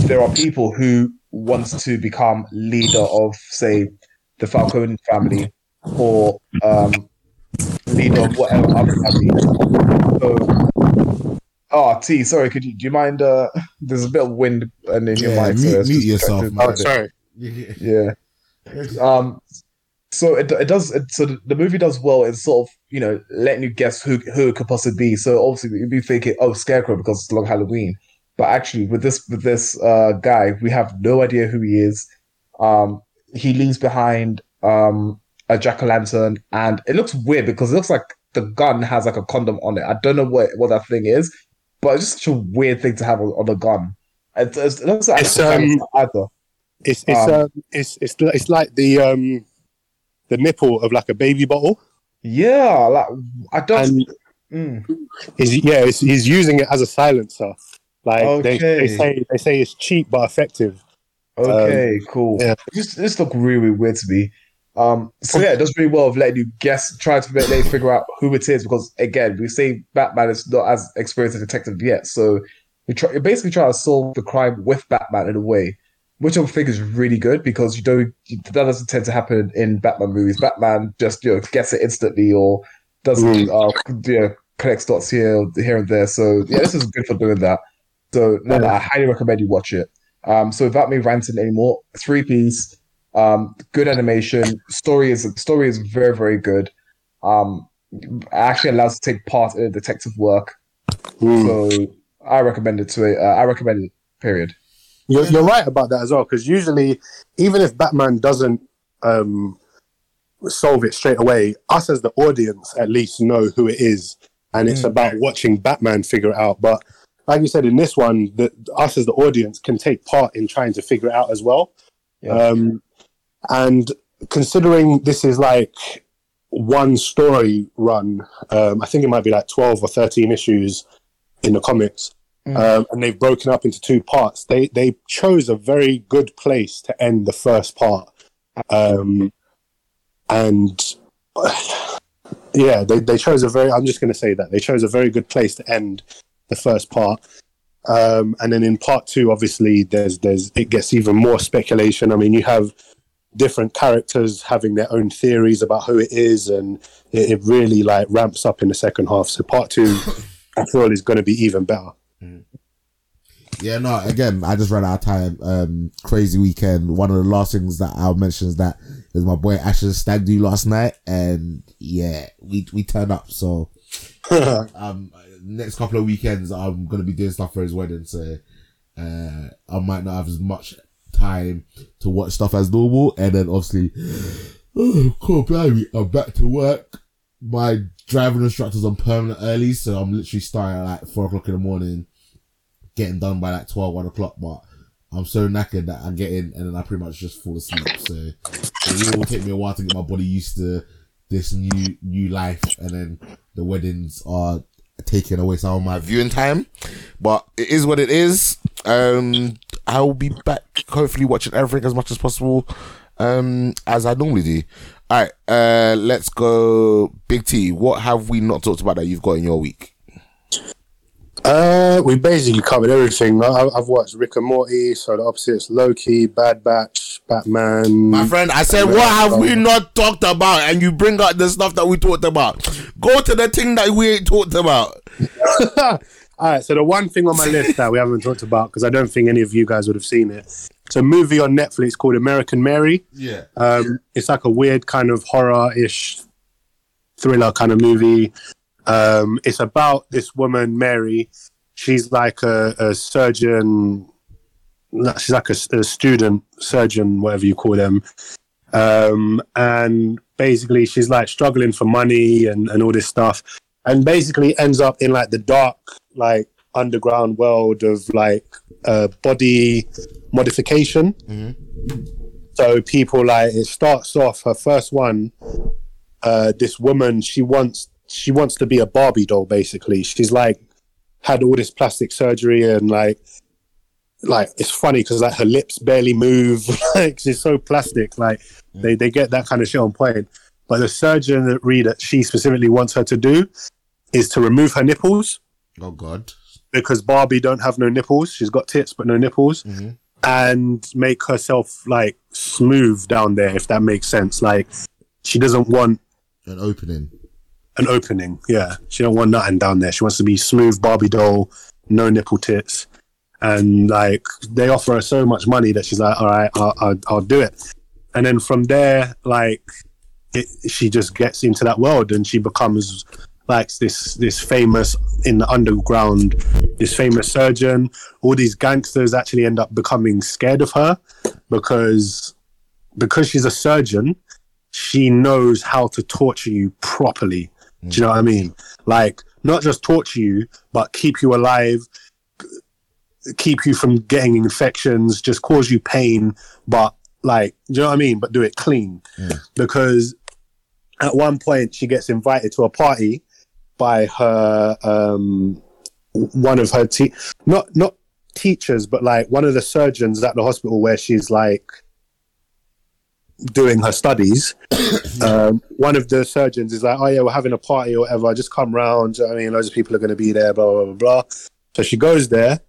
there are people who wants to become leader of say the Falcone family or um, leader of whatever other family. So, oh, T, sorry, could you do you mind? Uh, there's a bit of wind and in your Yeah, mic. mute- so mute yourself, oh, me a bit. sorry. Yeah. Um. So it, it does. It, so the, movie does well in sort of you know letting you guess who who it could possibly be. So obviously you'd be thinking, oh, Scarecrow because it's long Halloween. But actually, with this with this uh, guy, we have no idea who he is. Um, he leaves behind um, a jack o' lantern, and it looks weird because it looks like the gun has like a condom on it. I don't know what what that thing is, but it's just such a weird thing to have on, on a gun. It, it's- it looks like it's, um, either. It's it's Um, um, it's it's it's like the um the nipple of like a baby bottle, Yeah, like I don't. Mm. he's yeah, he's, he's using it as a silencer. Like they, they say, they say it's cheap but effective. Okay, cool. yeah. This this look really, really weird to me. Um, so yeah, it does really well of letting you guess, trying to let you figure out who it is because again, we say Batman is not as experienced a detective yet, so you try, you're basically trying to solve the crime with Batman in a way, which I think is really good because you don't that doesn't tend to happen in Batman movies. Batman just you know gets it instantly or doesn't uh, you know connects dots here here and there. So yeah, this is good for doing that. So no, no, I highly recommend you watch it. Um, so without me ranting anymore, three piece, um, good animation, story is story is very very good. Um, actually allows to take part in detective work. Mm. So I recommend it to it. Uh, I recommend it. Period. You're, you're right about that as well, because usually, even if Batman doesn't um, solve it straight away, us as the audience at least know who it is, and it's Mm. about watching Batman figure it out. But like you said, in this one, that us as the audience can take part in trying to figure it out as well. Yeah. Um, and considering this is like one story run, um, I think it might be like 12 or 13 issues in the comics um, and they've broken up into two parts. They they chose a very good place to end the first part, um, and yeah, they they chose a very. I'm just going to say that they chose a very good place to end the first part. Um, and then in part two, obviously, there's there's it gets even more speculation. I mean, you have different characters having their own theories about who it is, and it, it really like ramps up in the second half. So part two, I feel is going to be even better. Yeah, no, again, I just ran out of time. Um, crazy weekend. One of the last things that I'll mention is that is my boy Ash's stag do last night. And yeah, we, we turned up. So, um, next couple of weekends, I'm going to be doing stuff for his wedding. So, uh, I might not have as much time to watch stuff as normal. And then obviously, oh, cool, baby, I'm back to work. My driving instructor's on permanent early. So I'm literally starting at like four o'clock in the morning getting done by like 12, 1 o'clock, but I'm so knackered that I get in and then I pretty much just fall asleep. So it will take me a while to get my body used to this new new life, and then the weddings are taking away some of my viewing time. But it is what it is. Um, I will be back, hopefully watching everything as much as possible, um, as I normally do. All right, uh, let's go. Big T, what have we not talked about that you've got in your week? Uh, we basically covered everything. I, I've watched Rick and Morty, Solar Opposites: Loki, Bad Batch, Batman. My friend, I said, what have we not talked about? And you bring out the stuff that we talked about. Go to the thing that we ain't talked about. All right, so the one thing on my list that we haven't talked about because I don't think any of you guys would have seen it. It's a movie on Netflix called American Mary. Yeah. Um, it's like a weird kind of horror-ish thriller kind of movie. Um, it's about this woman, Mary. She's like a, a surgeon. She's like a, a student surgeon, whatever you call them. Um, and basically, she's like struggling for money and, and all this stuff. And basically ends up in like the dark, like underground world of like uh, body modification. So people like it starts off her first one. Uh, this woman she wants she wants to be a Barbie doll. Basically, she's like had all this plastic surgery and like like it's funny because like her lips barely move. like she's so plastic. Like they they get that kind of shit on point. But the surgeon that read that she specifically wants her to do is to remove her nipples Oh, God. because Barbie don't have no nipples. She's got tits but no nipples, mm-hmm. and make herself like smooth down there, if that makes sense. Like she doesn't want An opening. An opening. Yeah, she don't want nothing down there. She wants to be smooth Barbie doll, no nipple tits, and like they offer her so much money that she's like, all right, I'll, I'll, I'll do it. And then from there, like it, she just gets into that world and she becomes like this this famous in the underground this famous surgeon all these gangsters actually end up becoming scared of her because because she's a surgeon she knows how to torture you properly do you know what i mean like not just torture you but keep you alive keep you from getting infections just cause you pain but like, do you know what I mean? But do it clean. Because at one point she gets invited to a party by her, um, one of her te- not, not teachers, but like one of the surgeons at the hospital where she's like doing her studies. um, one of the surgeons is like, "Oh yeah, we're having a party or whatever. Just come round. Do you know what I mean, loads of people are going to be there. Blah blah blah blah." So she goes there,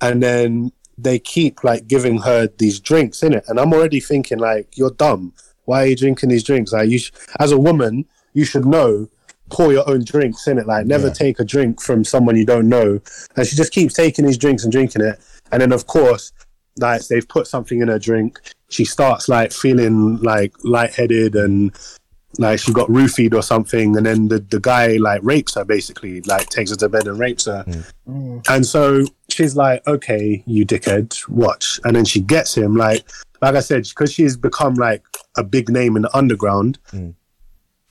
and then they keep like giving her these drinks in it, and I'm already thinking like, "You're dumb. Why are you drinking these drinks? Like, you sh- as a woman, you should know." Pour your own drinks in it, like never Yeah. take a drink from someone you don't know. And she just keeps taking these drinks and drinking it. And then, of course, like they've put something in her drink. She starts like feeling like lightheaded and like she got roofied or something. And then the, the guy like rapes her basically, like takes her to bed and rapes her. Mm. Mm. And so she's like, okay, you dickhead, watch. And then she gets him like, like I said, because she's become like a big name in the underground. Mm.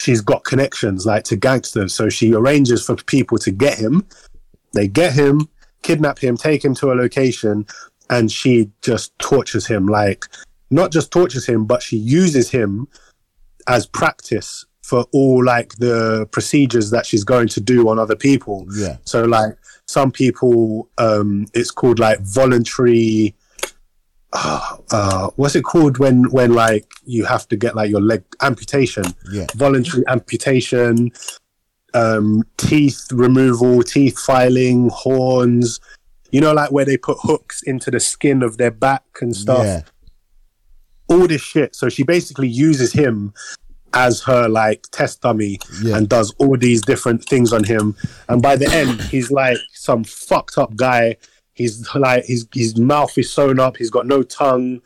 She's got connections like to gangsters, so she arranges for people to get him. They get him, kidnap him, take him to a location, and she just tortures him. Like, not just tortures him, but she uses him as practice for all like the procedures that she's going to do on other people. Yeah. So like some people, um, it's called like voluntary. Uh, uh, what's it called when when like you have to get like your leg amputation? Yeah. Voluntary amputation, um, teeth removal, teeth filing, horns. You know, like where they put hooks into the skin of their back and stuff Yeah. All this shit. So she basically uses him as her like test dummy Yeah. and does all these different things on him. And by the end, he's like some fucked up guy. He's like his his mouth is sewn up. He's got no tongue.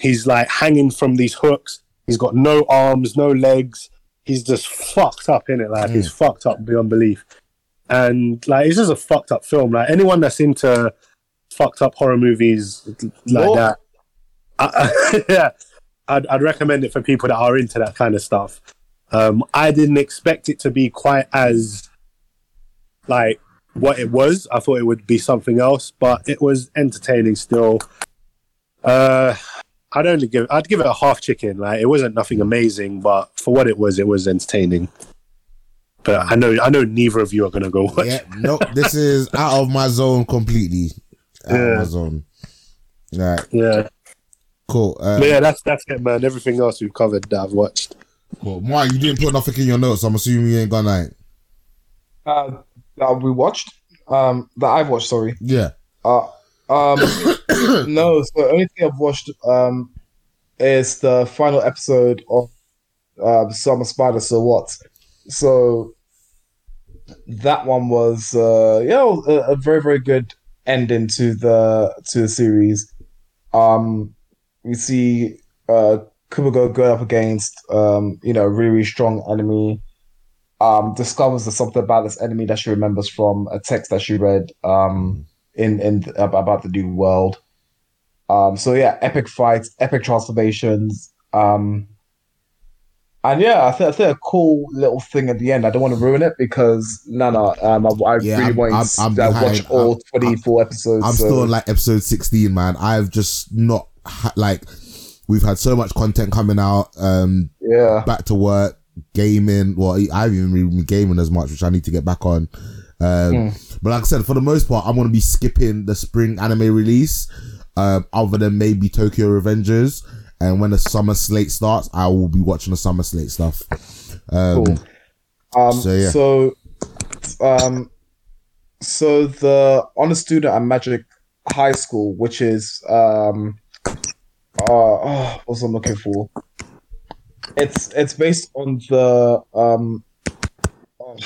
He's like hanging from these hooks. He's got no arms, no legs. He's just fucked up in it. Like he's mm. fucked up beyond belief. And like it's just a fucked up film. Like anyone that's into fucked up horror movies like that, I, yeah, I'd, I'd recommend it for people that are into that kind of stuff. Um, I didn't expect it to be quite as like what it was. I thought it would be something else, but it was entertaining still. Uh, I'd only give I'd give it a half chicken. Like it wasn't nothing amazing, but for what it was, it was entertaining. But I know I know neither of you are gonna go watch. Yeah, no, this is out of my zone completely. Out of Yeah. my zone. Right, Yeah, cool. Uh, but yeah, that's that's it, man. Everything else we've covered that I've watched. cool. Mark, you didn't put nothing in your notes. I'm assuming you ain't gonna. Uh, that we watched. Um, that I've watched. Sorry. Yeah. Uh, um, no. So the only thing I've watched um is the final episode of uh, So I'm a Spider. So what? So that one was uh yeah a, a very very good ending to the to the series. Um, we see uh go up against um you know a really really strong enemy. Um, discovers there's something about this enemy that she remembers from a text that she read um in in about the new world. Um, so yeah, epic fights, epic transformations. Um, and yeah, I think I think a cool little thing at the end. I don't want to ruin it because no, no, um, I, I Yeah, really I'm- want to uh, watch all I'm- 24 episodes. I'm so- still on like episode 16, man. I've just not ha- like we've had so much content coming out. Um, yeah, back to work, gaming. Well, I haven't even been gaming as much, which I need to get back on. Um, but like I said, for the most part, I'm gonna be skipping the spring anime release, um, other than maybe Tokyo Revengers. And when the summer slate starts, I will be watching the summer slate stuff. Um, Cool. Um, So, yeah. so, um, so the honor student at Magic High School, which is um, uh, oh, what's I'm looking for? It's it's based on the um, oh,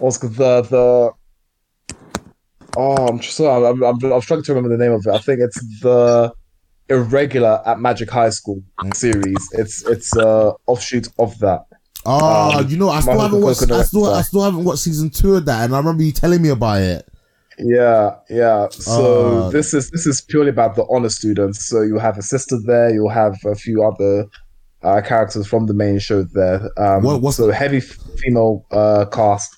what's the the oh, I'm just sorry, I'm, I'm I'm struggling to remember the name of it. I think it's the irregular at Magic High School series. It's it's uh offshoot of that. oh, Um, you know, I still haven't watched. I still, I still haven't watched season two of that, and I remember you telling me about it. Yeah, yeah. So Uh, this is this is purely about the honor students. So you have a sister there. You'll have a few other uh, characters from the main show there. Um, What- what's so heavy female uh, cast.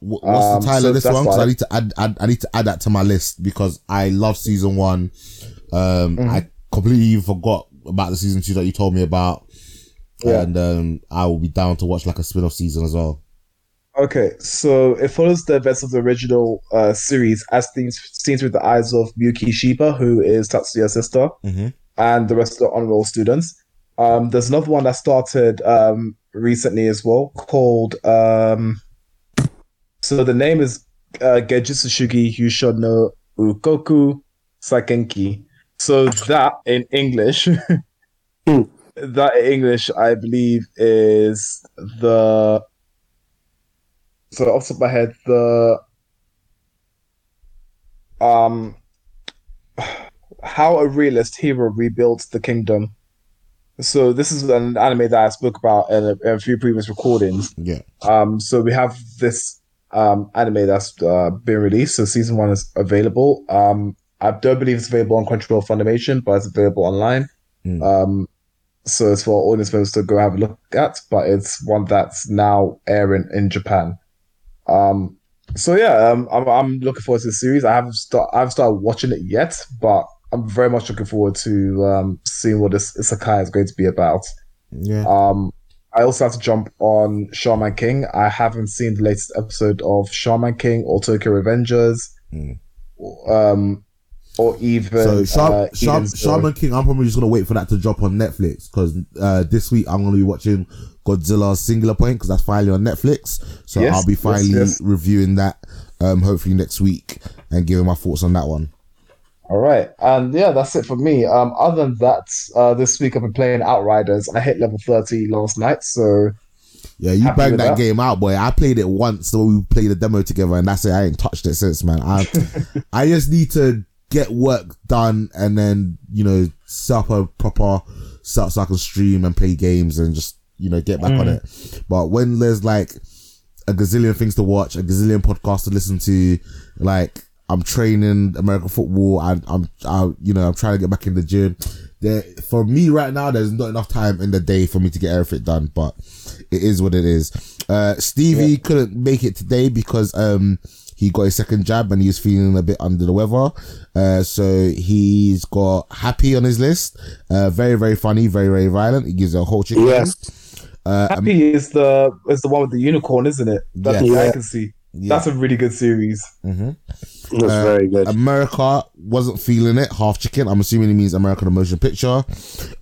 Wh- What's Um, the title so of this one? Because I need to add, add, I need to add that to my list because I love season one. Um, Mm-hmm. I completely forgot about the season two that you told me about. Yeah. And um, I will be down to watch like a spin off season as well. Okay, so it follows the events of the original uh, series as seen, seen through the eyes of Miyuki Shiba, who is Tatsuya's sister, Mhm. and the rest of the honor roll students. Um, there's another one that started um, recently as well called. Um, so the name is uh, Genjitsu Shugi no Ukoku Saikenki. So that in English, Hmm. that in English, I believe is the so off the top of my head, the um how a realist hero rebuilds the kingdom. So this is an anime that I spoke about in a, in a few previous recordings. Yeah. Um, so we have this um anime that's uh, been released. So season one is available. Um, I don't believe it's available on Crunchyroll Funimation, but it's available online. Mm. Um, so it's for audience members to go have a look at. But it's one that's now airing in Japan. Um, so yeah, um, I'm, I'm looking forward to the series. I haven't start, I haven't started watching it yet, but I'm very much looking forward to um, seeing what this isekai is going to be about. Yeah. Um, I also have to jump on Shaman King. I haven't seen the latest episode of Shaman King or Tokyo Revengers, Mm. um, or even So Sham, uh, Sham, Shaman King, I'm probably just gonna wait for that to drop on Netflix because uh, this week I'm gonna be watching Godzilla Singular Point because that's finally on Netflix. So Yes, I'll be finally yes. reviewing that um, hopefully next week and giving my thoughts on that one. All right, and yeah, that's it for me. Um, other than that, uh, this week I've been playing Outriders. I hit level thirty last night, so Yeah, you banged that, that? game out, boy. I played it once, so we played the demo together, and that's it. I ain't touched it since, man. I, I just need to get work done, and then you know set up a proper set so I can stream and play games and just you know get back on it. But when there's like a gazillion things to watch, a gazillion podcasts to listen to, like I'm training American football, and I'm, I, you know, I'm trying to get back in the gym. There, for me right now, there's not enough time in the day for me to get everything done, but it is what it is. Uh, Stevie couldn't make it today because, um, he got his second jab and he's feeling a bit under the weather. Uh, so he's got happy on his list. Uh, very, very funny, very, very violent. He gives a whole chicken. Yes. Uh, um, Happy is the is the one with the unicorn, isn't it? That's Yeah. what I can see. yeah. That's a really good series. hmm That's Uh, very good. America wasn't feeling it. Half chicken. I'm assuming he means American the motion picture.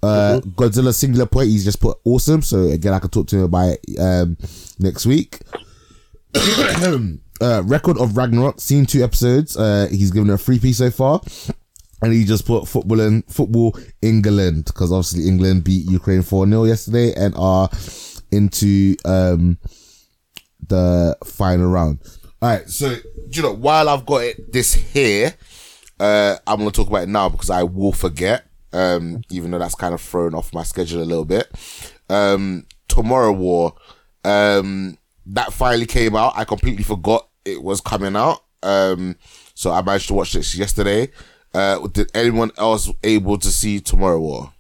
Uh, Godzilla singular point. He's just put awesome. So again, I can talk to him about it um, next week. uh, record of Ragnarok. Seen two episodes. Uh, he's given a three piece so far. And he just put football in football England because obviously England beat Ukraine 4 0 yesterday and are into um the final round. All right, so you know while I've got it this here, uh, I'm gonna talk about it now because I will forget. Um, even though that's kind of thrown off my schedule a little bit. Um, Tomorrow War, um, that finally came out. I completely forgot it was coming out. Um, so I managed to watch this yesterday. Uh, did anyone else able to see Tomorrow War?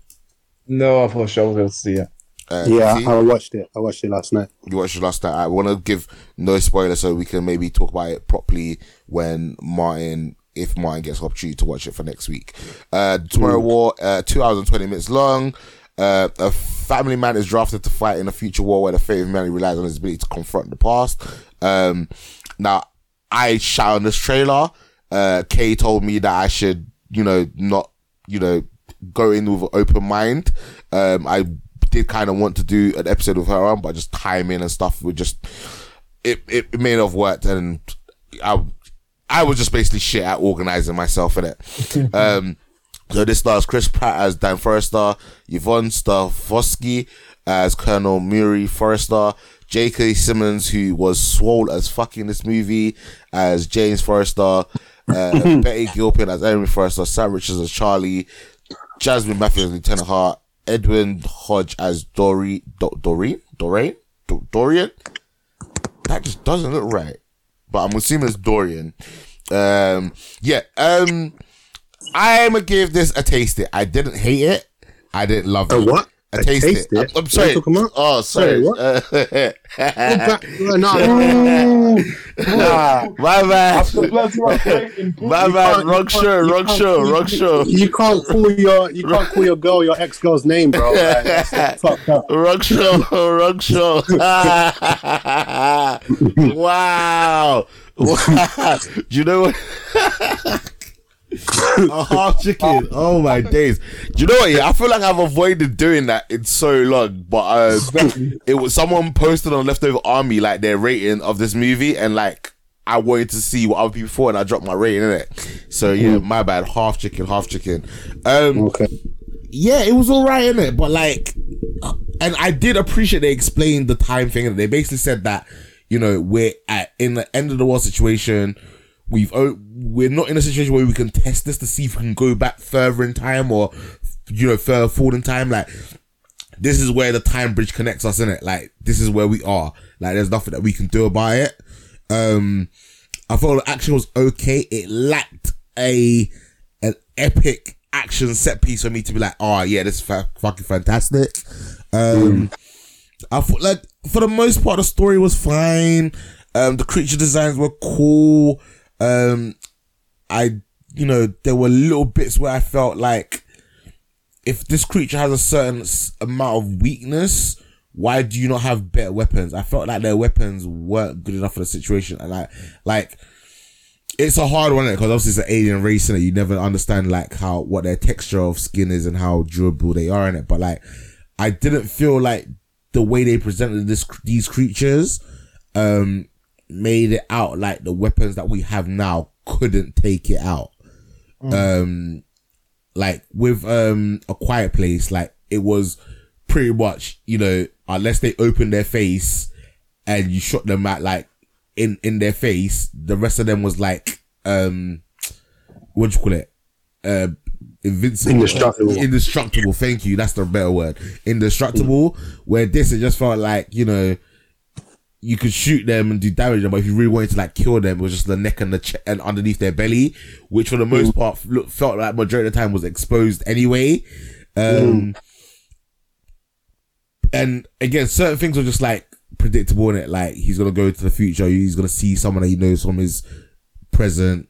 No, unfortunately, I wasn't able to see it. Uh, yeah, see? I watched it. I watched it last night. you watched it last night. I want to give no spoiler so we can maybe talk about it properly when Martin, if Martin gets an opportunity to watch it for next week. Uh, Tomorrow War, uh, two hours and 20 minutes long. Uh, a family man is drafted to fight in a future war where the fate of humanity relies on his ability to confront the past. Um, now, I shout on this trailer. Uh, Kay told me that I should, you know, not, you know, go in with an open mind. Um, I did kind of want to do an episode with her on, but just timing and stuff would just, it, it, it may not have worked. And I, I was just basically shit at organizing myself in it. um, so this stars Chris Pratt as Dan Forrester, Yvonne Strahovski as Colonel Murray Forrester, J.K. Simmons, who was swole as fuck in this movie, as James Forrester, uh, Betty Gilpin as Emery Forrester, Sam Richards as Charlie, Jasmine Mathews as Lieutenant Hart, Edwin Hodge as Dory, Do, Doreen, Doreen, Do, Dorian. That just doesn't look right, but I'm assuming it's Dorian. Um, yeah. Um, I'm gonna give this a taste. It. I didn't hate it. I didn't love A it. what? I taste, taste it. it? I'm, I'm sorry. What are you talking about? Oh, sorry. Sorry, what? Uh, no, no, nah. my bad. After plenty of waiting, My You bad. can't- Wrong show. can't- Wrong show. you- Wrong show. You can't call your you can't call your girl your ex girl's name, bro. Like, fucked up. Wrong show. Wrong show. wow. Wow. Do you know what? A half chicken. Oh my days. Do you know what? Yeah, I feel like I've avoided doing that in so long, but uh, it was someone posted on Leftover Army like their rating of this movie, and like I wanted to see what other people thought, and I dropped my rating in it. So yeah, my bad. Half chicken, half chicken. Um, Okay. Yeah, it was all right in it, but like, uh, and I did appreciate they explained the time thing. They basically said that you know we're at in the end of the world situation. We've we're not in a situation where we can test this to see if we can go back further in time or you know further forward in time. Like this is where the time bridge connects us in it. Like this is where we are. Like there's nothing that we can do about it. Um, I thought the action was okay. It lacked a an epic action set piece for me to be like, oh yeah, this is fa- fucking fantastic. Um, I thought like for the most part the story was fine. Um, the creature designs were cool. Um, I you know there were little bits where I felt like if this creature has a certain amount of weakness, why do you not have better weapons? I felt like their weapons weren't good enough for the situation, and like like it's a hard one because obviously it's an alien race and you never understand like how what their texture of skin is and how durable they are in it. But like, I didn't feel like the way they presented this these creatures um made it out like the weapons that we have now couldn't take it out. Um, like with um a quiet place, like it was pretty much you know unless they opened their face and you shot them at like in in their face, the rest of them was like um what do you call it? Uh invincible Indestructible. indestructible thank you that's the better word indestructible where this it just felt like you know you could shoot them and do damage them, but if you really wanted to like kill them, it was just the neck and the ch- and underneath their belly, which for the most part look, felt like majority of the time was exposed anyway. Um, and again, certain things were just like predictable in it. Like he's gonna go to the future, he's gonna see someone that he knows from his present,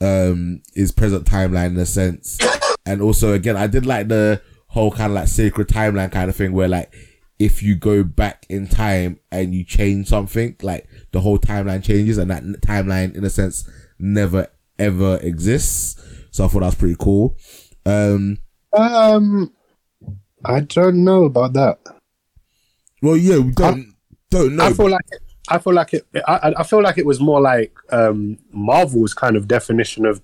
um, his present timeline in a sense. And also, again, I did like the whole kind of like sacred timeline kind of thing where like if you go back in time and you change something, like the whole timeline changes and that timeline in a sense never ever exists. So I thought that was pretty cool. Um, Um, I don't know about that. well, yeah, we don't, don't know. I feel like it, I feel like it. I, I- I feel like it was more like um, Marvel's kind of definition of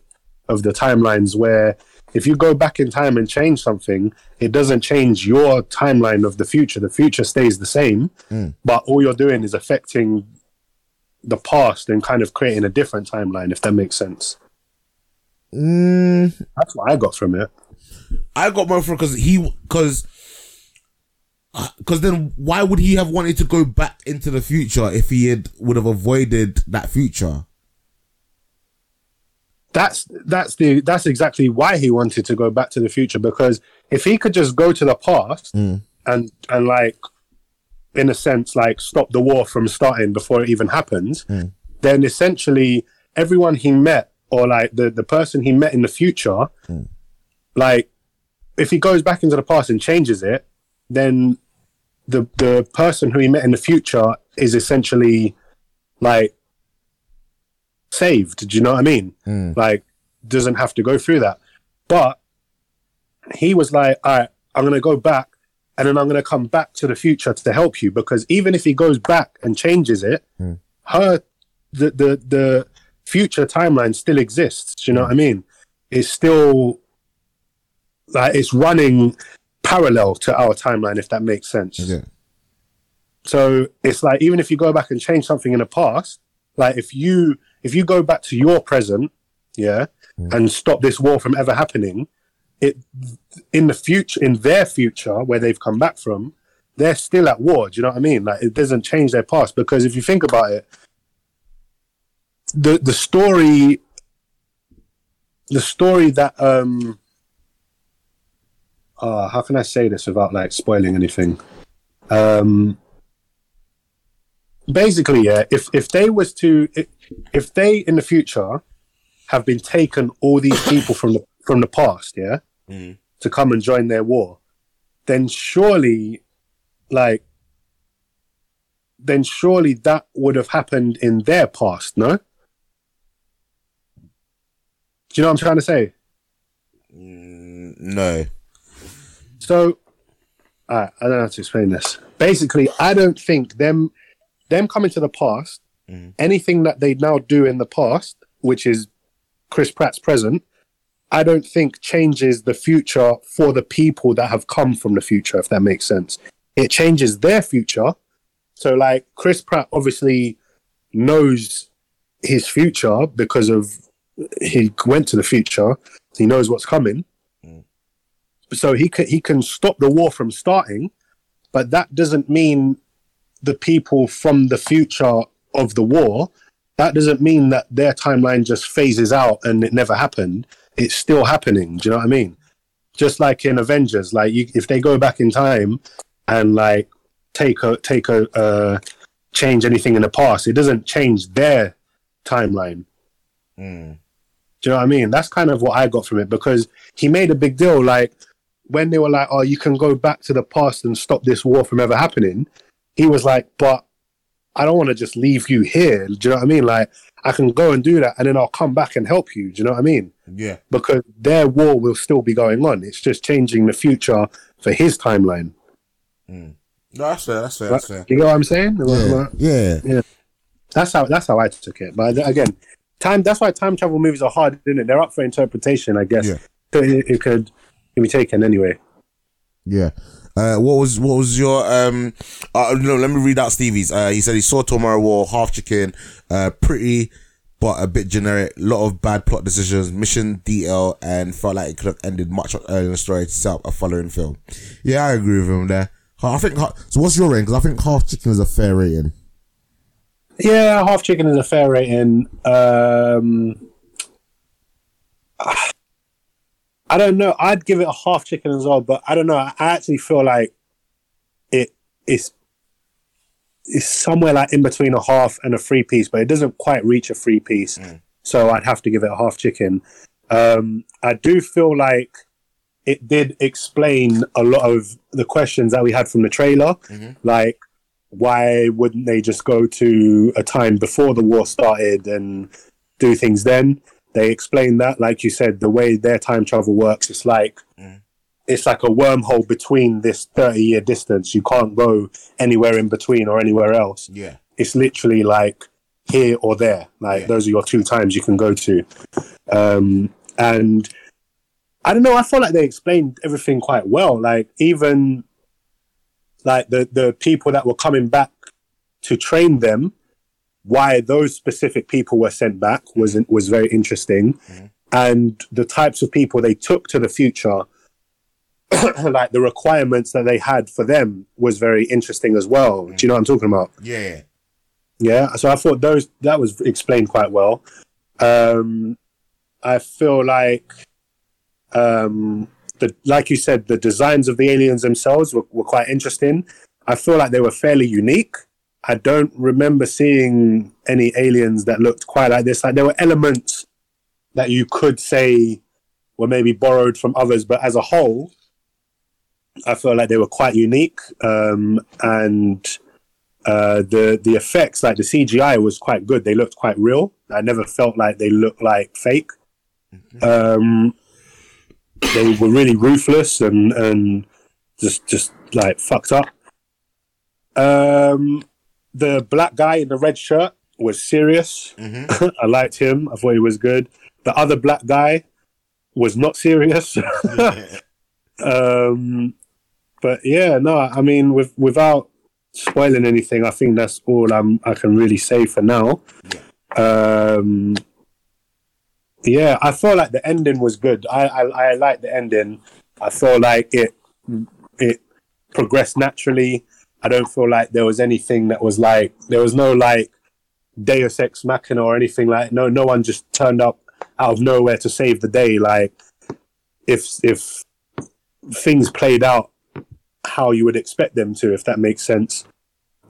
of the timelines, where if you go back in time and change something, it doesn't change your timeline of the future. The future stays the same, but all you're doing is affecting the past and kind of creating a different timeline. If that makes sense, Mm, that's what I got from it. I got more from because he because because then why would he have wanted to go back into the future if he had would have avoided that future? That's that's the that's exactly why he wanted to go back to the future because if he could just go to the past hmm. and and like in a sense like stop the war from starting before it even happens hmm. then essentially everyone he met or like the the person he met in the future hmm. like if he goes back into the past and changes it then the the person who he met in the future is essentially like saved. Do you know what I mean? Hmm. Like, doesn't have to go through that. But he was like, all right, I'm going to go back and then I'm going to come back to the future to help you because even if he goes back and changes it, hmm. her, the, the, the future timeline still exists. Do you know what I mean? It's still like it's running parallel to our timeline, if that makes sense. Yeah. So it's like even if you go back and change something in the past, like if you if you go back to your present, yeah, and stop this war from ever happening, it in the future in their future where they've come back from, they're still at war. Do you know what I mean? Like it doesn't change their past because if you think about it, the the story the story that um uh, how can I say this without like spoiling anything? Um, basically, yeah. If if they was to if they in the future have been taken all these people from the from the past, yeah, Mm. to come and join their war, then surely, like, then surely that would have happened in their past, no? Do you know what I'm trying to say? Mm, no. So, uh, I don't know how to explain this. Basically, I don't think them them coming to the past, Mhm. anything that they now do in the past, which is Chris Pratt's present, I don't think changes the future for the people that have come from the future. If that makes sense, it changes their future. So, like Chris Pratt obviously knows his future because of he went to the future. He knows what's coming so he can he can stop the war from starting, but that doesn't mean the people from the future of the war. That doesn't mean that their timeline just phases out and it never happened. It's still happening. Do you know what I mean? Just like in Avengers, like you, if they go back in time and like take a take a uh, change anything in the past, it doesn't change their timeline. Mm. Do you know what I mean? That's kind of what I got from it because he made a big deal. Like when they were like, "Oh, you can go back to the past and stop this war from ever happening," he was like, "But I don't want to just leave you here." Do you know what I mean? Like I can go and do that, and then I'll come back and help you. Do you know what I mean? Yeah. Because their war will still be going on. It's just changing the future for his timeline. Mm. No, that's fair. That's fair. That's fair. You know what I'm saying? Yeah. Yeah. That's how that's how I took it. But again, time. That's why time travel movies are hard, isn't it? They're up for interpretation, I guess. Yeah. It, it could it be taken anyway. Yeah. Uh, what was what was your um? Uh, no, let me read out Stevie's. Uh, he said he saw Tomorrow War, Half Chicken, uh, pretty but a bit generic. Lot of bad plot decisions, mission DL, and felt like it could have ended much earlier in the story to set up a following film. Yeah, I agree with him there. I think. So, what's your rating? Because I think Half Chicken is a fair rating. Yeah, half chicken is a fair rating. Um, I don't know. I'd give it a half chicken as well, but I don't know. I actually feel like it is is somewhere like in between a half and a three piece, but it doesn't quite reach a three piece. So I'd have to give it a half chicken. Um, I do feel like it did explain a lot of the questions that we had from the trailer, like why wouldn't they just go to a time before the war started and do things then? They explain that, like you said, the way their time travel works, it's like it's like a wormhole between this thirty year distance. You can't go anywhere in between or anywhere else. Yeah. It's literally like here or there. Like Yeah. those are your two times you can go to. Um, and I don't know. I feel like they explained everything quite well. Like even like the the people that were coming back to train them, why those specific people were sent back was was very interesting, and the types of people they took to the future. like the requirements that they had for them was very interesting as well. Do you know what I'm talking about? Yeah. Yeah, so I thought those that was explained quite well. Um, I feel like, um, the like you said, the designs of the aliens themselves were, were quite interesting. I feel like they were fairly unique. I don't remember seeing any aliens that looked quite like this. Like there were elements that you could say were maybe borrowed from others, but as a whole, I feel like they were quite unique. Um, and uh, the the effects, like the CGI, was quite good. They looked quite real. I never felt like they looked like fake. Um, they were really ruthless and and just just like fucked up. Um, the black guy in the red shirt was serious. I liked him. I thought he was good. The other black guy was not serious. um, but yeah, no, I mean, with without spoiling anything, I think that's all I'm I can really say for now. Um, yeah, I feel like the ending was good. I I, I like the ending. I feel like it it progressed naturally. I don't feel like there was anything that was like there was no like Deus Ex Machina or anything like no no one just turned up out of nowhere to save the day. Like if if things played out how you would expect them to, if that makes sense.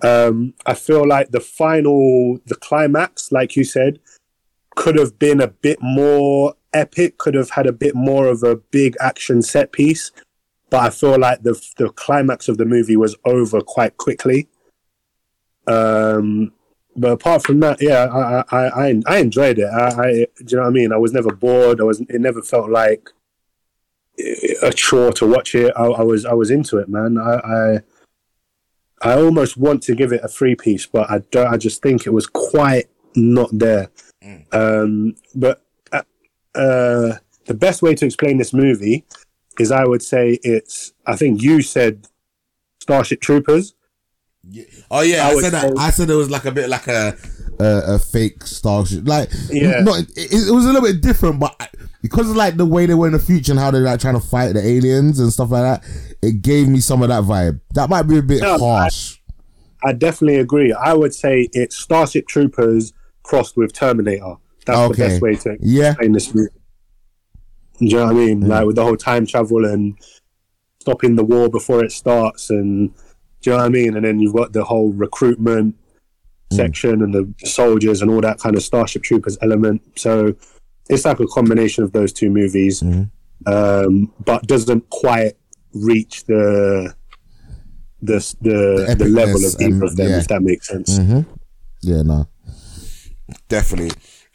Um, I feel like the final, the climax, like you said, could have been a bit more epic, could have had a bit more of a big action set piece. But I feel like the the climax of the movie was over quite quickly. Um, but apart from that, yeah, I I, I, I enjoyed it. I, I, do you know what I mean? I was never bored. I was. It never felt like a chore to watch it. I, I was I was into it, man. I, I I almost want to give it a free piece, but I don't. I just think it was quite not there. Um, but uh, uh, the best way to explain this movie is, I would say it's. I think you said Starship Troopers. Yeah. Oh yeah, I I, said that. say- I said it was like a bit like a a, a fake starship. Like, Yeah. not it, it was a little bit different, but because of like the way they were in the future and how they're like trying to fight the aliens and stuff like that, it gave me some of that vibe. That might be a bit No, harsh. I definitely agree. I would say it's Starship Troopers crossed with Terminator. That's Okay. the best way to yeah, explain this movie. Do you know what I mean? Like with the whole time travel and stopping the war before it starts, and do you know what I mean? And then you've got the whole recruitment mm. section and the soldiers and all that kind of Starship Troopers element. So it's like a combination of those two movies, mm. um, but doesn't quite reach the the the, the, level of either and- of them, yeah. if that makes sense. Mm-hmm. yeah, no. definitely.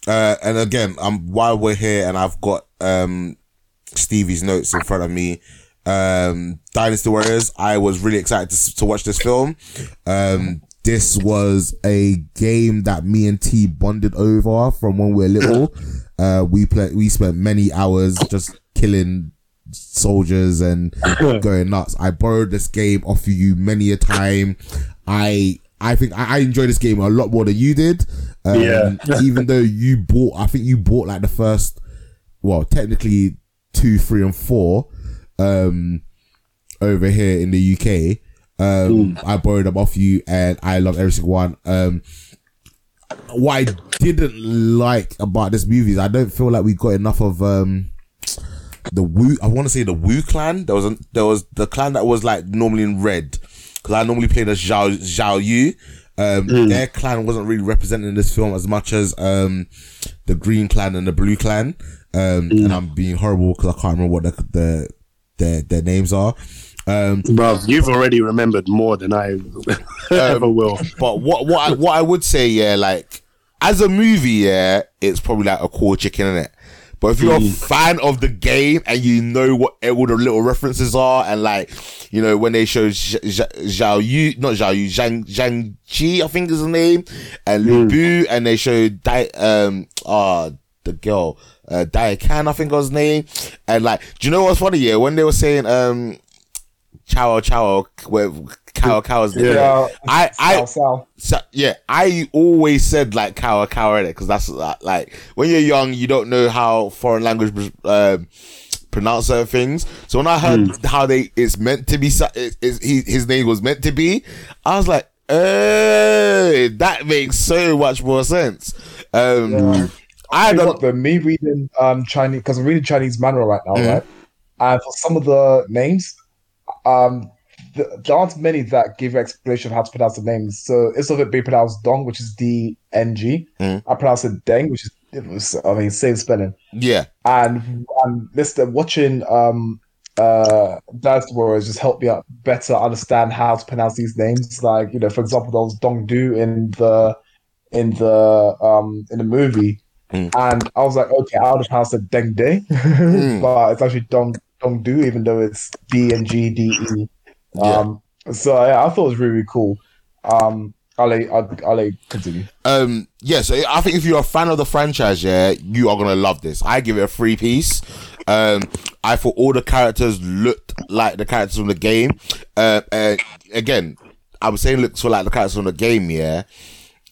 Uh, and again, um, while we're here, and I've got um Stevie's notes in front of me. Um, Dynasty Warriors. I was really excited to, to watch this film. Um, this was a game that me and T bonded over from when we were little. Uh, we play, we spent many hours just killing soldiers and going nuts. I borrowed this game off of you many a time. I I think I, I enjoyed this game a lot more than you did. Um, Yeah. even though you bought, I think you bought like the first, well, technically two, three, and four, um, over here in the UK. Um, I borrowed them off you, and I love every single one. Um, what I didn't like about this movie is I don't feel like we got enough of um the Wu. I want to say the Wu clan. There was a, there was the clan that was like normally in red because I normally played as Zhao Zhao Yu. Um, Their clan wasn't really represented in this film as much as um the Green clan and the Blue clan. Um, and I'm being horrible because I can't remember what the, the their their names are. Um, Bro, you've already remembered more than I ever will. But what what I, what I would say, yeah, like as a movie, yeah, it's probably like a core chicken in it. But if you're a fan of the game and you know what all the little references are, and like you know when they show Zh- Zh- Zhao Yu, not Zhao Yu, Zhang Zhang Ji, I think is the name, and Lu Bu, and they show Dai, um, ah, the girl, uh, Dai Kan, I think was his name, and like, do you know what's funny? Yeah, when they were saying um, Chow Chow, where Cow Cow's name, Yeah. I I Sal, Sal. so, yeah, I always said like cow cow in it because that's uh, like when you're young, you don't know how foreign language uh, pronounce certain things. So when I heard how they it's meant to be, so- it- it's- he, his name was meant to be, I was like, hey, that makes so much more sense. Um, Yeah. I You know don't. what, though, me reading um Chinese because I'm reading Chinese manual right now, Mhm. right? And for some of the names, um, th- there aren't many that give you explanation of how to pronounce the names. So instead of it being pronounced Dong, which is D N G, Mhm. I pronounce it Deng, which is it was, I mean same spelling. Yeah, And and listen, watching um uh Dynasty Warriors just helped me out better understand how to pronounce these names. Like you know, for example, there was Dong Du in the in the um in the movie. Mm. And I was like, okay, I'll just pronounced it Deng Day, but it's actually Dong Dong do, even though it's D and G D E. Um, so yeah, I thought it was really, really cool. Um, I'll let I'll, I'll let continue. um, yeah. So I think if you're a fan of the franchise, yeah, you are gonna love this. I give it a free piece. Um, I thought all the characters looked like the characters from the game. Uh, and again, I was saying looks for like the characters from the game, yeah.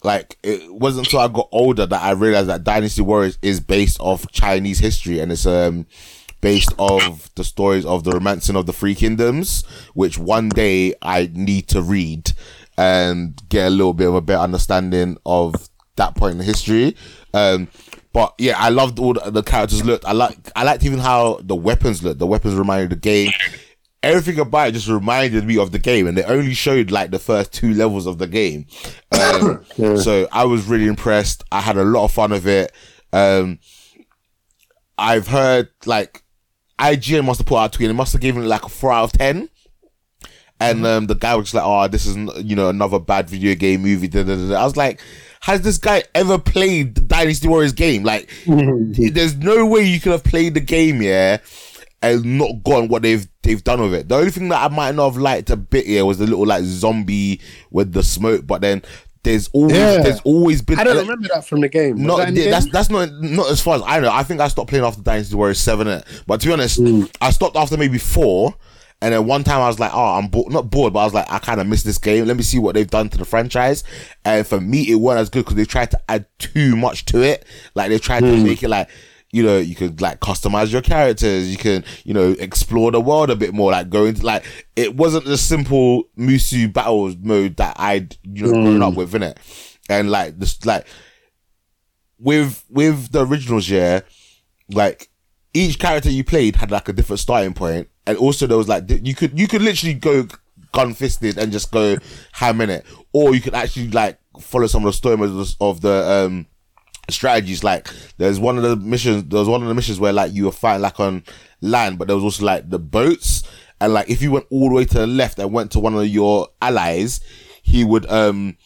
Like it wasn't until I got older that I realized that Dynasty Warriors is based off Chinese history and it's um based of the stories of the romancing of the three kingdoms, which one day I need to read and get a little bit of a better understanding of that point in history. Um, but yeah, I loved all the, the characters looked. I like I liked even how the weapons looked. The weapons reminded the game. everything about it just reminded me of the game, and they only showed like the first two levels of the game. Um, So I was really impressed. I had a lot of fun of it. Um, I've heard like IGN must have put out a tweet. and It must have given it like a four out of ten. And um, the guy was just like, "Oh, this is you know another bad video game movie." Da, da, da, da. I was like, "Has this guy ever played the Dynasty Warriors game? Like, there's no way you could have played the game, yeah, and not gone what they've they've done with it. The only thing that I might not have liked a bit here was the little like zombie with the smoke, but then there's always Yeah. there's always been I don't remember that from the game. Was not that yeah, that's that's not not as far as I know. I think I stopped playing after Dynasty Warriors seven. innit? But to be honest, hmm. I stopped after maybe four. And then one time I was like, oh, I'm bo- not bored, but I was like, I kind of missed this game. Let me see what they've done to the franchise. And for me, it wasn't as good because they tried to add too much to it. Like they tried to hmm. make it like, you know, you could like customize your characters. You can, you know, explore the world a bit more. Like going, into like, it wasn't the simple Musou battles mode that I'd, you know, grown up with, innit? And like, this, like, with with the originals, yeah, like each character you played had like a different starting point, and also there was like you could you could literally go gun fisted and just go ham in it, or you could actually like follow some of the story modes of the um strategies. Like there's one of the missions, there was one of the missions where like you were fighting like on land, but there was also like the boats, and like if you went all the way to the left and went to one of your allies, he would um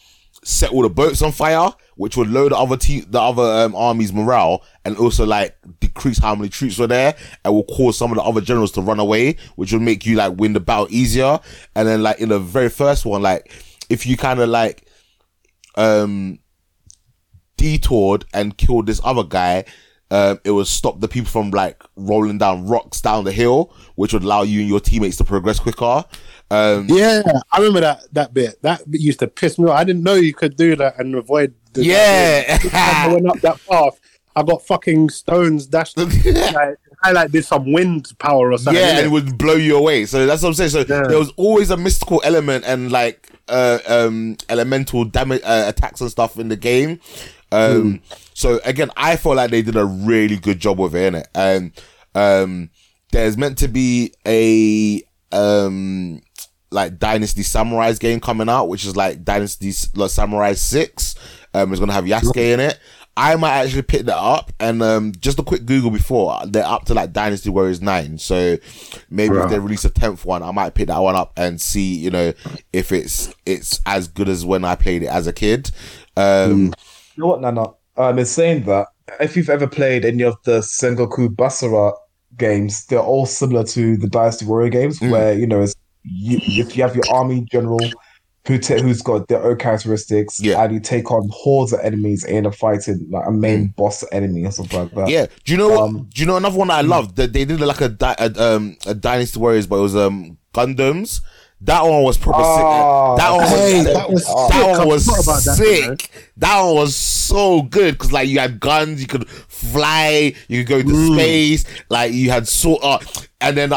set all the boats on fire, which would lower the other te- the other um, army's morale, and also like decrease how many troops were there, and will cause some of the other generals to run away, which would make you like win the battle easier. And then like in the very first one, like if you kind of like um detoured and killed this other guy, um, it would stop the people from like rolling down rocks down the hill, which would allow you and your teammates to progress quicker. Um, Yeah, I remember that that bit. That bit used to piss me off. I didn't know you could do that and avoid. The Yeah. I went up that path. I got fucking stones dashed. like, I like did some wind power or something. yeah, and it would blow you away. So that's what I'm saying. So Yeah. there was always a mystical element and like uh, um, elemental damage uh, attacks and stuff in the game. Um, So again, I felt like they did a really good job with it, innit? And um, there's meant to be a um, like Dynasty Samurai's game coming out, which is like Dynasty like, Samurai Six. Um, it's gonna have Yasuke in it. I might actually pick that up, and um, just a quick Google before they're up to like Dynasty Warriors Nine. So maybe if they release a tenth one, I might pick that one up and see, you know, if it's it's as good as when I played it as a kid. Um, You know what, Nana? Um, in saying that, if you've ever played any of the Sengoku Basara games, they're all similar to the Dynasty Warrior games, Mm. where you know, it's, you if you have your army general who ta- who's got their own characteristics, Yeah. and you take on hordes of enemies and a fighting like a main boss enemy or something like that. Mm. Yeah. Do you know what? Um, do you know another one I loved? That they did like a, di- a um a Dynasty Warriors, but it was um Gundams. That one was proper Ah, sick. That one was Hey, that, that was sick. One was forgot that, sick. man. That one was so good because like you had guns, you could fly, you could go into Mm. space, like you had sort uh, and then uh,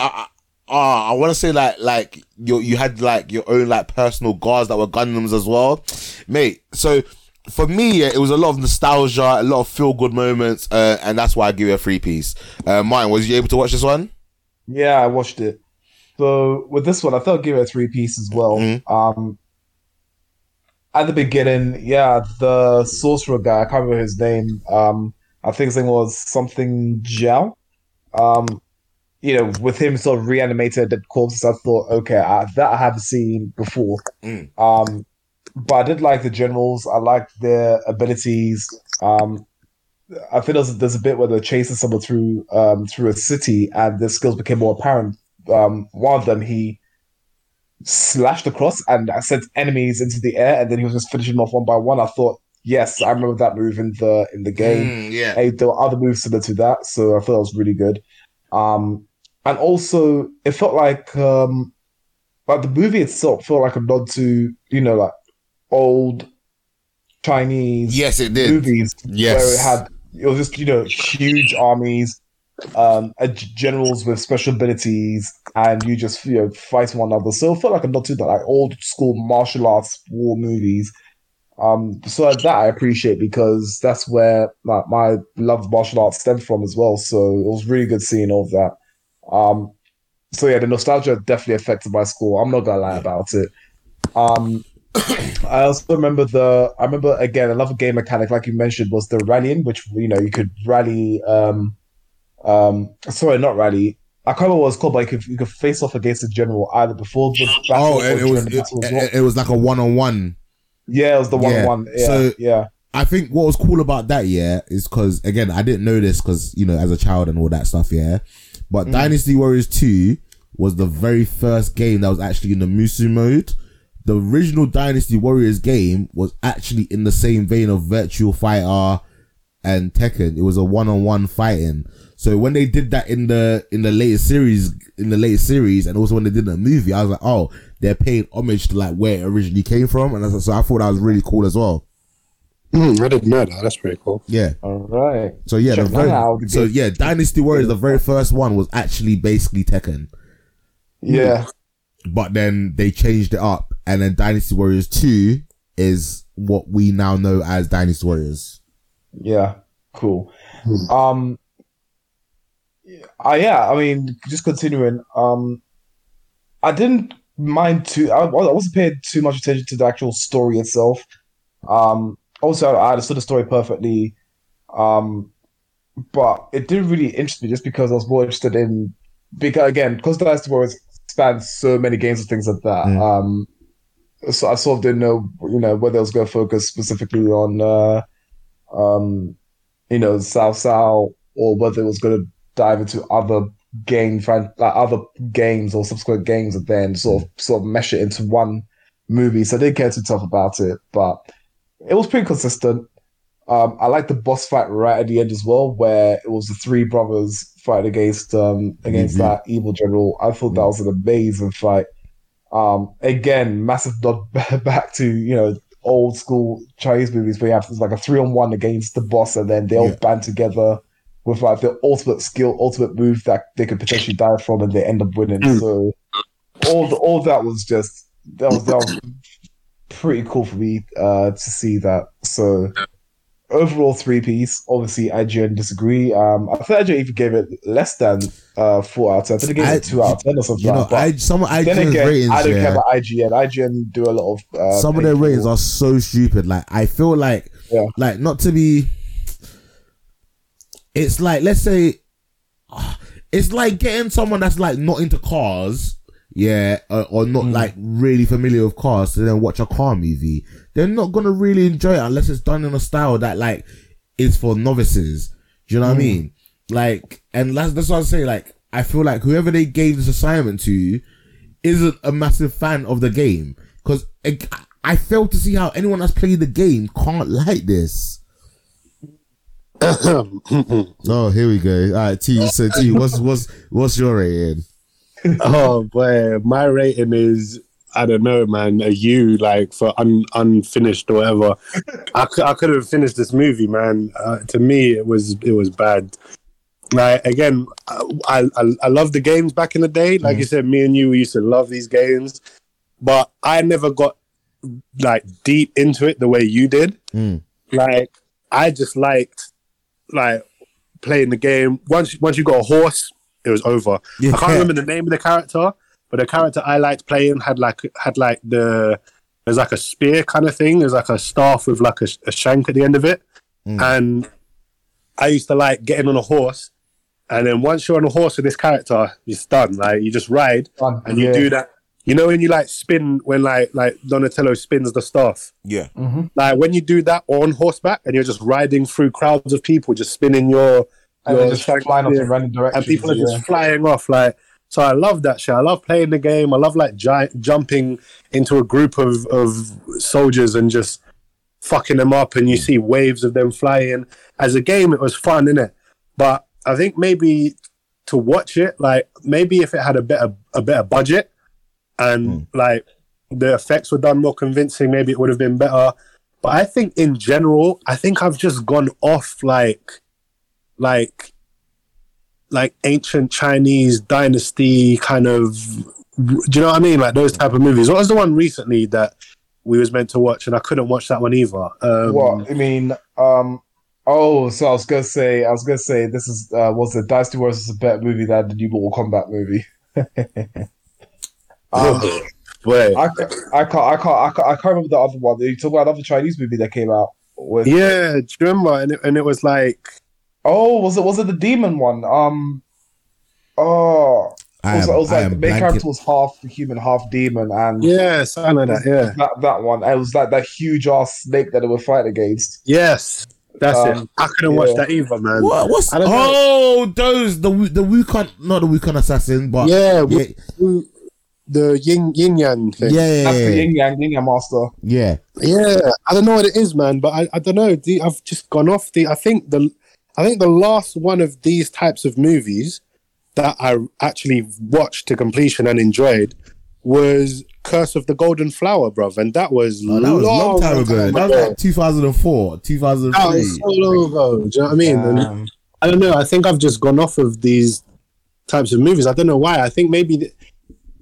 uh, I want to say like like you you had like your own like personal guards that were Gundams as well, mate. So for me, yeah, it was a lot of nostalgia, a lot of feel good moments, uh, and that's why I give it a free piece. Uh, Martin, was you able to watch this one? Yeah, I watched it. So with this one, I thought I'd give it a three piece as well. Mhm. Um, at the beginning, yeah, the sorcerer guy, I can't remember his name. Um, I think his name was something Jiao. Um, you know, with him sort of reanimated dead corpses, I thought, okay, I, that I haven't seen before. Mm. Um, but I did like the generals. I liked their abilities. Um, I think there's, there's a bit where they're chasing someone through um, through a city, and their skills became more apparent. Um, one of them, he slashed across and sent enemies into the air, and then he was just finishing them off one by one. I thought, yes, I remember that move in the in the game. Mm, yeah. Hey, there were other moves similar to that, so I thought it was really good. Um, and also, it felt like um, like the movie itself felt like a nod to you know like old Chinese Yes, it did. movies Yes. where it had it was just you know huge armies, um, generals with special abilities, and you just you know fight one another. So it felt like a nod to that, like old school martial arts war movies. Um, so that I appreciate because that's where my, my love of martial arts stemmed from as well. So it was really good seeing all of that. Um, so yeah, the nostalgia definitely affected my score. I'm not gonna lie about it. Um, I also remember the. I remember again another game mechanic, like you mentioned, was the rallying, which you know you could rally. Um, um, sorry, not rally. I can't remember what it's called, but you could you could face off against the general either before the battle Oh, or it during was the battle as it, well. it, it was like a one on one. Yeah, it was the one on one. Yeah, So- yeah. I think what was cool about that, yeah, is because again, I didn't know this because you know as a child and all that stuff, yeah. But Dynasty Warriors Two was the very first game that was actually in the Musou mode. The original Dynasty Warriors game was actually in the same vein of Virtual Fighter and Tekken. It was a one on one fighting. So when they did that in the in the latest series, in the latest series, and also when they did the movie, I was like, oh, they're paying homage to like where it originally came from, and that's- so I thought that was really cool as well. Hmm, I didn't know that. That's pretty cool. Yeah. All right. So yeah, the very, so yeah, Dynasty Warriors, the very first one was actually basically Tekken, Yeah. but then they changed it up, and then Dynasty Warriors Two is what we now know as Dynasty Warriors. Yeah, cool. Um, uh, yeah, I mean, just continuing. Um, I didn't mind too. I, I wasn't paying too much attention to the actual story itself. Um, also, I understood the story perfectly. Um, but it didn't really interest me just because I was more interested in because again, because the Dynasty Warriors spans so many games and things like that. Mm. Um, so I sort of didn't know, you know, whether I was going to focus specifically on, uh, um, you know, South South or whether it was going to dive into other game fran- like other games or subsequent games and then sort of sort of mesh it into one movie. So I didn't care too tough about it, but it was pretty consistent. Um, I like the boss fight right at the end as well, where it was the three brothers fighting against um against Mhm. that evil general. I thought that was an amazing fight. Um, again, massive nod back to you know old school Chinese movies where you have like a three on one against the boss, and then they all Yeah. band together with like the ultimate skill, ultimate move that they could potentially die from, and they end up winning. Mm. So all the, all that was just that was that was pretty cool for me uh, to see that. So overall, three piece. Obviously, IGN disagree. Um, I think IGN even gave it less than uh, four out of ten. I think they gave I- it two out of ten or something. You know. I some IGN's then again, ratings, I don't care yeah, about IGN. IGN do a lot of uh, some of their ratings are so stupid. Like I feel like, Yeah. like not to be. It's like let's say, it's like getting someone that's like not into cars, yeah, or, or not mm. like really familiar with cars, to then watch a car movie. They're not gonna really enjoy it unless it's done in a style that like is for novices. Do you know what I mm. mean? Like, and that's that's what I say. Like, I feel like whoever they gave this assignment to isn't a massive fan of the game because I fail to see how anyone that's played the game can't like this. Oh, here we go. All right, T. So T, what's what's what's your rating? oh boy, my rating is I don't know, man. A U like for un, unfinished or whatever. I, I could have finished this movie, man. Uh, to me, it was it was bad. Like again, I, I I love the games back in the day. Like you said, me and you we used to love these games, but I never got like deep into it the way you did. Mm. Like I just liked like playing the game. Once once you got a horse, it was over. I can't remember the name of the character, but the character I liked playing had like had like the there's like a spear kind of thing. There's like a staff with like a, a shank at the end of it, Mm. and I used to like getting on a horse. And then once you're on a horse with this character, it's done. Like you just ride and you Yeah. do that. You know when you like spin when like like Donatello spins the staff. Yeah. Mhm. Like when you do that on horseback and you're just riding through crowds of people, just spinning your and your just shank flying off in random directions. and people are yeah. just flying off like so i love that shit i love playing the game i love like gi- jumping into a group of of soldiers and just fucking them up and you see waves of them flying as a game it was fun innit? but i think maybe to watch it like maybe if it had a better a better budget and like the effects were done more convincing maybe it would have been better but i think in general i think i've just gone off like like like ancient Chinese dynasty kind of. Do you know what I mean? Like those type of movies. What was the one recently that we was meant to watch and I couldn't watch that one either? Um, what I mean, um, oh, so I was gonna say, I was gonna say, this is uh, was the Dynasty Warriors is a better movie than the new Mortal Kombat movie. Um, Wait. I, I can't, I can't, I can't, I can't remember the other one. You talk about another Chinese movie that came out with. Yeah, do you remember? And it, and it was like, Oh, was it was it the demon one? Um, oh, it I was, am, it was I like the main blanking. character was half human, half demon, and yeah, something like that. Yeah. that that one. It was like that huge ass snake that they were fighting against. Yes, that's Um, it. I couldn't watch that either, man. What? What's I don't know. oh those the Wu- the Wukong not the Wukong assassin but Yeah, yeah we- The yin yin yang yeah thing. yeah That's the Yin Yang Yin Yang Master. yeah. Yeah, I don't know what it is, man, but I, I don't know. The, I've just gone off the. I think the, I think the last one of these types of movies that I actually watched to completion and enjoyed was Curse of the Golden Flower, bruv, and that was, Oh, that was a long time ago. That was ago. like 2004, That 2003. was so long ago. Do you know what I mean? And Um, I don't know. I think I've just gone off of these types of movies. I don't know why. I think maybe the,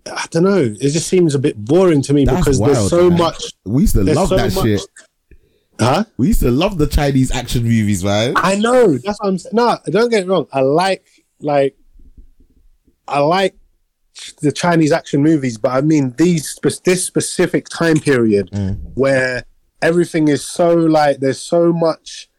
I don't know. It just seems a bit boring to me That's because there's so man. much. We used to love so that much- shit. Huh? We used to love the Chinese action movies, man. I know. That's what I'm saying. No, don't get it wrong. I like like I like the Chinese action movies, but I mean these this specific time period where everything is so like there's so much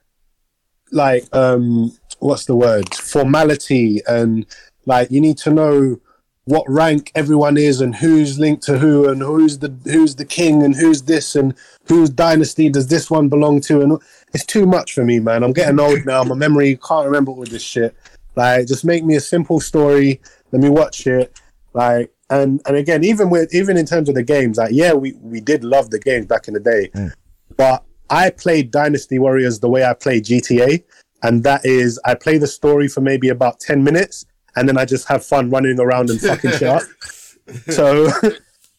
like um what's the word formality and like you need to know what rank everyone is and who's linked to who and who's the who's the king and who's this and whose dynasty does this one belong to and it's too much for me man. I'm getting old now. My memory can't remember all this shit. Like just make me a simple story. Let me watch it. Like and and again even with even in terms of the games like yeah we we did love the games back in the day hmm. but i played dynasty warriors the way i play gta and that is i play the story for maybe about 10 minutes and then i just have fun running around and fucking shit up so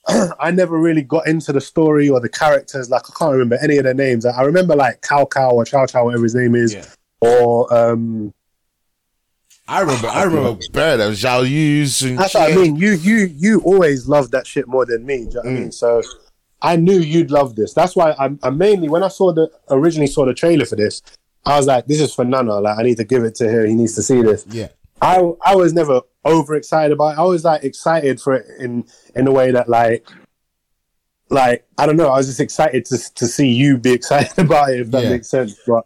I never really got into the story or the characters. Like I can't remember any of their names. I remember like Cow Cow or Chow Chow, whatever his name is, Yeah. or um. I remember, I remember Bird and Zhao Yu's and That's what I mean. You you you always loved that shit more than me. Do you know what I mean? So I knew you'd love this. That's why I'm, I mainly when I saw the originally saw the trailer for this, I was like, this is for Nana. Like I need to give it to him. He needs to see this. Yeah. I I was never overexcited about it. I was like excited for it in in a way that like like I don't know. I was just excited to to see you be excited about it if that Yeah. makes sense. But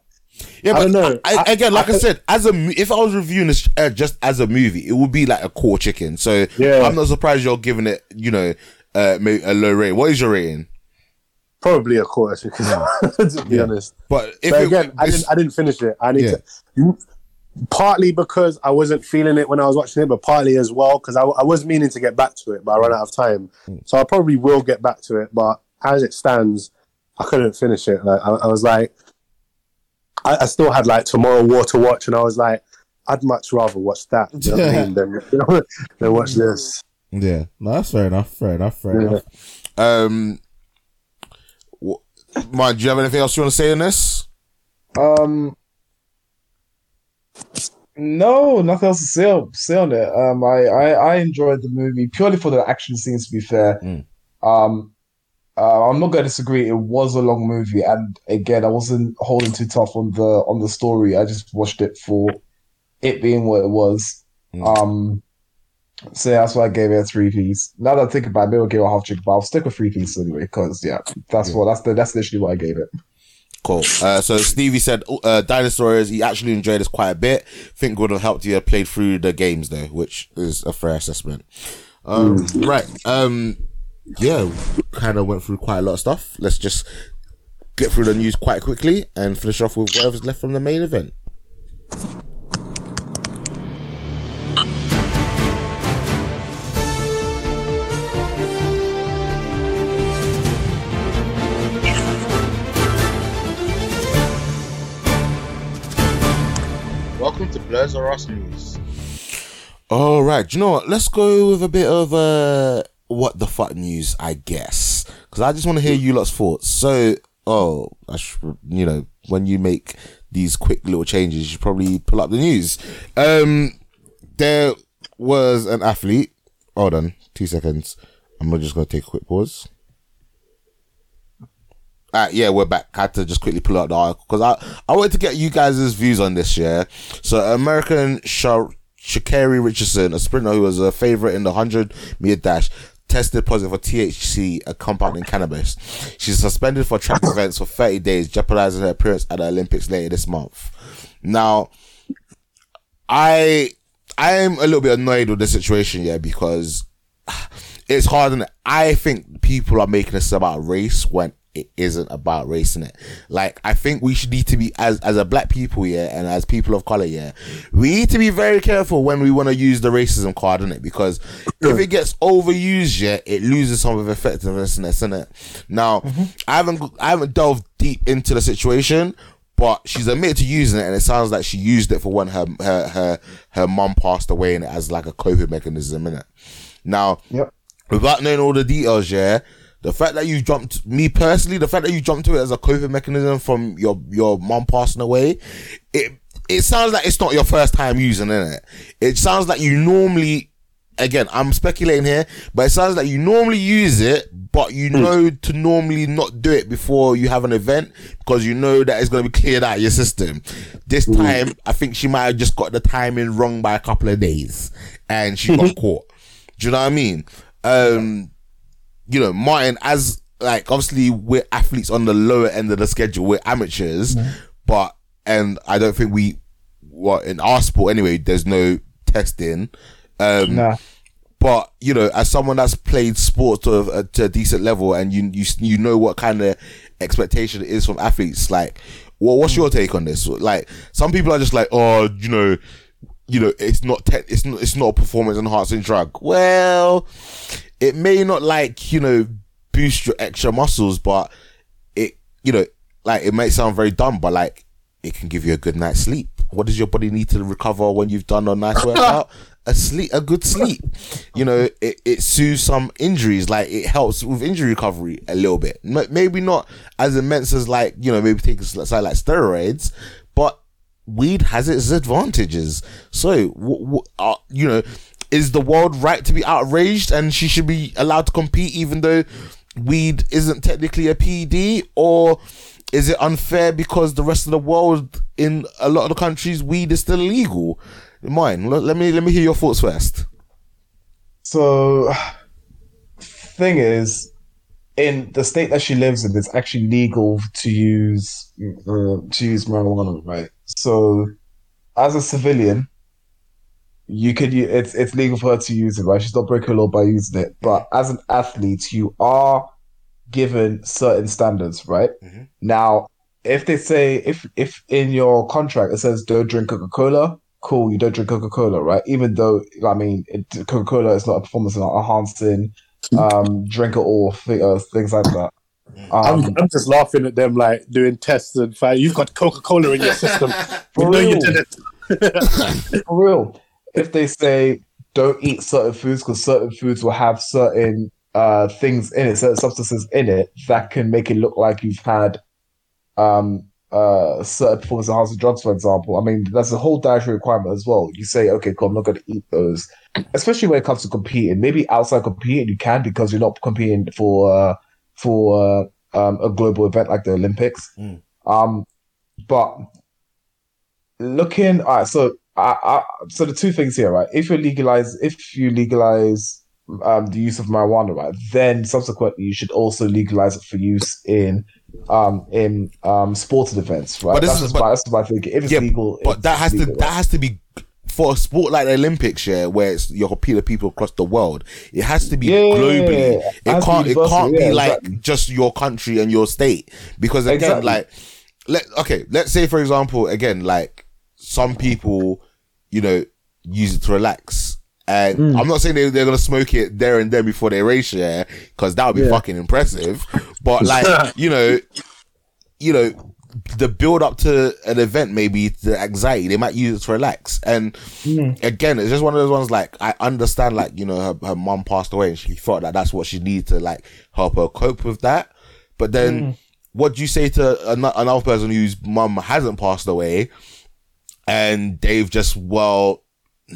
Yeah, I but don't know. I, I- again, like I, I- said, as a if I was reviewing this uh, just as a movie, it would be like a core chicken. So Yeah. I'm not surprised you're giving it, you know, uh, maybe a low rating. What is your rating? probably a course because to be Yeah. honest. But if But it- again, I didn't I didn't finish it. I need Yeah. to. Partly because I wasn't feeling it when I was watching it, but partly as well because I, I was meaning to get back to it, but I ran out of time. So I probably will get back to it. But as it stands, I couldn't finish it. Like I, I was like, I, I still had like Tomorrow War to watch, and I was like, I'd much rather watch that you know what I mean, than, than watch this. Yeah. No, that's fair enough. Fair enough. Fair Yeah. enough. um, wh- Mike, do you have anything else you want to say on this? Um, no, nothing else to say, on- say on it. Um, I, I, I enjoyed the movie purely for the action scenes. To be fair, Mm. um, uh, I'm not going to disagree. It was a long movie, and again, I wasn't holding too tough on the on the story. I just watched it for it being what it was. Mm. Um, so yeah, that's why I gave it a three piece. Now that I think about it, maybe I'll give it a half chicken, but I'll stick with three piece anyway because yeah, that's what that's the that's literally what I gave it. Cool. Uh, so Stevie said, uh, Dinosaurs, he actually enjoyed this quite a bit. Think would have helped you have played through the games though, which is a fair assessment. Um, right. Um, yeah, kind of went through quite a lot of stuff. Let's just get through the news quite quickly and finish off with whatever's left from the main event. To Blurs or Us News. All right, you know what? Let's go with a bit of uh, what the fuck news, I guess, because I just want to hear you lot's thoughts. So, oh, I should, you know, when you make these quick little changes, you should probably pull up the news. Um, there was an athlete. Hold on, two seconds. I'm just gonna take a quick pause. Uh, yeah, we're back. I had to just quickly pull out the article because I, I wanted to get you guys' views on this, yeah. So, American Char- Sha'Carri Richardson, a sprinter who was a favorite in the 100 meter dash, tested positive for THC, a compound in cannabis. She's suspended for track events for 30 days, jeopardizing her appearance at the Olympics later this month. Now, I I am a little bit annoyed with the situation, yeah, because it's hard and I think people are making this about race when it isn't about race in it. Like I think we should need to be as as a black people, yeah, and as people of color, yeah, we need to be very careful when we want to use the racism card in it because if it gets overused, yeah, it loses some of effectiveness in it. Now, mm-hmm. I haven't I haven't delved deep into the situation, but she's admitted to using it, and it sounds like she used it for when her her her her mom passed away, and it as like a coping mechanism in it. Now, Yep. without knowing all the details, yeah, the fact that you jumped, me personally, the fact that you jumped to it as a coping mechanism from your your mum passing away, it it sounds like it's not your first time using it. It sounds like you normally, again, I'm speculating here, but it sounds like you normally use it, but you know to normally not do it before you have an event because you know that it's going to be cleared out of your system. This time, I think she might have just got the timing wrong by a couple of days, and she got caught. Do you know what I mean? Um, you know, Martin, as like obviously we're athletes on the lower end of the schedule, we're amateurs, but and I don't think we well in our sport anyway, there's no testing. Um Nah. but you know, as someone that's played sports to a, to a decent level, and you you you know what kind of expectation it is from athletes, like, well, what's your take on this? Like, some people are just like, oh, you know, you know, it's not te- it's not it's not a performance enhancing drug. Well, it may not like you know boost your extra muscles, but it you know like it might sound very dumb, but like it can give you a good night's sleep. What does your body need to recover when you've done a nice workout? A sleep, a good sleep. You know, it, it soothes some injuries. Like it helps with injury recovery a little bit. Maybe not as immense as like you know maybe taking something like steroids, but weed has its advantages. So, w- w- uh, you know, is the world right to be outraged and she should be allowed to compete even though weed isn't technically a PED? Or is it unfair because the rest of the world, in a lot of the countries, weed is still illegal? Mine. Let, me let me hear your thoughts first. So, thing is, in the state that she lives in, it's actually legal to use uh, to use marijuana, right? So, as a civilian, you could u- it's it's legal for her to use it, right? She's not breaking the law by using it. But as an athlete, you are given certain standards, right? Mhm. Now, if they say if if in your contract it says don't drink Coca Cola, cool, you don't drink Coca Cola, right? Even though I mean Coca Cola is not a performance enhancing um, drink at all, th- uh, things like that. I'm, Um, I'm just laughing at them like doing tests and fight. You've got Coca Cola in your system. we For know you real. did it. for real, if they say don't eat certain foods because certain foods will have certain uh, things in it, certain substances in it that can make it look like you've had um, uh, certain performance enhancing drugs, for example. I mean, that's a whole dietary requirement as well. You say, okay, cool, I'm not going to eat those, especially when it comes to competing. Maybe outside competing, you can because you're not competing for uh, for uh, um, a global event like the Olympics. Mm. Um, but looking, all right, so I, I, so the two things here, right? If you legalize, if you legalize um, the use of marijuana, right, then subsequently you should also legalize it for use in um in um sporting events, right? But this that's, is- but- my, that's my thinking. If it's Yeah, legal, But that has legal, to that has to be for a sport like the Olympics, yeah, where it's you're competing people across the world. It has to be Yeah, globally. it It can't be it can't universal, be like exactly. just your country and your state. Because again, Exactly. like let okay, let's say for example, again, like some people, you know, use it to relax. And Hmm. I'm not saying they, they're gonna smoke it there and then before they race, yeah, because that would be Yeah. fucking impressive. But like, you know, you know, the build up to an event, maybe the anxiety, they might use it to relax. And again, it's just one of those ones like, I understand, like, you know, her, her mom passed away and she thought that that's what she needed to like help her cope with that. But then what do you say to ano- another person whose mom hasn't passed away and they've just, well,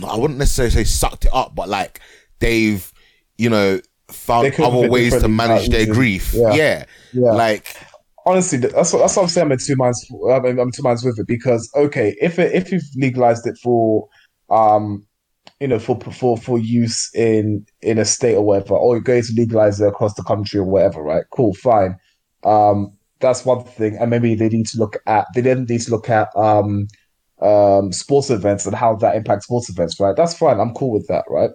I wouldn't necessarily say sucked it up, but like they've, you know, found other ways to manage their grief. Yeah. yeah. Yeah. Like, honestly, that's what that's what I'm saying. I'm in two minds. I'm, I'm two minds with it because okay, if it, if you've legalized it for um you know, for for for use in in a state or whatever, or you're going to legalize it across the country or whatever, right? Cool, fine. Um, that's one thing, and maybe they need to look at they then need to look at um um sports events and how that impacts sports events, right? That's fine. I'm cool with that, right?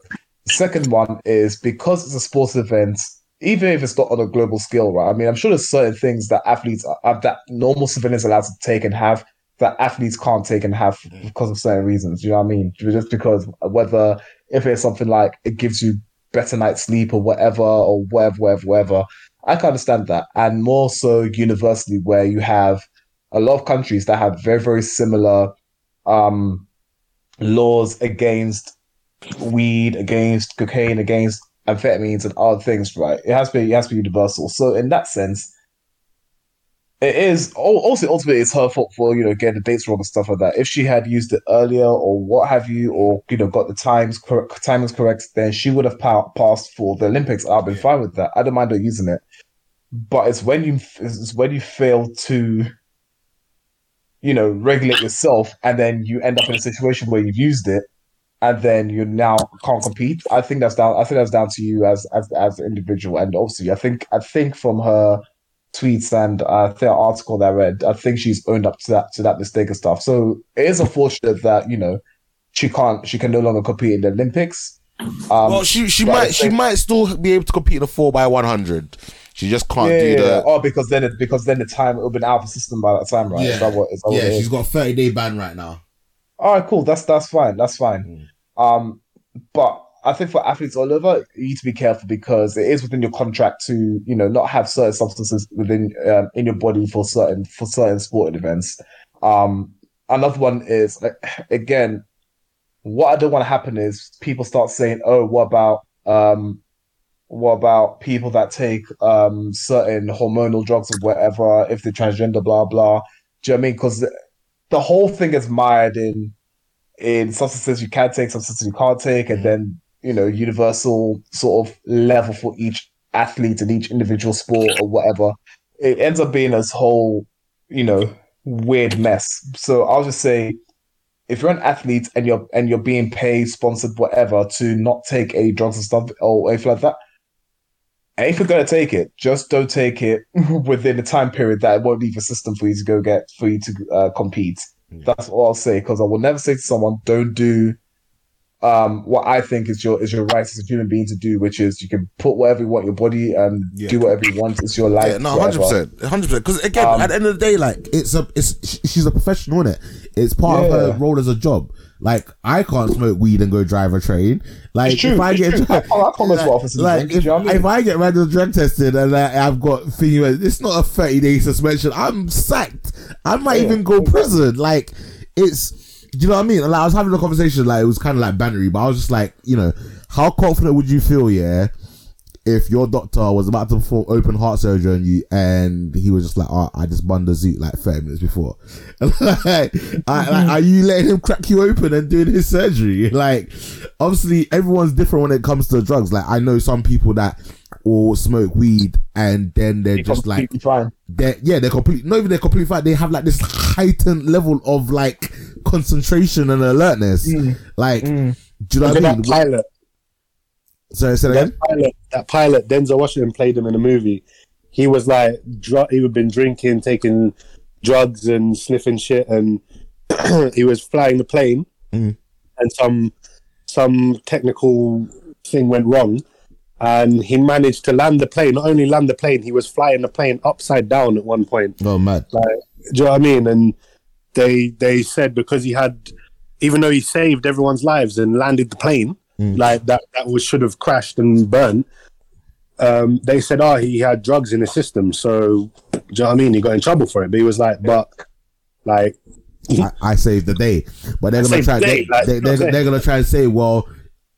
Second one is because it's a sports event, even if it's not on a global scale, right? I mean, I'm sure there's certain things that athletes are, that normal civilians are allowed to take and have that athletes can't take and have because of certain reasons. You know what I mean? Just because whether if it's something like it gives you better night's sleep or whatever or whatever, whatever, whatever. I can understand that, and more so universally where you have a lot of countries that have very very similar um, laws against weed, against cocaine, against amphetamines and other things. Right? It has to be it has to be universal. So in that sense it is also ultimately it's her fault for you know getting the dates wrong and stuff like that. If she had used it earlier or what have you, or you know got the times correct, timings correct, then she would have pa- passed for the Olympics. I've been fine with that. I don't mind her using it, but it's when you it's when you fail to you know regulate yourself and then you end up in a situation where you've used it and then you now can't compete. I think that's down. I think that's down to you as as as an individual, and obviously, I think I think from her tweets and uh, the article that I read, I think she's owned up to that to that mistake and stuff. So it is unfortunate that you know she can't she can no longer compete in the Olympics. Um, well, she she might she might still be able to compete in the four by one hundred. She just can't yeah, do yeah, that. Oh, because then it, because then the time it will be out of the system by that time, right? Yeah, is that what, is that yeah. she's got a thirty day ban right now. All right, cool. That's that's fine. That's fine. Mm. Um, but I think for athletes all over, you need to be careful because it is within your contract to, you know, not have certain substances within um, in your body for certain for certain sporting events. Um, another one is again, what I don't want to happen is people start saying, "Oh, what about um, what about people that take um certain hormonal drugs or whatever if they're transgender, blah blah." Do you know what I mean? Because the whole thing is mired in in substances you can take, substances you can't take, and mm-hmm. then you know, universal sort of level for each athlete in each individual sport or whatever. It ends up being this whole, you know, weird mess. So I'll just say if you're an athlete and you're and you're being paid, sponsored, whatever, to not take any drugs and stuff or anything like that, and if you're gonna take it, just don't take it within the time period that it won't leave a system for you to go get for you to uh, compete. Mm. That's all I'll say because I will never say to someone, "Don't do um, what I think is your is your right as a human being to do, which is you can put whatever you want your body and yeah. do whatever you want. It's your life. Yeah, no, hundred percent, hundred percent. Because again, um, at the end of the day, like it's a it's she's a professional in it. It's part yeah. of her role as a job. Like I can't smoke weed and go drive a train. Like if I get I, I like, like if, you know I mean? if, I get random drug tested and I, have got thing, it's not a thirty day suspension. I'm sacked. I might even go prison. Like it's do you know what I mean? Like I was having a conversation, like it was kind of like bantery, but I was just like, you know, how confident would you feel, yeah, if your doctor was about to perform open heart surgery on you and he was just like, oh, I just bun the zoot like 30 minutes before. like, I, like, are you letting him crack you open and doing his surgery? Like, obviously, everyone's different when it comes to drugs. Like, I know some people that will smoke weed and then they're, just like. They're, yeah, they're completely, not even they're completely fine. They have like this heightened level of like concentration and alertness. Mm. Like, mm. do you know what I mean? Pilot. Sorry, say that, that pilot, that pilot, Denzel Washington played him in a movie. He was like, dr- he had been drinking, taking drugs and sniffing shit, and he was flying the plane, mm. and some some technical thing went wrong, and he managed to land the plane. Not only land the plane, he was flying the plane upside down at one point. Oh, mad! Like, do you know what I mean? And they they said because he had, even though he saved everyone's lives and landed the plane, mm. like that that was should have crashed and burned. Um, they said, oh, he had drugs in his system, so do you know what I mean? He got in trouble for it. But he was like, but like I, I, saved the day. But they're gonna try. Day, they, like, they, they're, they're gonna try and say, well,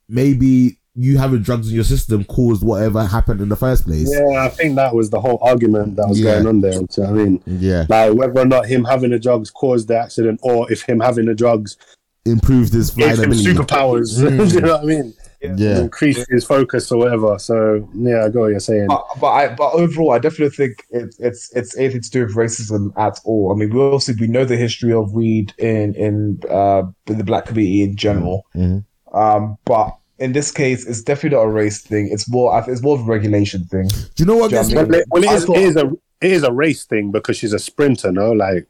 maybe you having drugs in your system caused whatever happened in the first place. Yeah, I think that was the whole argument that was yeah. going on there. So, I mean, yeah, like whether or not him having the drugs caused the accident, or if him having the drugs improved his flight ability, superpowers. Mm. you know what I mean? Yeah, yeah. increase his focus or whatever. So yeah, I got what you're saying. But, but I, but overall, I definitely think it, it's it's anything to do with racism at all. I mean, we also we know the history of weed in in uh in the black community in general. Mm-hmm. Um, but in this case, it's definitely not a race thing. It's more, it's more of a regulation thing. Do you know what Do you know what I mean? Well, it I is, thought- it is a it is a race thing because she's a sprinter, no? Like,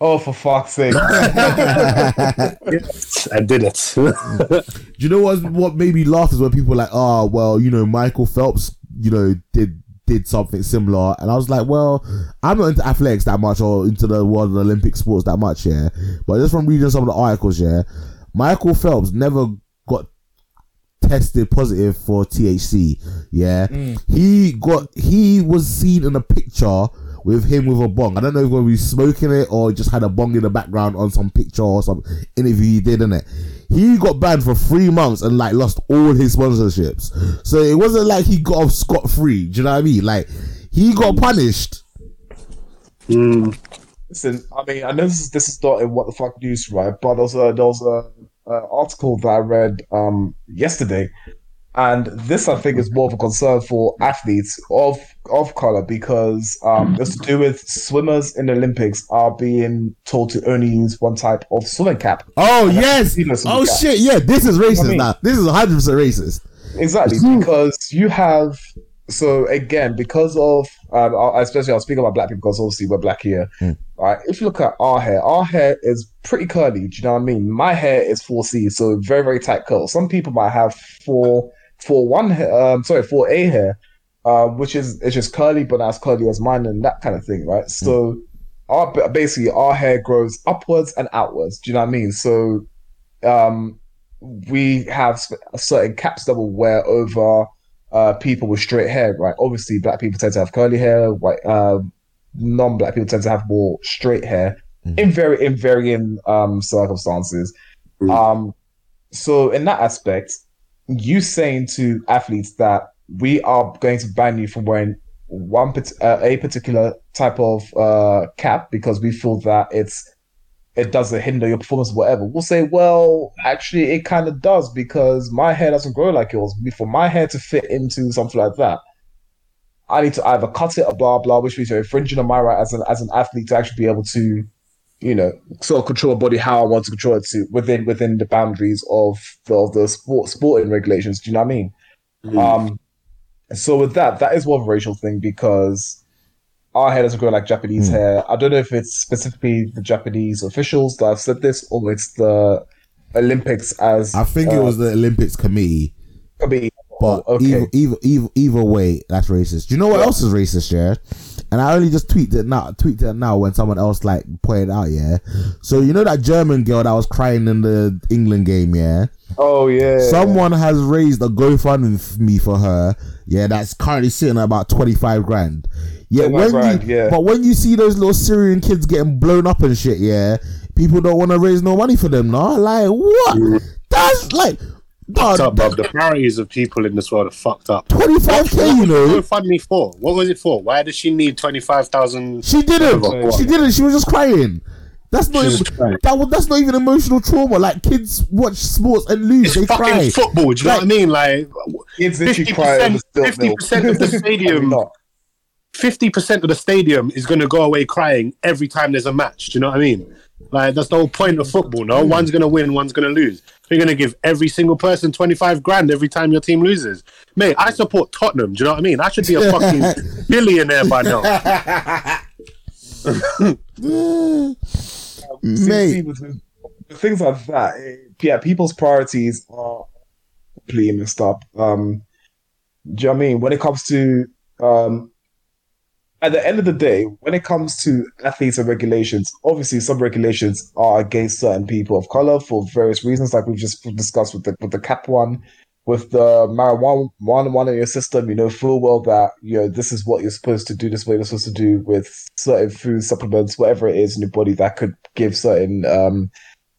Oh, for fuck's sake! I did it. Do you know what what made me laugh is when people were like, oh well, you know, Michael Phelps, you know, did did something similar, and I was like, well, I'm not into athletics that much or into the world of Olympic sports that much, yeah. But just from reading some of the articles, yeah, Michael Phelps never got tested positive for THC. Yeah, mm. he got he was seen in a picture with him with a bong. I don't know if he was smoking it or just had a bong in the background on some picture or some interview he did in it. He got banned for three months and like lost all his sponsorships. So it wasn't like he got off scot free. Do you know what I mean? Like he got punished. Mm. Listen, I mean, I know this is this is not in what the fuck news, right? But there was a there was a, a article that I read um yesterday, and this I think is more of a concern for athletes of of color because um it's to do with swimmers in the Olympics are being told to only use one type of swimming cap. Oh yes. You know, Oh guy. shit. Yeah, this is racist I mean- now. This is 100 percent racist. Exactly, because you have so again because of um, especially I'll speak about black people because obviously we're black here. Mm. Right, if you look at our hair, our hair is pretty curly. Do you know what I mean? My hair is four C, so very very tight curl. Some people might have four four one hair, um, sorry four A hair, um, which is it's just curly but not as curly as mine and that kind of thing, right? So our basically our hair grows upwards and outwards. Do you know what I mean? So um we have certain caps that will wear over uh, people with straight hair, right? Obviously, black people tend to have curly hair. White, uh, non-black people tend to have more straight hair in very in varying um, circumstances. Mm. Um, so, in that aspect, you saying to athletes that we are going to ban you from wearing one uh, a particular type of uh, cap because we feel that it's it doesn't hinder your performance or whatever. We'll say, well, actually, it kind of does because my hair doesn't grow like yours. For my hair to fit into something like that, I need to either cut it or blah blah, which means you're infringing on my right as an as an athlete to actually be able to, you know, sort of control a body how I want to control it to within within the boundaries of the of the sport sporting regulations. Do you know what I mean? Um, so with that, that is one racial thing because our hair doesn't grow like Japanese Hmm. hair. I don't know if it's specifically the Japanese officials that have said this or it's the Olympics as I think it uh, was the Olympics committee. Mean, But oh, okay. either, either either either way, that's racist. Do you know what Yeah. else is racist, yeah? And I only just tweeted it now. Tweeted it now when someone else like pointed out, yeah. So you know that German girl that was crying in the England game, yeah. oh yeah, Someone has raised a GoFundMe for her, yeah. That's currently sitting at about twenty five grand. Yeah, 25 when grand, you, yeah. but when you see those little Syrian kids getting blown up and shit, yeah, people don't want to raise no money for them, no. Like what? That's like, Fucked up, bruv. The priorities of people in this world are fucked up. twenty five k, you What know. was GoFundMe for? What was it for? Why does she need twenty five thousand? She didn't. What? She didn't. She was just crying. That's not. Even, that. That's not even emotional trauma. Like kids watch sports and lose. It's they fucking cry. football. Do you know Like- what I mean? Like kids literally 50%, cry 50% of the stadium- fifty percent of the stadium is going to go away crying every time there's a match. Do you know what I mean? Like that's the whole point of football. No, hmm. one's going to win, one's going to lose. So you're going to give every single person twenty five grand every time your team loses. Mate, I support Tottenham. Do you know what I mean? I should be a fucking billionaire by now. Mate. things like that, yeah, people's priorities are completely messed up. Um, do you know what I mean? When it comes to, um, at the end of the day, when it comes to athletes and regulations, obviously some regulations are against certain people of color for various reasons, like we've just discussed with the with the cap one, with the marijuana one one in your system. You know full well that you know this is what you're supposed to do, this is what you're supposed to do with certain food supplements, whatever it is in your body that could give certain um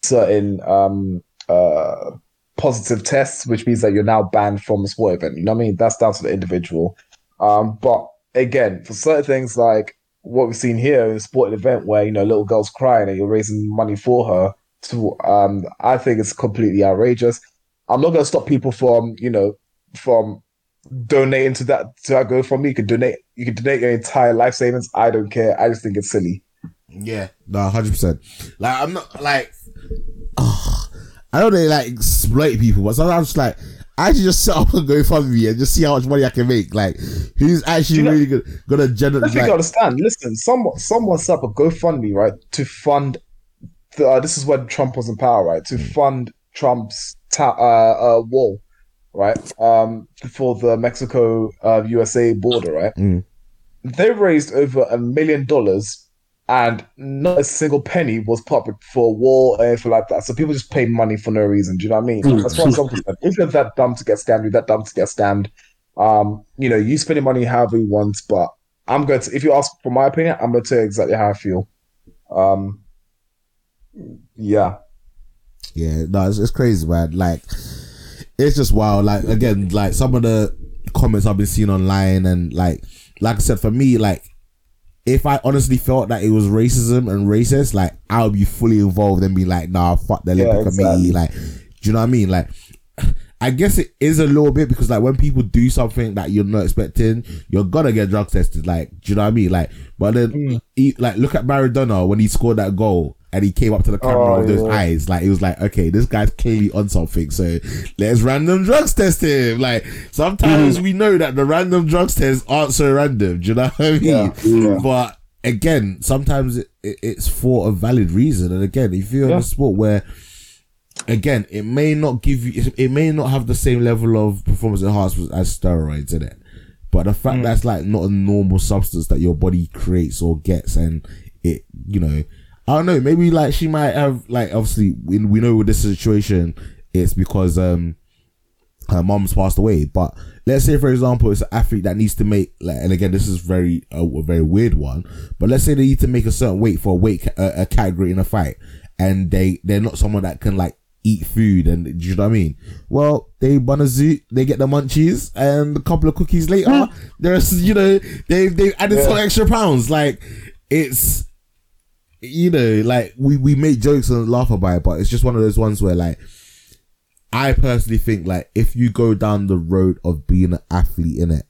certain um uh positive tests, which means that you're now banned from a sport event. You know what I mean? That's down to the individual. Um, but again, for certain things like what we've seen here in a sporting event where, you know, little girl's crying and you're raising money for her to um I think it's completely outrageous. I'm not gonna stop people from, you know, from donating to that to that GoFundMe. You can donate you can donate your entire life savings. I don't care. I just think it's silly. Yeah, no, hundred percent. Like I'm not like. I don't really like exploit people, but sometimes I'm just like, I actually just set up a GoFundMe and just see how much money I can make. Like, who's actually You know- really good, gonna generate? Like, understand. Listen, someone someone set up a GoFundMe right to fund. The, uh, this is when Trump was in power, right? To fund Trump's ta- uh, uh, wall, right? Um, for the Mexico uh, USA border, right? Mm. They raised over a million dollars, and not a single penny was public for a wall or anything like that. So people just pay money for no reason. Do you know what I mean? Mm. As far as I'm concerned, if you're that dumb to get scammed, you're that dumb to get scammed. Um, you know, you spend your money however you want, but I'm going to, if you ask for my opinion, I'm going to tell you exactly how I feel. Um, yeah. Yeah, no, it's, it's crazy, man. Like, it's just wild. Like, again, like some of the comments I've been seeing online, and like, like I said, for me, like, if I honestly felt that it was racism and racist, like, I would be fully involved and be like, nah, fuck the Yeah, Olympic committee. exactly. Like, do you know what I mean? Like, I guess it is a little bit because like when people do something that you're not expecting, you're gonna get drug tested. Like, do you know what I mean? Like, but then, Mm. he, like, look at Maradona when he scored that goal and he came up to the camera Oh, with those yeah. eyes. Like, it was like, okay, this guy's clearly on something. So let's random drugs test him. Like, sometimes mm. we know that the random drugs tests aren't so random. Do you know what I mean? Yeah. Yeah. But again, sometimes it, it, it's for a valid reason. And again, if you're in a sport where, again, it may not give you, it may not have the same level of performance enhancement as steroids in it. But the fact mm. that's like not a normal substance that your body creates or gets, and it, you know, I don't know. Maybe like she might have like obviously we, we know with this situation, it's because um her mom's passed away. But let's say, for example, it's an athlete that needs to make, like, and again, this is very a, a very weird one. But let's say they need to make a certain weight for a weight a, a category in a fight, and they they're not someone that can like eat food, and do you know what I mean? Well, they bun a zoot, they get the munchies, and a couple of cookies later, there's you know they they added some extra pounds. Like it's you know like we we make jokes and laugh about it, but it's just one of those ones where like. I personally think like if you go down the road of being an athlete in it,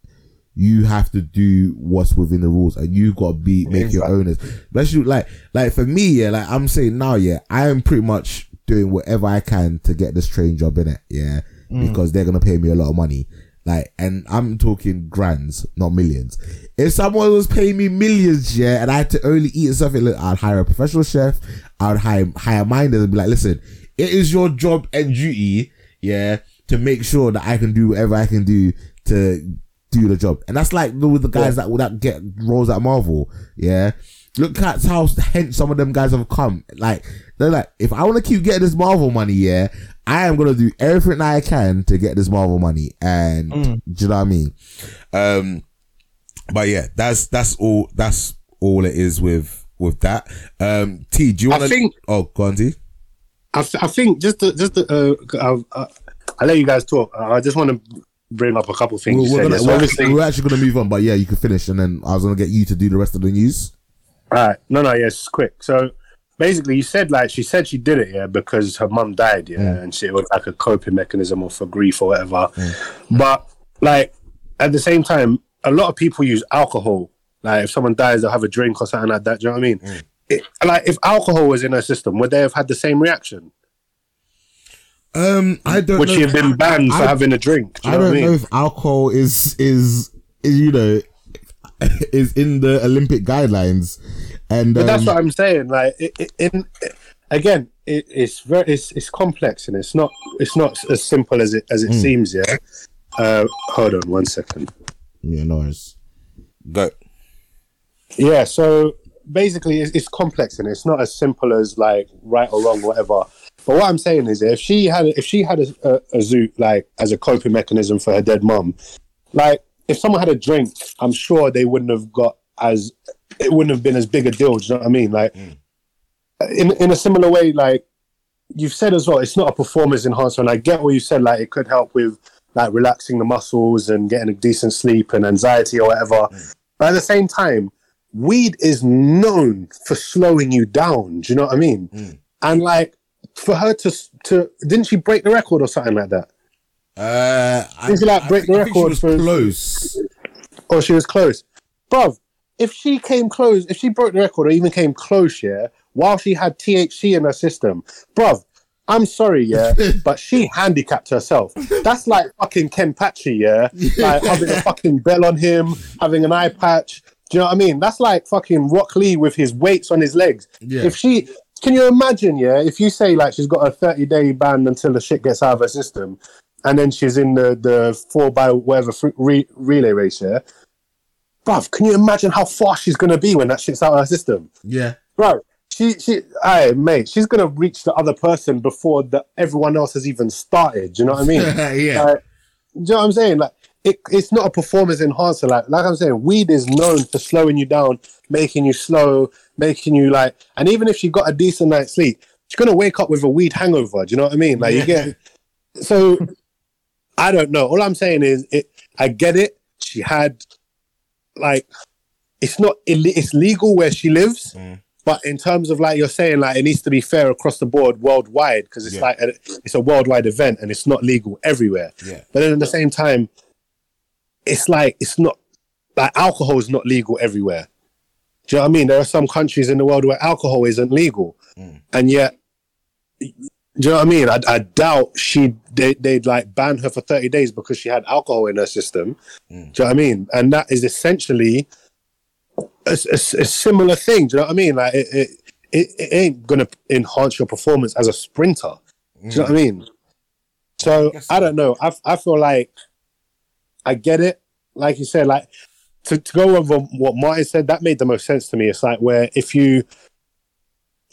you have to do what's within the rules and you got to be make your Exactly. owners. Especially like like for me, yeah, like I'm saying now, yeah, I am pretty much doing whatever I can to get this train job in it, yeah, mm. because they're gonna pay me a lot of money. Like, and I'm talking grands, not millions. If someone was paying me millions, yeah, and I had to only eat something, look, I'd hire a professional chef. I'd hire hire minders and be like, listen, it is your job and duty, yeah, to make sure that I can do whatever I can do to do the job. And that's like with the guys that that get roles at Marvel, yeah. Look at how hence some of them guys have come. Like they're like, if I want to keep getting this Marvel money, yeah, I am gonna do everything I can to get this Marvel money. And do you know what I mean? Um, but yeah, that's that's all. That's all it is with with that. Um, T, do you want to? think- Oh, go on, T. I, th- I think just to, just to, uh, I'll, uh, I'll let you guys talk. I just want to bring up a couple things. We're, we're, gonna, we're, actually, we're actually gonna move on, but yeah, you can finish, and then I was gonna get you to do the rest of the news. All right. No, no, yes, it's quick. So basically, you said like she said she did it, yeah, because her mum died, yeah, Mm. and she, it was like a coping mechanism or for grief or whatever. But like at the same time, a lot of people use alcohol. Like if someone dies, they'll have a drink or something like that. Do you know what I mean? Mm. It, like if alcohol was in her system, would they have had the same reaction? Um, I don't. Would know. she have been banned for I- having a drink? Do you I know don't what I mean? know if alcohol is is, is you know is in the Olympic guidelines, and But that's um, what I'm saying. Like, it, it, in again, it, it's very it's, it's complex and it's not it's not as simple as it as it seems. Yeah. Uh, hold on one second. yeah, no worries. Go. Yeah. So basically, it's, it's complex and it's not as simple as like right or wrong, whatever. But what I'm saying is, if she had if she had a, a, a zoot like as a coping mechanism for her dead mum, like if someone had a drink, I'm sure they wouldn't have got as it wouldn't have been as big a deal. Do you know what I mean? Like hmm. in in a similar way, like you've said as well, it's not a performance enhancer. And I get what you said, like it could help with like relaxing the muscles and getting a decent sleep and anxiety or whatever. Hmm. But at the same time, weed is known for slowing you down. Do you know what I mean? Hmm. And like for her to to didn't she break the record or something like that? Uh, I, Didn't she, like, break the I think she record was for- close. or she was close. Bruv, if she came close, if she broke the record or even came close, yeah, while she had THC in her system, bruv, I'm sorry, yeah, but she handicapped herself. That's like fucking Kenpachi, yeah, like having a fucking bell on him, having an eye patch. Do you know what I mean? That's like fucking Rock Lee with his weights on his legs. Yeah. If she, can you imagine, yeah, if you say like she's got a 30 day ban until the shit gets out of her system, and then she's in the the four by whatever re- relay race, yeah, bruv, can you imagine how fast she's gonna be when that shit's out of her system? Yeah. bro. She, she, hey, mate, she's gonna reach the other person before the everyone else has even started. Do you know what I mean? yeah. Like, do you know what I'm saying? Like, it, it's not a performance enhancer. Like, like I'm saying, weed is known for slowing you down, making you slow, making you like. And even if she got a decent night's sleep, she's gonna wake up with a weed hangover. Do you know what I mean? Like, you get. So, I don't know. All I'm saying is, it. I get it. She had, like, it's not. Ill- it's legal where she lives. Mm. But in terms of like you're saying, like it needs to be fair across the board worldwide because it's Yeah. like a, it's a worldwide event and it's not legal everywhere. Yeah. But then at the same time, it's like it's not like alcohol is not legal everywhere. Do you know what I mean? There are some countries in the world where alcohol isn't legal, Mm. and yet, do you know what I mean? I, I doubt she they, they'd like ban her for thirty days because she had alcohol in her system. Mm. Do you know what I mean? And that is essentially a, a, a similar thing. Do you know what I mean? Like it, it, it, it ain't gonna enhance your performance as a sprinter. Do you know what I mean? So Guess I don't know. I I feel like I get it. Like you said, like to, to go over what Martin said, that made the most sense to me. It's like where if you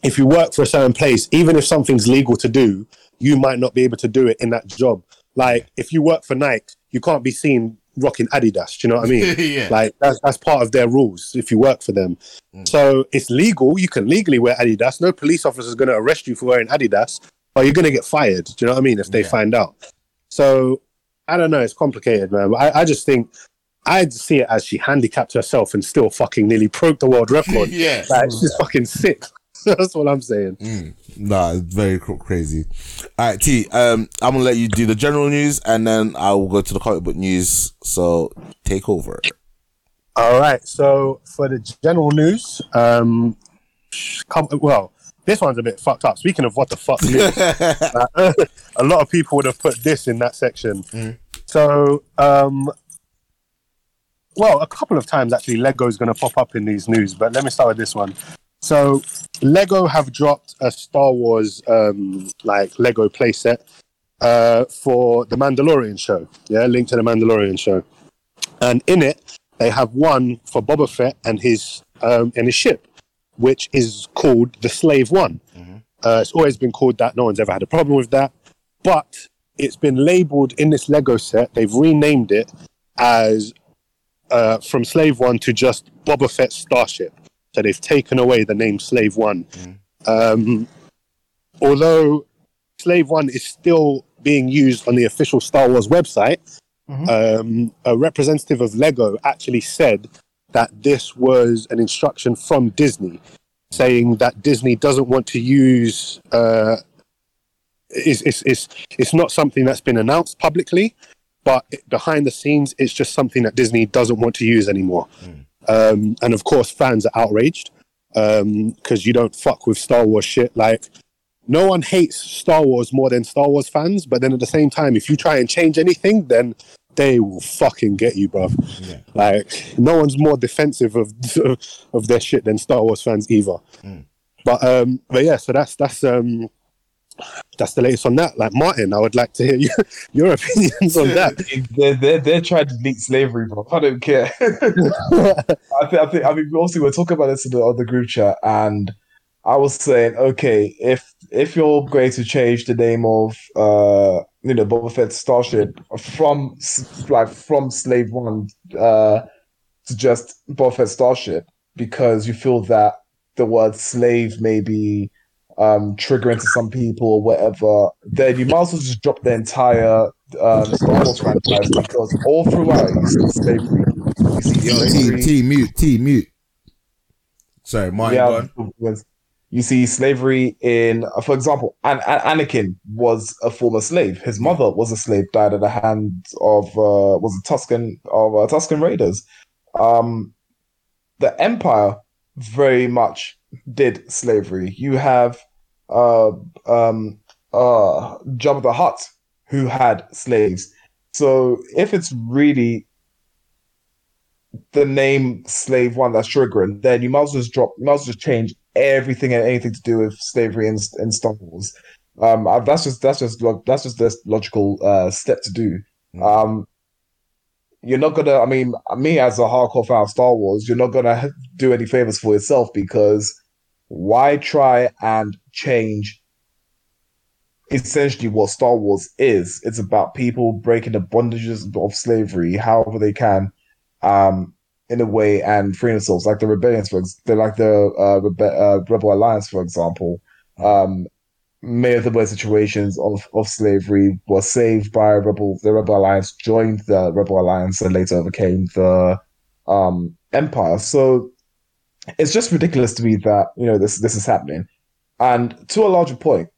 if you work for a certain place, even if something's legal to do, you might not be able to do it in that job. Like if you work for Nike, you can't be seen rocking Adidas. Do you know what I mean? yeah. Like that's that's part of their rules if you work for them. Mm. So it's legal. You can legally wear Adidas. No police officer is going to arrest you for wearing Adidas, but you're going to get fired. Do you know what I mean? If they Yeah. find out. So I don't know. It's complicated, man. But I, I just think I see it as she handicapped herself and still fucking nearly broke the world record. yeah. like she's fucking sick. That's what I'm saying. Mm. Nah, very cr- crazy. All right, T. Um, I'm gonna let you do the general news, and then I will go to the comic book news. So take over. All right. So for the general news, um, come, well, this one's a bit fucked up. Speaking of what the fuck news, uh, a lot of people would have put this in that section. Mm. So, um, well, a couple of times actually, Lego is going to pop up in these news, but let me start with this one. So, Lego have dropped a Star Wars um, like Lego playset uh, for the Mandalorian show. Yeah, linked to the Mandalorian show, and in it they have one for Boba Fett and his um, and his ship, which is called the Slave One. Uh, it's always been called that. No one's ever had a problem with that. But it's been labeled in this Lego set. They've renamed it as uh, from Slave One to just Boba Fett Starship. So they've taken away the name Slave One. Um, although Slave One is still being used on the official Star Wars website, um, a representative of Lego actually said that this was an instruction from Disney, saying that Disney doesn't want to use. Uh, it's, it's, it's, it's not something that's been announced publicly, but behind the scenes, it's just something that Disney doesn't want to use anymore. Um, and of course, fans are outraged because you don't fuck with Star Wars shit. Like, no one hates Star Wars more than Star Wars fans, but then at the same time, if you try and change anything, then they will fucking get you, bro. Yeah. Like, no one's more defensive of of their shit than Star Wars fans either. Mm. But um, but yeah, so that's that's um, that's the latest on that. Like Martin, I would like to hear your, your opinions on that. They're, they're, they're trying to delete slavery, bro. I don't care. I think, I think, I mean, obviously, we're talking about this in the other group chat, and I was saying, okay, if if you're going to change the name of, uh, you know, Boba Fett Starship from like from Slave One, uh, to just Boba Fett Starship because you feel that the word slave may be um triggering to some people or whatever, then you might as well just drop the entire um, Star Wars franchise because all throughout you see slavery. You see T, T mute T, mute. Sorry, go yeah, was- you see slavery in, for example, An- An- Anakin was a former slave. His mother was a slave, died at the hands of uh, was a Tusken of uh, Tusken raiders. Um, the Empire very much did slavery. You have uh, um, uh, Jabba the Hutt who had slaves. So if it's really the name Slave One that's triggering, then you might as well just drop, you might as well just change everything and anything to do with slavery in, in Star Wars. Um, uh, that's just that's just that's just this logical uh, step to do. Mm. Um, you're not gonna. I mean, me as a hardcore fan of Star Wars, you're not gonna do any favors for yourself because why try and change essentially what Star Wars is? It's about people breaking the bondages of slavery, however they can, um, in a way, and freeing themselves. Like the rebellions, for ex- like the uh, Rebe- uh, Rebel Alliance, for example. Um, many of the worst situations of, of slavery were saved by rebel the rebel alliance joined the rebel alliance and later overcame the um empire so it's just ridiculous to me that you know this this is happening and to a larger point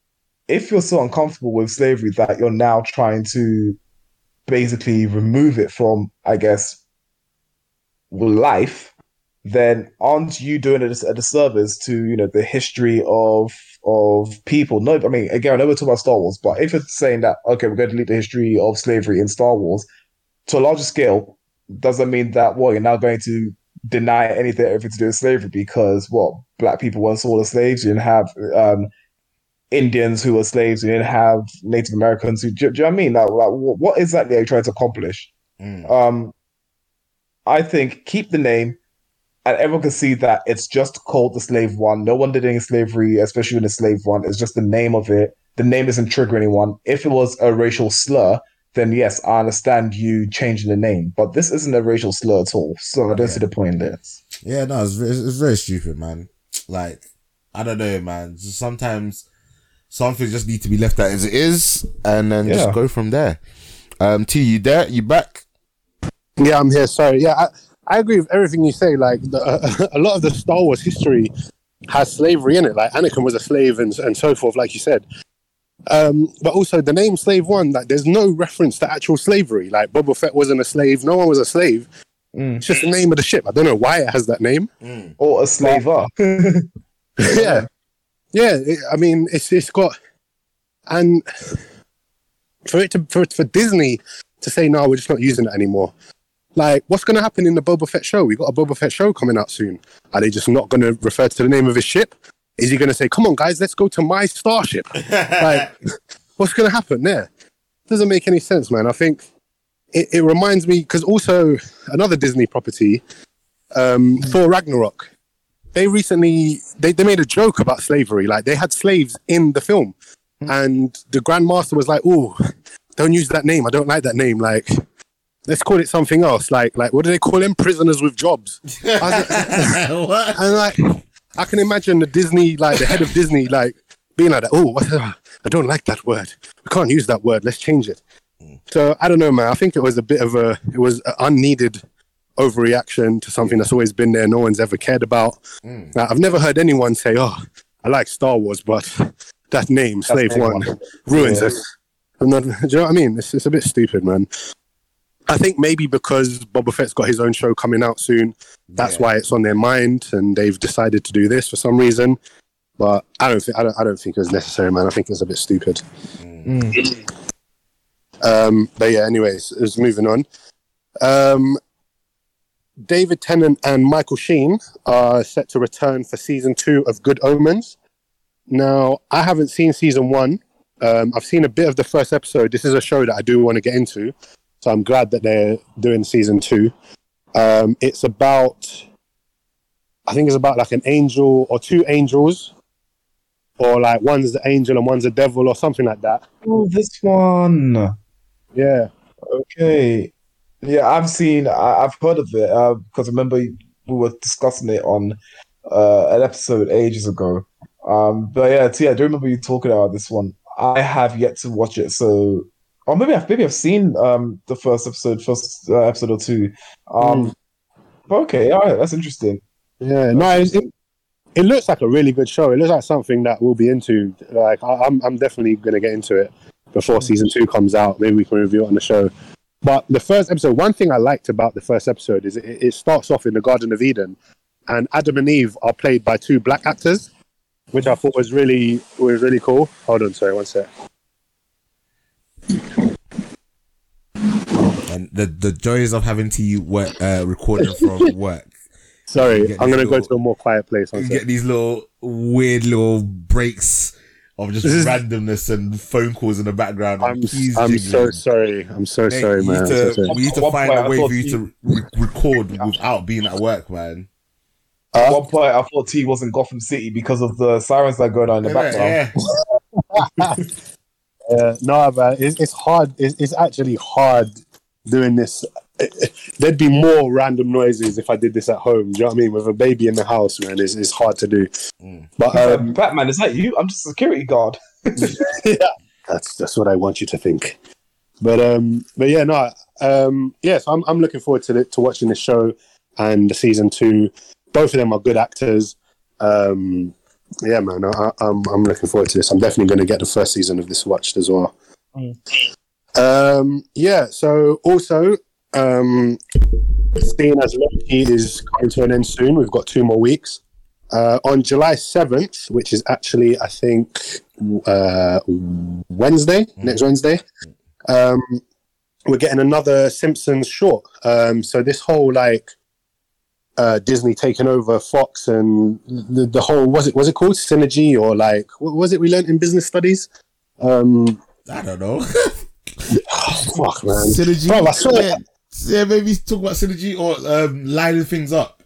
if you're so uncomfortable with slavery that you're now trying to basically remove it from i guess life then aren't you doing it a disservice to you know the history of of people? No, I mean again, I know we're talking about Star Wars, but if it's saying that okay, we're going to delete the history of slavery in Star Wars to a larger scale, doesn't mean that well, you're now going to deny anything everything to do with slavery because what black people once all the slaves, you didn't have um, Indians who were slaves, you didn't have Native Americans who. Do, do you know what I mean? Like, like what exactly are you trying to accomplish? Mm. Um, I think keep the name and everyone can see that it's just called the slave one. No one did any slavery, especially in the slave one. It's just the name of it. The name doesn't trigger anyone. If it was a racial slur, then yes, I understand you changing the name. But this isn't a racial slur at all. So I don't see the point in this. Yeah, no, it's, very- it's very stupid, man. Like, I don't know, man. Sometimes some things just need to be left as it is, and then Yeah. just go from there. Um, T, you there? You back? Yeah, I'm here. Sorry. Yeah, I, I agree with everything you say. Like the, a lot of the Star Wars history has slavery in it. Like Anakin was a slave and and so forth, like you said. Um, but also the name Slave One, like there's no reference to actual slavery. Like Boba Fett wasn't a slave. No one was a slave. Mm. It's just the name of the ship. I don't know why it has that name. Or a slaver. yeah, yeah. It, I mean, it's it's got and for it to for, for Disney to say no, we're just not using it anymore. Like, what's going to happen in the Boba Fett show? We got a Boba Fett show coming out soon. Are they just not going to refer to the name of his ship? Is he going to say, "Come on, guys, let's go to my starship"? like, what's going to happen? There? Doesn't make any sense, man. I think it, it reminds me because also another Disney property, um, Thor Ragnarok they recently they, they made a joke about slavery. Like they had slaves in the film. And the grandmaster was like oh don't use that name. I don't like that name. Like let's call it something else. Like like what do they call them? Prisoners with jobs. I what? and like i can imagine the disney like the head of disney like being like that oh what, i don't like that word we can't use that word let's change it so i don't know man i think it was a bit of a it was an unneeded overreaction to something that's always been there no one's ever cared about now, I've never heard anyone say, "Oh, I like Star Wars, but that name, Slave One, one. ruins Yeah. it." I'm not, do you know what I mean? It's, it's a bit stupid, man. I think maybe because Boba Fett's got his own show coming out soon, that's Yeah. why it's on their mind, and they've decided to do this for some reason. But I don't think I don't, I don't think it was necessary, man. I think it's a bit stupid. Um, but yeah, anyways, it's moving on. Um, David Tennant and Michael Sheen are set to return for season two of Good Omens. Now, I haven't seen season one. Um, I've seen a bit of the first episode. This is a show that I do want to get into, so I'm glad that they're doing season two. Um, it's about, I think it's about like an angel or two angels, or like one's the angel and one's the devil or something like that. Oh, this one. Yeah, Okay. Yeah, I've seen, I, I've heard of it uh, because I remember we were discussing it on uh, an episode ages ago. Um, but yeah, i do remember you talking about this one. I have yet to watch it, so or maybe I've maybe I've seen um the first episode, first uh, episode or two. Um, but okay, all right, that's interesting. Yeah, no, it, it, it looks like a really good show. It looks like something that we'll be into. Like, I, I'm, I'm definitely going to get into it before season two comes out. Maybe we can review it on the show. But the first episode, one thing I liked about the first episode is it, it starts off in the Garden of Eden, and Adam and Eve are played by two black actors. which I thought was really was really cool. Hold on, sorry, one sec. And the the joys of having to work uh, recording from work. Sorry, I'm gonna go little- to a more quiet place. One You get these little weird little breaks of just This is- randomness and phone calls in the background. I'm keys I'm so sorry. I'm so Mate, sorry, we man. Need so to, sorry. we need to find point, a I way for you to re- record without being at work, man. At one point, I thought T was in Gotham City because of the sirens that go going on in the background. Yeah. Yeah, no, man, it's, it's hard. It's, it's actually hard doing this. There'd be more random noises if I did this at home. Do you know what I mean? With a baby in the house, man, it's, it's hard to do. Mm. But Um, Batman, is that you? I'm just a security guard. yeah, that's that's what I want you to think. But um, but yeah, no, um, yeah. So I'm I'm looking forward to the, to watching the show and the season two. Both of them are good actors. Um, yeah, man, I, I'm I'm looking forward to this. I'm definitely going to get the first season of this watched as well. Mm. Um, yeah. So also, um, seeing as Loki is coming to an end soon, we've got two more weeks. Uh, on July 7th, which is actually, I think, uh, Wednesday, next Wednesday, um, we're getting another Simpsons short. Um, so this whole like uh, Disney taking over Fox and the, the whole was it was it called synergy or like what was it we learned in business studies? Um, I don't know. oh, fuck man, synergy. Bro, I swear- yeah, yeah, maybe talk about synergy or um, lining things up.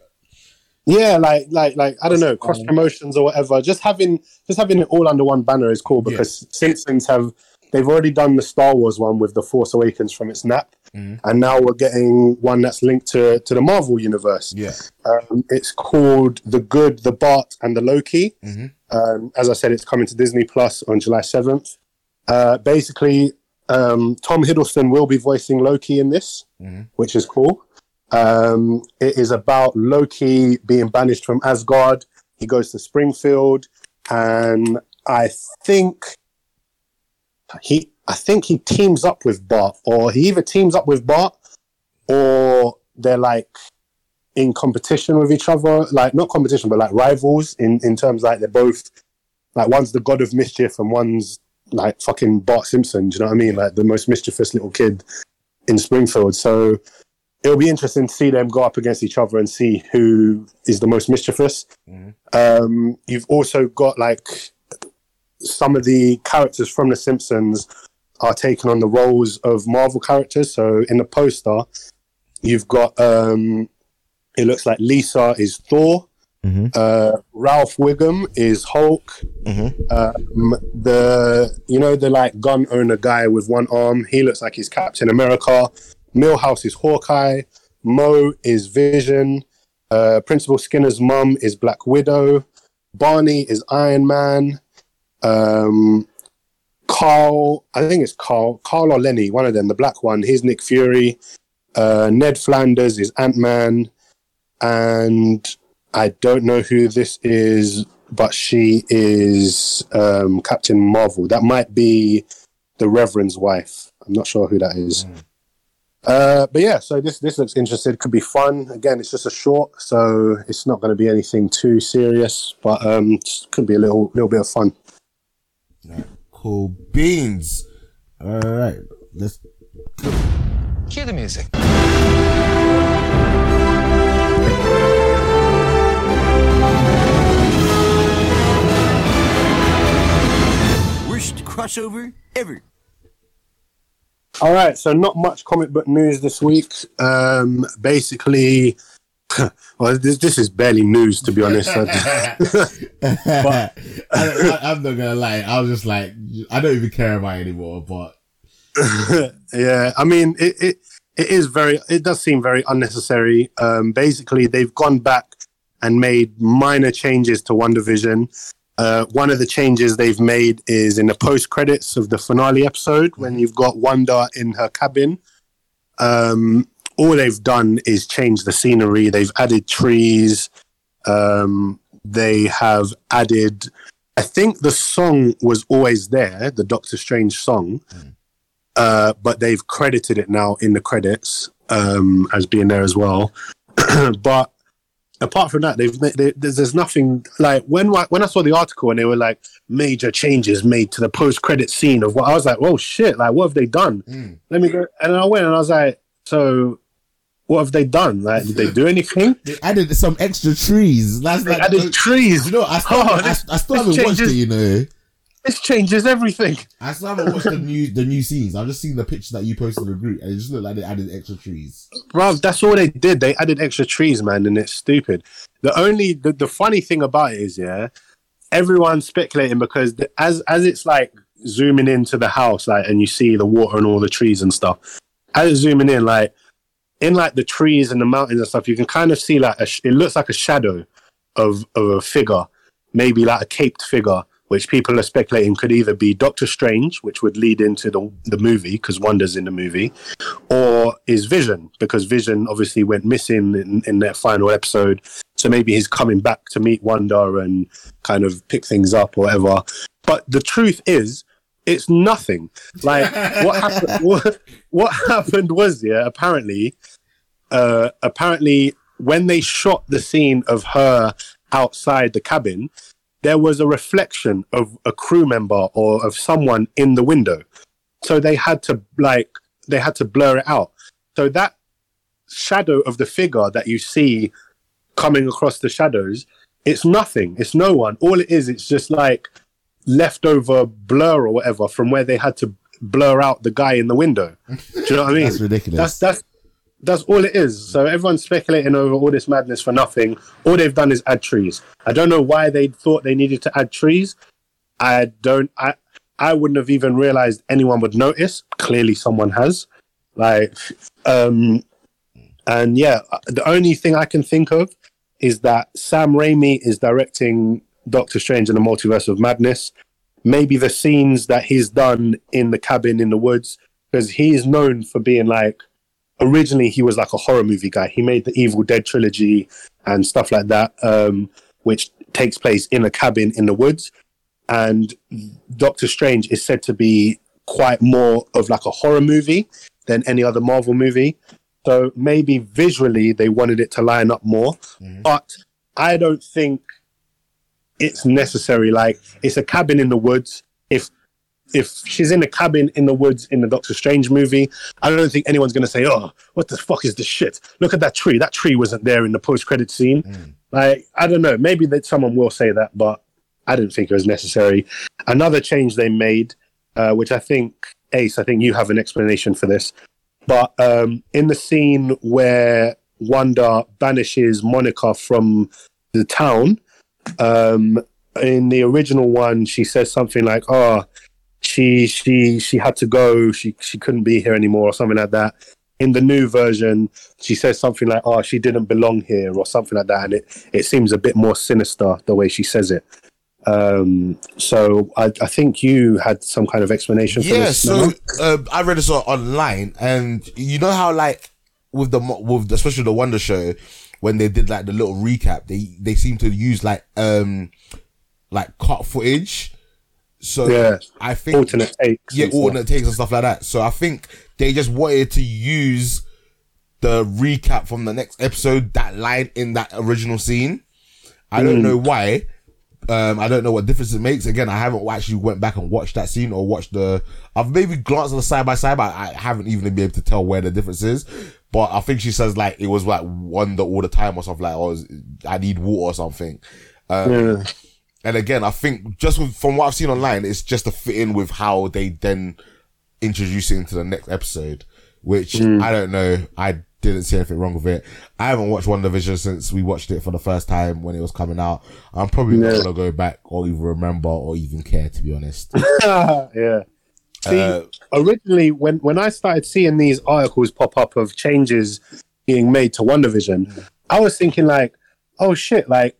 Yeah, like like like I don't know, cross promotions or whatever. Just having just having it all under one banner is cool because Simpsons have they've already done the Star Wars one with the Force Awakens from its nap, Mhm. and now we're getting one that's linked to to the Marvel universe. Yeah. Um, it's called The Good, the Bart, and the Loki. Mhm. Um, as I said, it's coming to Disney Plus on July seventh. Uh, basically, um, Tom Hiddleston will be voicing Loki in this, Mhm. which is cool. Um, it is about Loki being banished from Asgard. He goes to Springfield, and I think he, I think he teams up with Bart, or he either teams up with Bart, or they're like in competition with each other. Like not competition, but like rivals in in terms like they're both like one's the god of mischief and one's like fucking Bart Simpson. Do you know what I mean? Like the most mischievous little kid in Springfield. So it'll be interesting to see them go up against each other and see who is the most mischievous. Mhm. Um, you've also got like some of the characters from The Simpsons are taking on the roles of Marvel characters. So in the poster, you've got um, it looks like Lisa is Thor. Mhm. Uh, Ralph Wiggum is Hulk. Mhm. Um, the you know the like gun owner guy with one arm. He looks like he's Captain America. Milhouse is Hawkeye. Moe is Vision. Uh, Principal Skinner's mum is Black Widow. Barney is Iron Man. Um, Carl, I think it's Carl, Carl or Lenny, one of them, the black one. He's Nick Fury. Uh, Ned Flanders is Ant Man, and I don't know who this is, but she is um, Captain Marvel. That might be the Reverend's wife. I'm not sure who that is. Uh, but yeah, so this this looks interesting. Could be fun. Again, it's just a short, so it's not going to be anything too serious, but um, could be a little little bit of fun. Cool beans. All right. Let's Cue the music. Worst crossover ever. All right, so not much comic book news this week. Um, basically, well, this, this is barely news to be honest. I, I, I'm not gonna lie. I was just like, I don't even care about it anymore. But yeah, I mean, it, it it is very. It does seem very unnecessary. Um, basically, they've gone back and made minor changes to WandaVision. Uh, one of the changes they've made is in the post credits of the finale episode when you've got Wanda in her cabin. Um, all they've done is change the scenery. They've added trees. Um, they have added. I think the song was always there, the Doctor Strange song, uh, but they've credited it now in the credits um, as being there as well. but apart from that, they've made, they, there's, there's nothing like when I- when I saw the article and they were like major changes made to the post credit scene of what I was like, oh shit, like what have they done? Mm. Let me go, and I went and I was like, so what have they done? Like, did they do anything? They added some extra trees. That's They like added trees. You know, I still, Oh, I, this- I still haven't watched it. You know, This changes everything. I still haven't watched the new the new scenes. I've just seen the picture that you posted in the group, and it just looked like they added extra trees. Bro, that's all they did. They added extra trees, man, and it's stupid. The only the, the funny thing about it is, yeah, everyone's speculating because the, as as it's like zooming into the house, like, and you see the water and all the trees and stuff. As it's zooming in, like in like the trees and the mountains and stuff, you can kind of see like sh- it looks like a shadow of of a figure, maybe like a caped figure, which people are speculating could either be Doctor Strange, which would lead into the the movie because Wanda's in the movie, or is Vision because Vision obviously went missing in, in their final episode. So maybe he's coming back to meet Wanda and kind of pick things up or whatever. But the truth is, it's nothing. Like what happened? What, what happened was yeah. Apparently, uh, apparently when they shot the scene of her outside the cabin, there was a reflection of a crew member or of someone in the window. So they had to like they had to blur it out. So that shadow of the figure that you see coming across the shadows, it's nothing. It's no one. All it is, it's just like leftover blur or whatever from where they had to blur out the guy in the window. Do you know what I mean? That's ridiculous. That's that's that's all it is. So everyone's speculating over all this madness for nothing. All they've done is add trees. I don't know why they thought they needed to add trees. I don't. I I wouldn't have even realized anyone would notice. Clearly, someone has. Like, um, and yeah, the only thing I can think of is that Sam Raimi is directing Doctor Strange in the Multiverse of Madness. Maybe the scenes that he's done in the cabin in the woods, because he is known for being like originally he was like a horror movie guy. He made the Evil Dead trilogy and stuff like that, um, which takes place in a cabin in the woods. And Doctor Strange is said to be quite more of like a horror movie than any other Marvel movie. So maybe visually they wanted it to line up more, but I don't think it's necessary. Like it's a cabin in the woods. If if she's in a cabin in the woods in the Doctor Strange movie, I don't think anyone's going to say, "Oh, what the fuck is this shit? Look at that tree. That tree wasn't there in the post-credit scene." Like, I don't know. Maybe that someone will say that, but I didn't think it was necessary. Another change they made, uh, which I think Ace, I think you have an explanation for this, but um, in the scene where Wanda banishes Monica from the town, um, in the original one, she says something like, "Oh." she she she had to go. She she couldn't be here anymore or something like that. In the new version she says something like oh she didn't belong here or something like that and it it seems a bit more sinister the way she says it. Um so i i think you had some kind of explanation for Yeah, this so uh, I read this on- online, and you know how like with the with especially the Wonder Show when they did like the little recap, they they seem to use like um like cut footage. So Yeah. I think alternate takes yeah, stuff. alternate takes and stuff like that. So I think they just wanted to use the recap from the next episode that line in that original scene. I Hmm. don't know why. Um, I don't know what difference it makes. Again, I haven't actually went back and watched that scene or watched the. I've maybe glanced at the side by side, but I haven't even been able to tell where the difference is. But I think she says like it was like wonder all the time or something like, oh, I need water or something. Um, Yeah. and again, I think just with, from what I've seen online, it's just to fit in with how they then introduce it into the next episode, which Hmm. I don't know. I didn't see anything wrong with it. I haven't watched WandaVision since we watched it for the first time when it was coming out. I'm probably not gonna go back or even remember or even care, to be honest. yeah. See, Uh, originally when when I started seeing these articles pop up of changes being made to WandaVision, I was thinking like, oh shit, like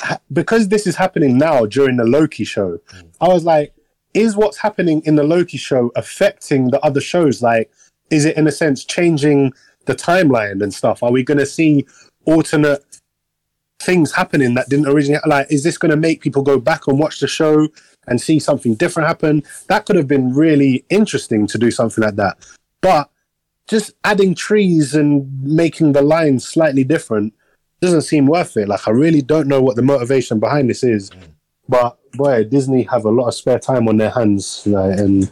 ha- because this is happening now during the Loki show, I was like, is what's happening in the Loki show affecting the other shows? Like, is it in a sense changing the timeline and stuff? Are we going to see alternate things happening that didn't originally like? Is this going to make people go back and watch the show and see something different happen? That could have been really interesting to do something like that, but just adding trees and making the lines slightly different doesn't seem worth it. Like I really don't know what the motivation behind this is. Mm. But boy, Disney have a lot of spare time on their hands, like, and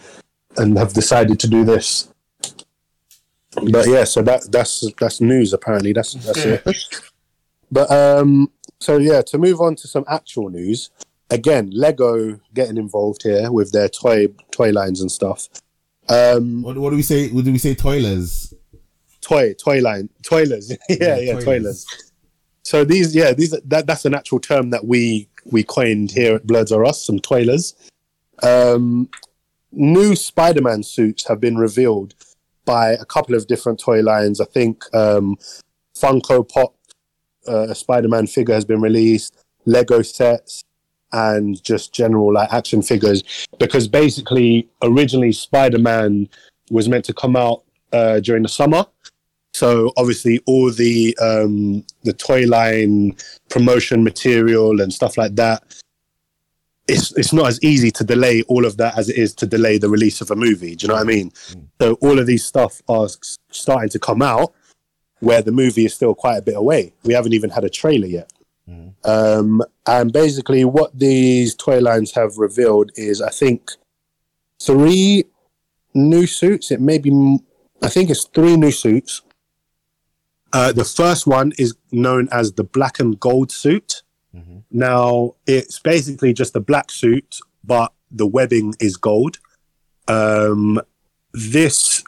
and have decided to do this. But yeah, so that that's that's news. Apparently, that's that's it. But um, so yeah, to move on to some actual news. Again, Lego getting involved here with their toy toy lines and stuff. Um, What, what do we say? What do we say? Toilers. toy toy line toilers yeah yeah, toilers. toilers so these yeah these that that's an actual term that we we coined here at bloods or us some toilers um new spider-man suits have been revealed by a couple of different toy lines i think um funko pop uh, a spider-man figure has been released lego sets and just general like action figures because basically originally spider-man was meant to come out uh, during the summer so obviously all the um, the toy line promotion material and stuff like that. It's it's not as easy to delay all of that as it is to delay the release of a movie. Do you know what I mean? So all of these stuff are starting to come out where the movie is still quite a bit away. We haven't even had a trailer yet. Um, and basically, what these toy lines have revealed is, I think, three new suits. It may be, I think it's three new suits. Uh, the first one is known as the black and gold suit. Now, it's basically just a black suit, but the webbing is gold. Um, this,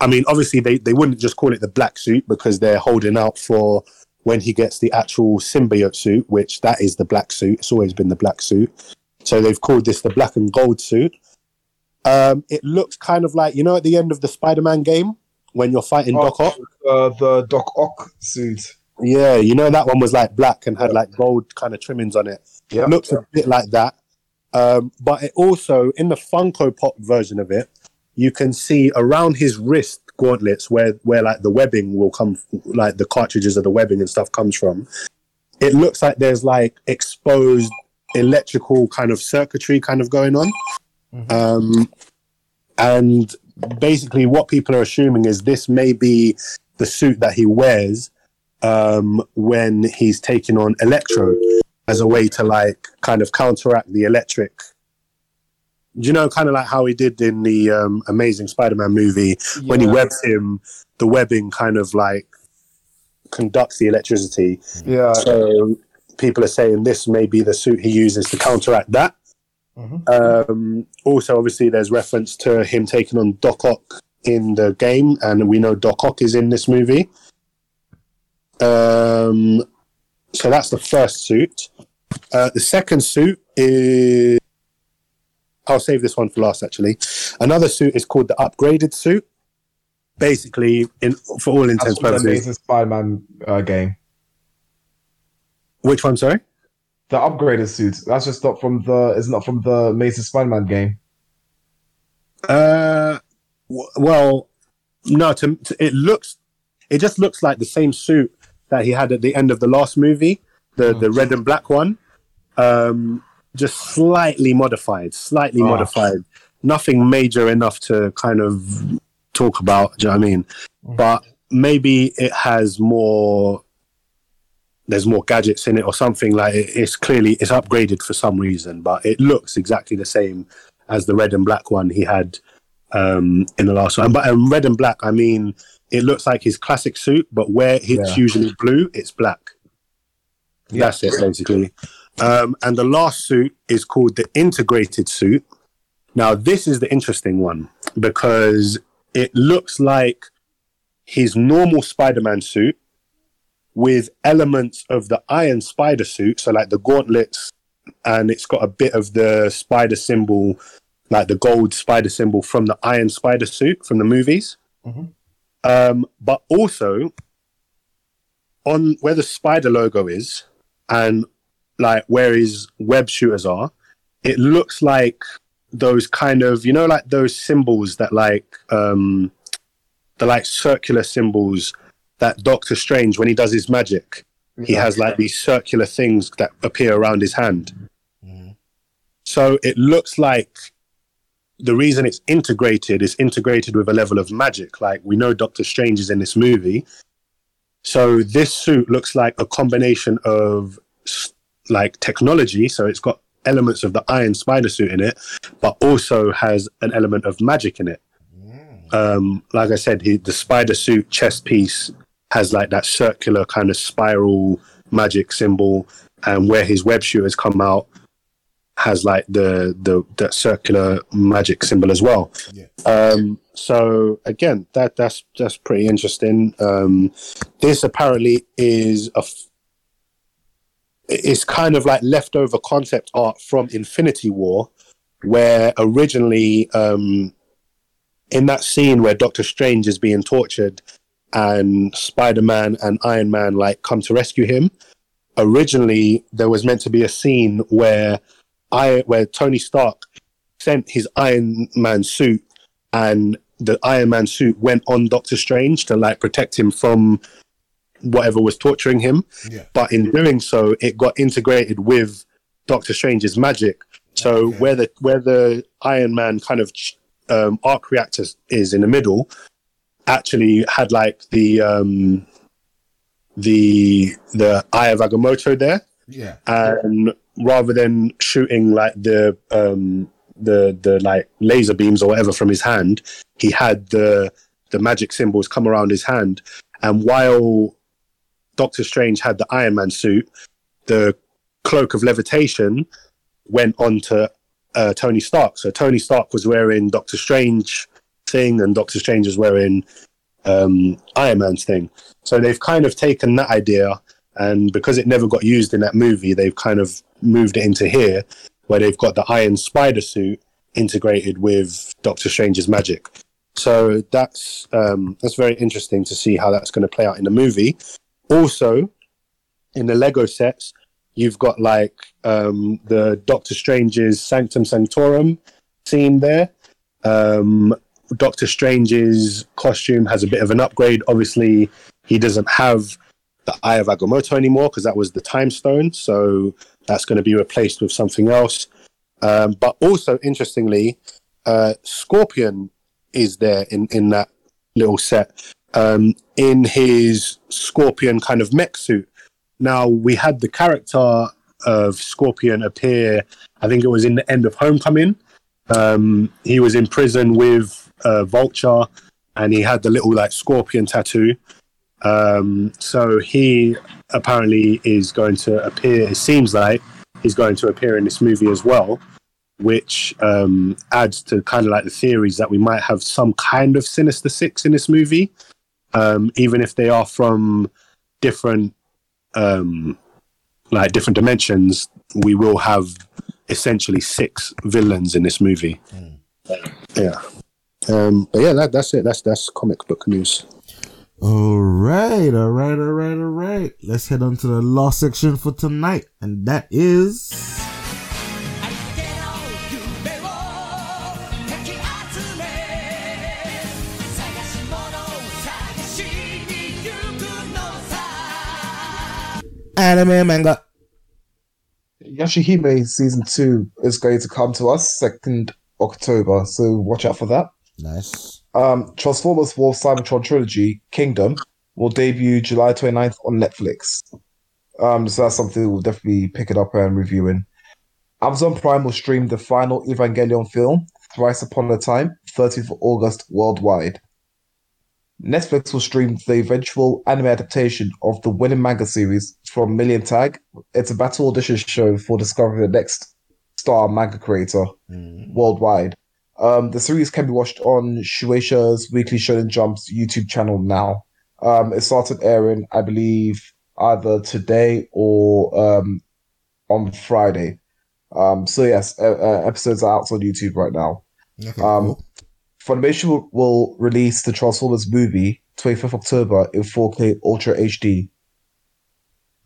I mean, obviously, they, they wouldn't just call it the black suit because they're holding out for when he gets the actual symbiote suit, which that is the black suit. It's always been the black suit. So they've called this the black and gold suit. Um, it looks kind of like, you know, at the end of the Spider Man game when you're fighting Oh, Doc Ock? uh, the Doc Ock suit. Yeah, you know that one was like black and had like gold kind of trimmings on it. Yeah. Looks a bit like that. Um, but it also in the Funko Pop version of it, you can see around his wrist gauntlets where where like the webbing will come, like the cartridges of the webbing and stuff comes from. It looks like there's like exposed electrical kind of circuitry kind of going on. Um, and basically, what people are assuming is this may be the suit that he wears um, when he's taking on Electro as a way to like kind of counteract the electric. Do you know, kind of like how he did in the um, Amazing Spider-Man movie when he webs him, the webbing kind of like conducts the electricity. Yeah. So people are saying this may be the suit he uses to counteract that. Mhm. Um, also, obviously, there's reference to him taking on Doc Ock in the game, and we know Doc Ock is in this movie. Um, so that's the first suit. Uh, the second suit is. I'll save this one for last. Actually, another suit is called the upgraded suit. Basically, in for all intents and purposes. Amazing Spider-Man uh, game. Which one? Sorry. The upgraded suit. That's just not from the. It's not from the Amazing Spider-Man game. Uh, w- well, no. To, to, it looks, it just looks like the same suit that he had at the end of the last movie, the the red and black one. Um, just slightly modified, slightly Ah. modified. Nothing major enough to kind of talk about. Do you know what I mean? But maybe it has more. There's more gadgets in it or something like it, it's clearly it's upgraded for some reason, but it looks exactly the same as the red and black one he had um, in the last one. But um, red and black, I mean, it looks like his classic suit, but where it's Yeah. usually blue, it's black. That's it, basically. Um, and the last suit is called the integrated suit. Now, this is the interesting one because it looks like his normal Spider Man suit with elements of the Iron Spider suit. So, like the gauntlets, and it's got a bit of the spider symbol, like the gold spider symbol from the Iron Spider suit from the movies. Um, but also on where the spider logo is and like where his web shooters are, it looks like those kind of you know like those symbols that like um the like circular symbols that Doctor Strange when he does his magic he has like these circular things that appear around his hand. So it looks like the reason it's integrated is integrated with a level of magic. Like we know Doctor Strange is in this movie. So this suit looks like a combination of like technology. So it's got elements of the Iron Spider suit in it, but also has an element of magic in it. Um, like I said, he, the spider suit chest piece has like that circular kind of spiral magic symbol, and where his web shooters come out has like the the that circular magic symbol as well. Um, so again, that that's that's pretty interesting. Um, this apparently is a f- it's kind of like leftover concept art from Infinity War, where originally um, in that scene where Doctor Strange is being tortured and Spider Man and Iron Man like come to rescue him. Originally, there was meant to be a scene where I where Tony Stark sent his Iron Man suit and the Iron Man suit went on Doctor Strange to like protect him from whatever was torturing him. Yeah. But in doing so, it got integrated with Doctor Strange's magic. So Okay. where the where the Iron Man kind of um, arc reactor is in the middle, actually had like the um, the the Eye of Agamotto there Yeah. and rather than shooting like the um the the like laser beams or whatever from his hand he had the the magic symbols come around his hand and while doctor strange had the iron man suit the cloak of levitation went on to uh, tony stark so tony stark was wearing doctor strange thing and doctor strange was wearing um iron man's thing so they've kind of taken that idea and because it never got used in that movie, they've kind of moved it into here, where they've got the Iron Spider suit integrated with Doctor Strange's magic. So that's um, that's very interesting to see how that's going to play out in the movie. Also, in the Lego sets, you've got like um, the Doctor Strange's Sanctum Sanctorum scene there. Um, Doctor Strange's costume has a bit of an upgrade. Obviously, he doesn't have the Eye of Agamotto anymore because that was the Time Stone. So that's going to be replaced with something else. Um, but also, interestingly, uh, Scorpion is there in, in that little set um, in his Scorpion kind of mech suit. Now, we had the character of Scorpion appear, I think it was in the end of Homecoming. Um, he was in prison with uh, Vulture and he had the little like scorpion tattoo. Um, so he apparently is going to appear. It seems like he's going to appear in this movie as well, which um, adds to kind of like the theories that we might have some kind of Sinister Six in this movie, um, even if they are from different, um, like different dimensions. We will have essentially six villains in this movie. Yeah. Um, but yeah, that, that's it. That's that's comic book news. All right, all right, all right, all right. Let's head on to the last section for tonight, and that is. Anime manga. Yashahime season two is going to come to us second October, so watch out for that. Nice. Um, Transformers 4 Cybertron Trilogy Kingdom will debut July 29th on Netflix. Um, so that's something we'll definitely pick it up and reviewing. Amazon Prime will stream the final Evangelion film, Thrice Upon a Time, 30th of August worldwide. Netflix will stream the eventual anime adaptation of the winning manga series from Million Tag. It's a battle audition show for discovering the next star manga creator worldwide. Um, the series can be watched on Shueisha's Weekly Shonen Jump's YouTube channel now. Um, it started airing, I believe, either today or um, on Friday. Um, so yes, uh, uh, episodes are out on YouTube right now. Okay, Um, cool. Funimation will, will release the Transformers movie 25th October in 4K Ultra HD.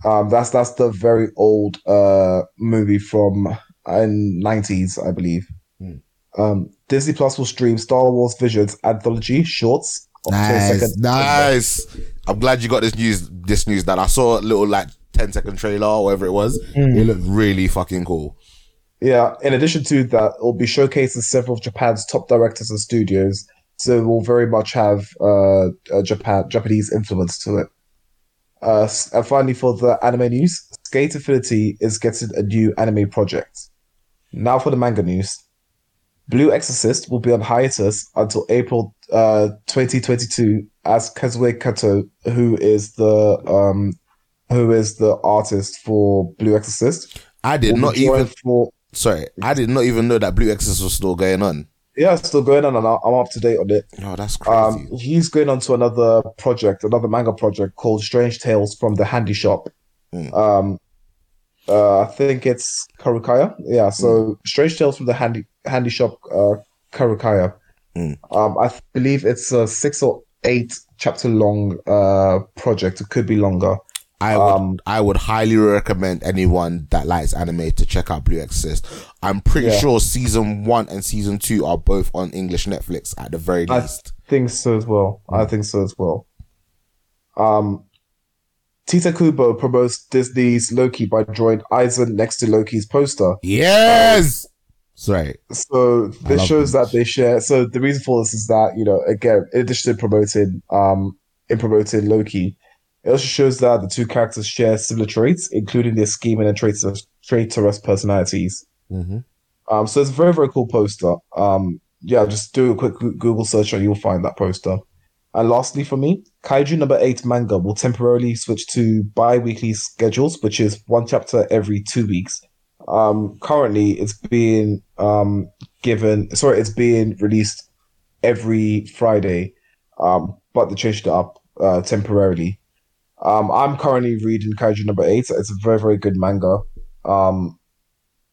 Um, that's that's the very old uh movie from in 90s, I believe. Hmm. Um, Disney Plus will stream Star Wars Visions anthology shorts. Nice, Nice. I'm glad you got this news. This news that I saw a little like 10 second trailer or whatever it was. It looked really fucking cool. Yeah, in addition to that, it will be showcasing several of Japan's top directors and studios, so it will very much have uh, a Japan Japanese influence to it. Uh, and finally, for the anime news, Skate Infinity is getting a new anime project. Now for the manga news. Blue Exorcist will be on hiatus until April uh, 2022 as Kazue Kato, who is the um, who is the artist for Blue Exorcist, I did not even. for Sorry, I did not even know that Blue Exorcist was still going on. yeah, it's still going on, and I'm up to date on it. Oh, that's crazy. Um, he's going on to another project, another manga project called Strange Tales from the Handy Shop. Mm. Um, uh, I think it's Karukaya. Yeah, so Strange Tales from the Handy Handy Shop, uh, Karukaya. Mm. Um, I believe it's a six or eight chapter long uh project. It could be longer. I would, um, I would highly recommend anyone that likes anime to check out Blue Exorcist. I'm pretty Yeah. sure season one and season two are both on English Netflix at the very I least. I think so as well. I think so as well. Um, Tite Kubo promotes Disney's Loki by drawing Aizen next to Loki's poster. Yes. Sorry. So this shows that they share. So the reason for this is that you know, again, in addition to promoting, um, in promoting Loki, it also shows that the two characters share similar traits, including their scheming and traitorous, traitorous personalities. Mm-hmm. Um, so it's a very very cool poster. Um, yeah, just do a quick Google search and you'll find that poster. And lastly, for me, Kaiju number eight manga will temporarily switch to bi-weekly schedules, which is one chapter every two weeks. Um, currently, it's being um, given. Sorry, it's being released every Friday, um, but they changed it up uh, temporarily. Um, I'm currently reading Kaiju number eight. It's a very very good manga. Um,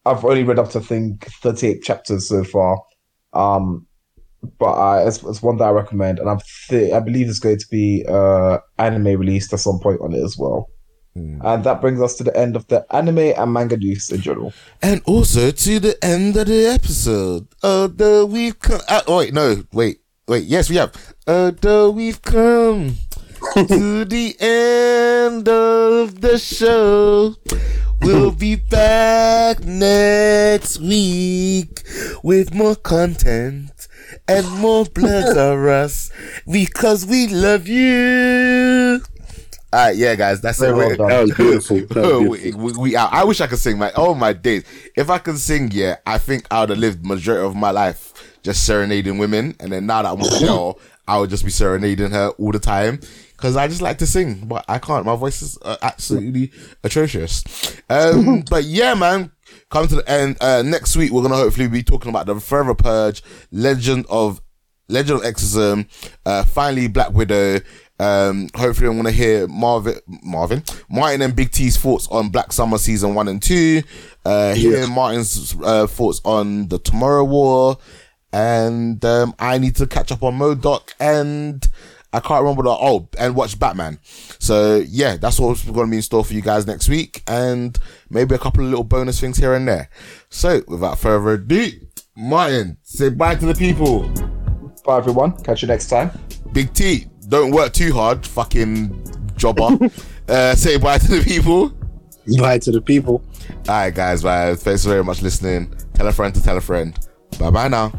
I've only read up to I think 38 chapters so far. Um, but uh, it's, it's one that I recommend, and I'm th- I believe there's going to be uh anime released at some point on it as well. And that brings us to the end of the anime and manga news in general. And also to the end of the episode. Uh, the we've come. Uh, oh, wait, no, wait, wait. Yes, we have. Uh, the we've come to the end of the show. We'll be back next week with more content and more blood of us because we love you. All right, yeah, guys, that's it. well That was beautiful. That was beautiful. we, we, I wish I could sing, my Oh my days! If I could sing, yeah, I think I would have lived majority of my life just serenading women, and then now that I'm a girl, I would just be serenading her all the time because I just like to sing, but I can't. My voice is uh, absolutely atrocious. Um, but yeah, man. Come to the end. Uh, next week we're gonna hopefully be talking about the Forever Purge, Legend of Legend of Exorcism, uh, finally Black Widow. Um, hopefully I'm gonna hear Marvin, Marvin, Martin and Big T's thoughts on Black Summer season one and two. Uh, hear Martin's uh, thoughts on the Tomorrow War, and um, I need to catch up on Modok and I can't remember the oh and watch Batman. So yeah, that's what's going to be in store for you guys next week, and maybe a couple of little bonus things here and there. So without further ado, Martin, say bye to the people. Bye everyone. Catch you next time. Big T, don't work too hard, fucking jobber. uh, say bye to the people. Bye to the people. All right, guys. Bye. Thanks very much listening. Tell a friend to tell a friend. Bye bye now.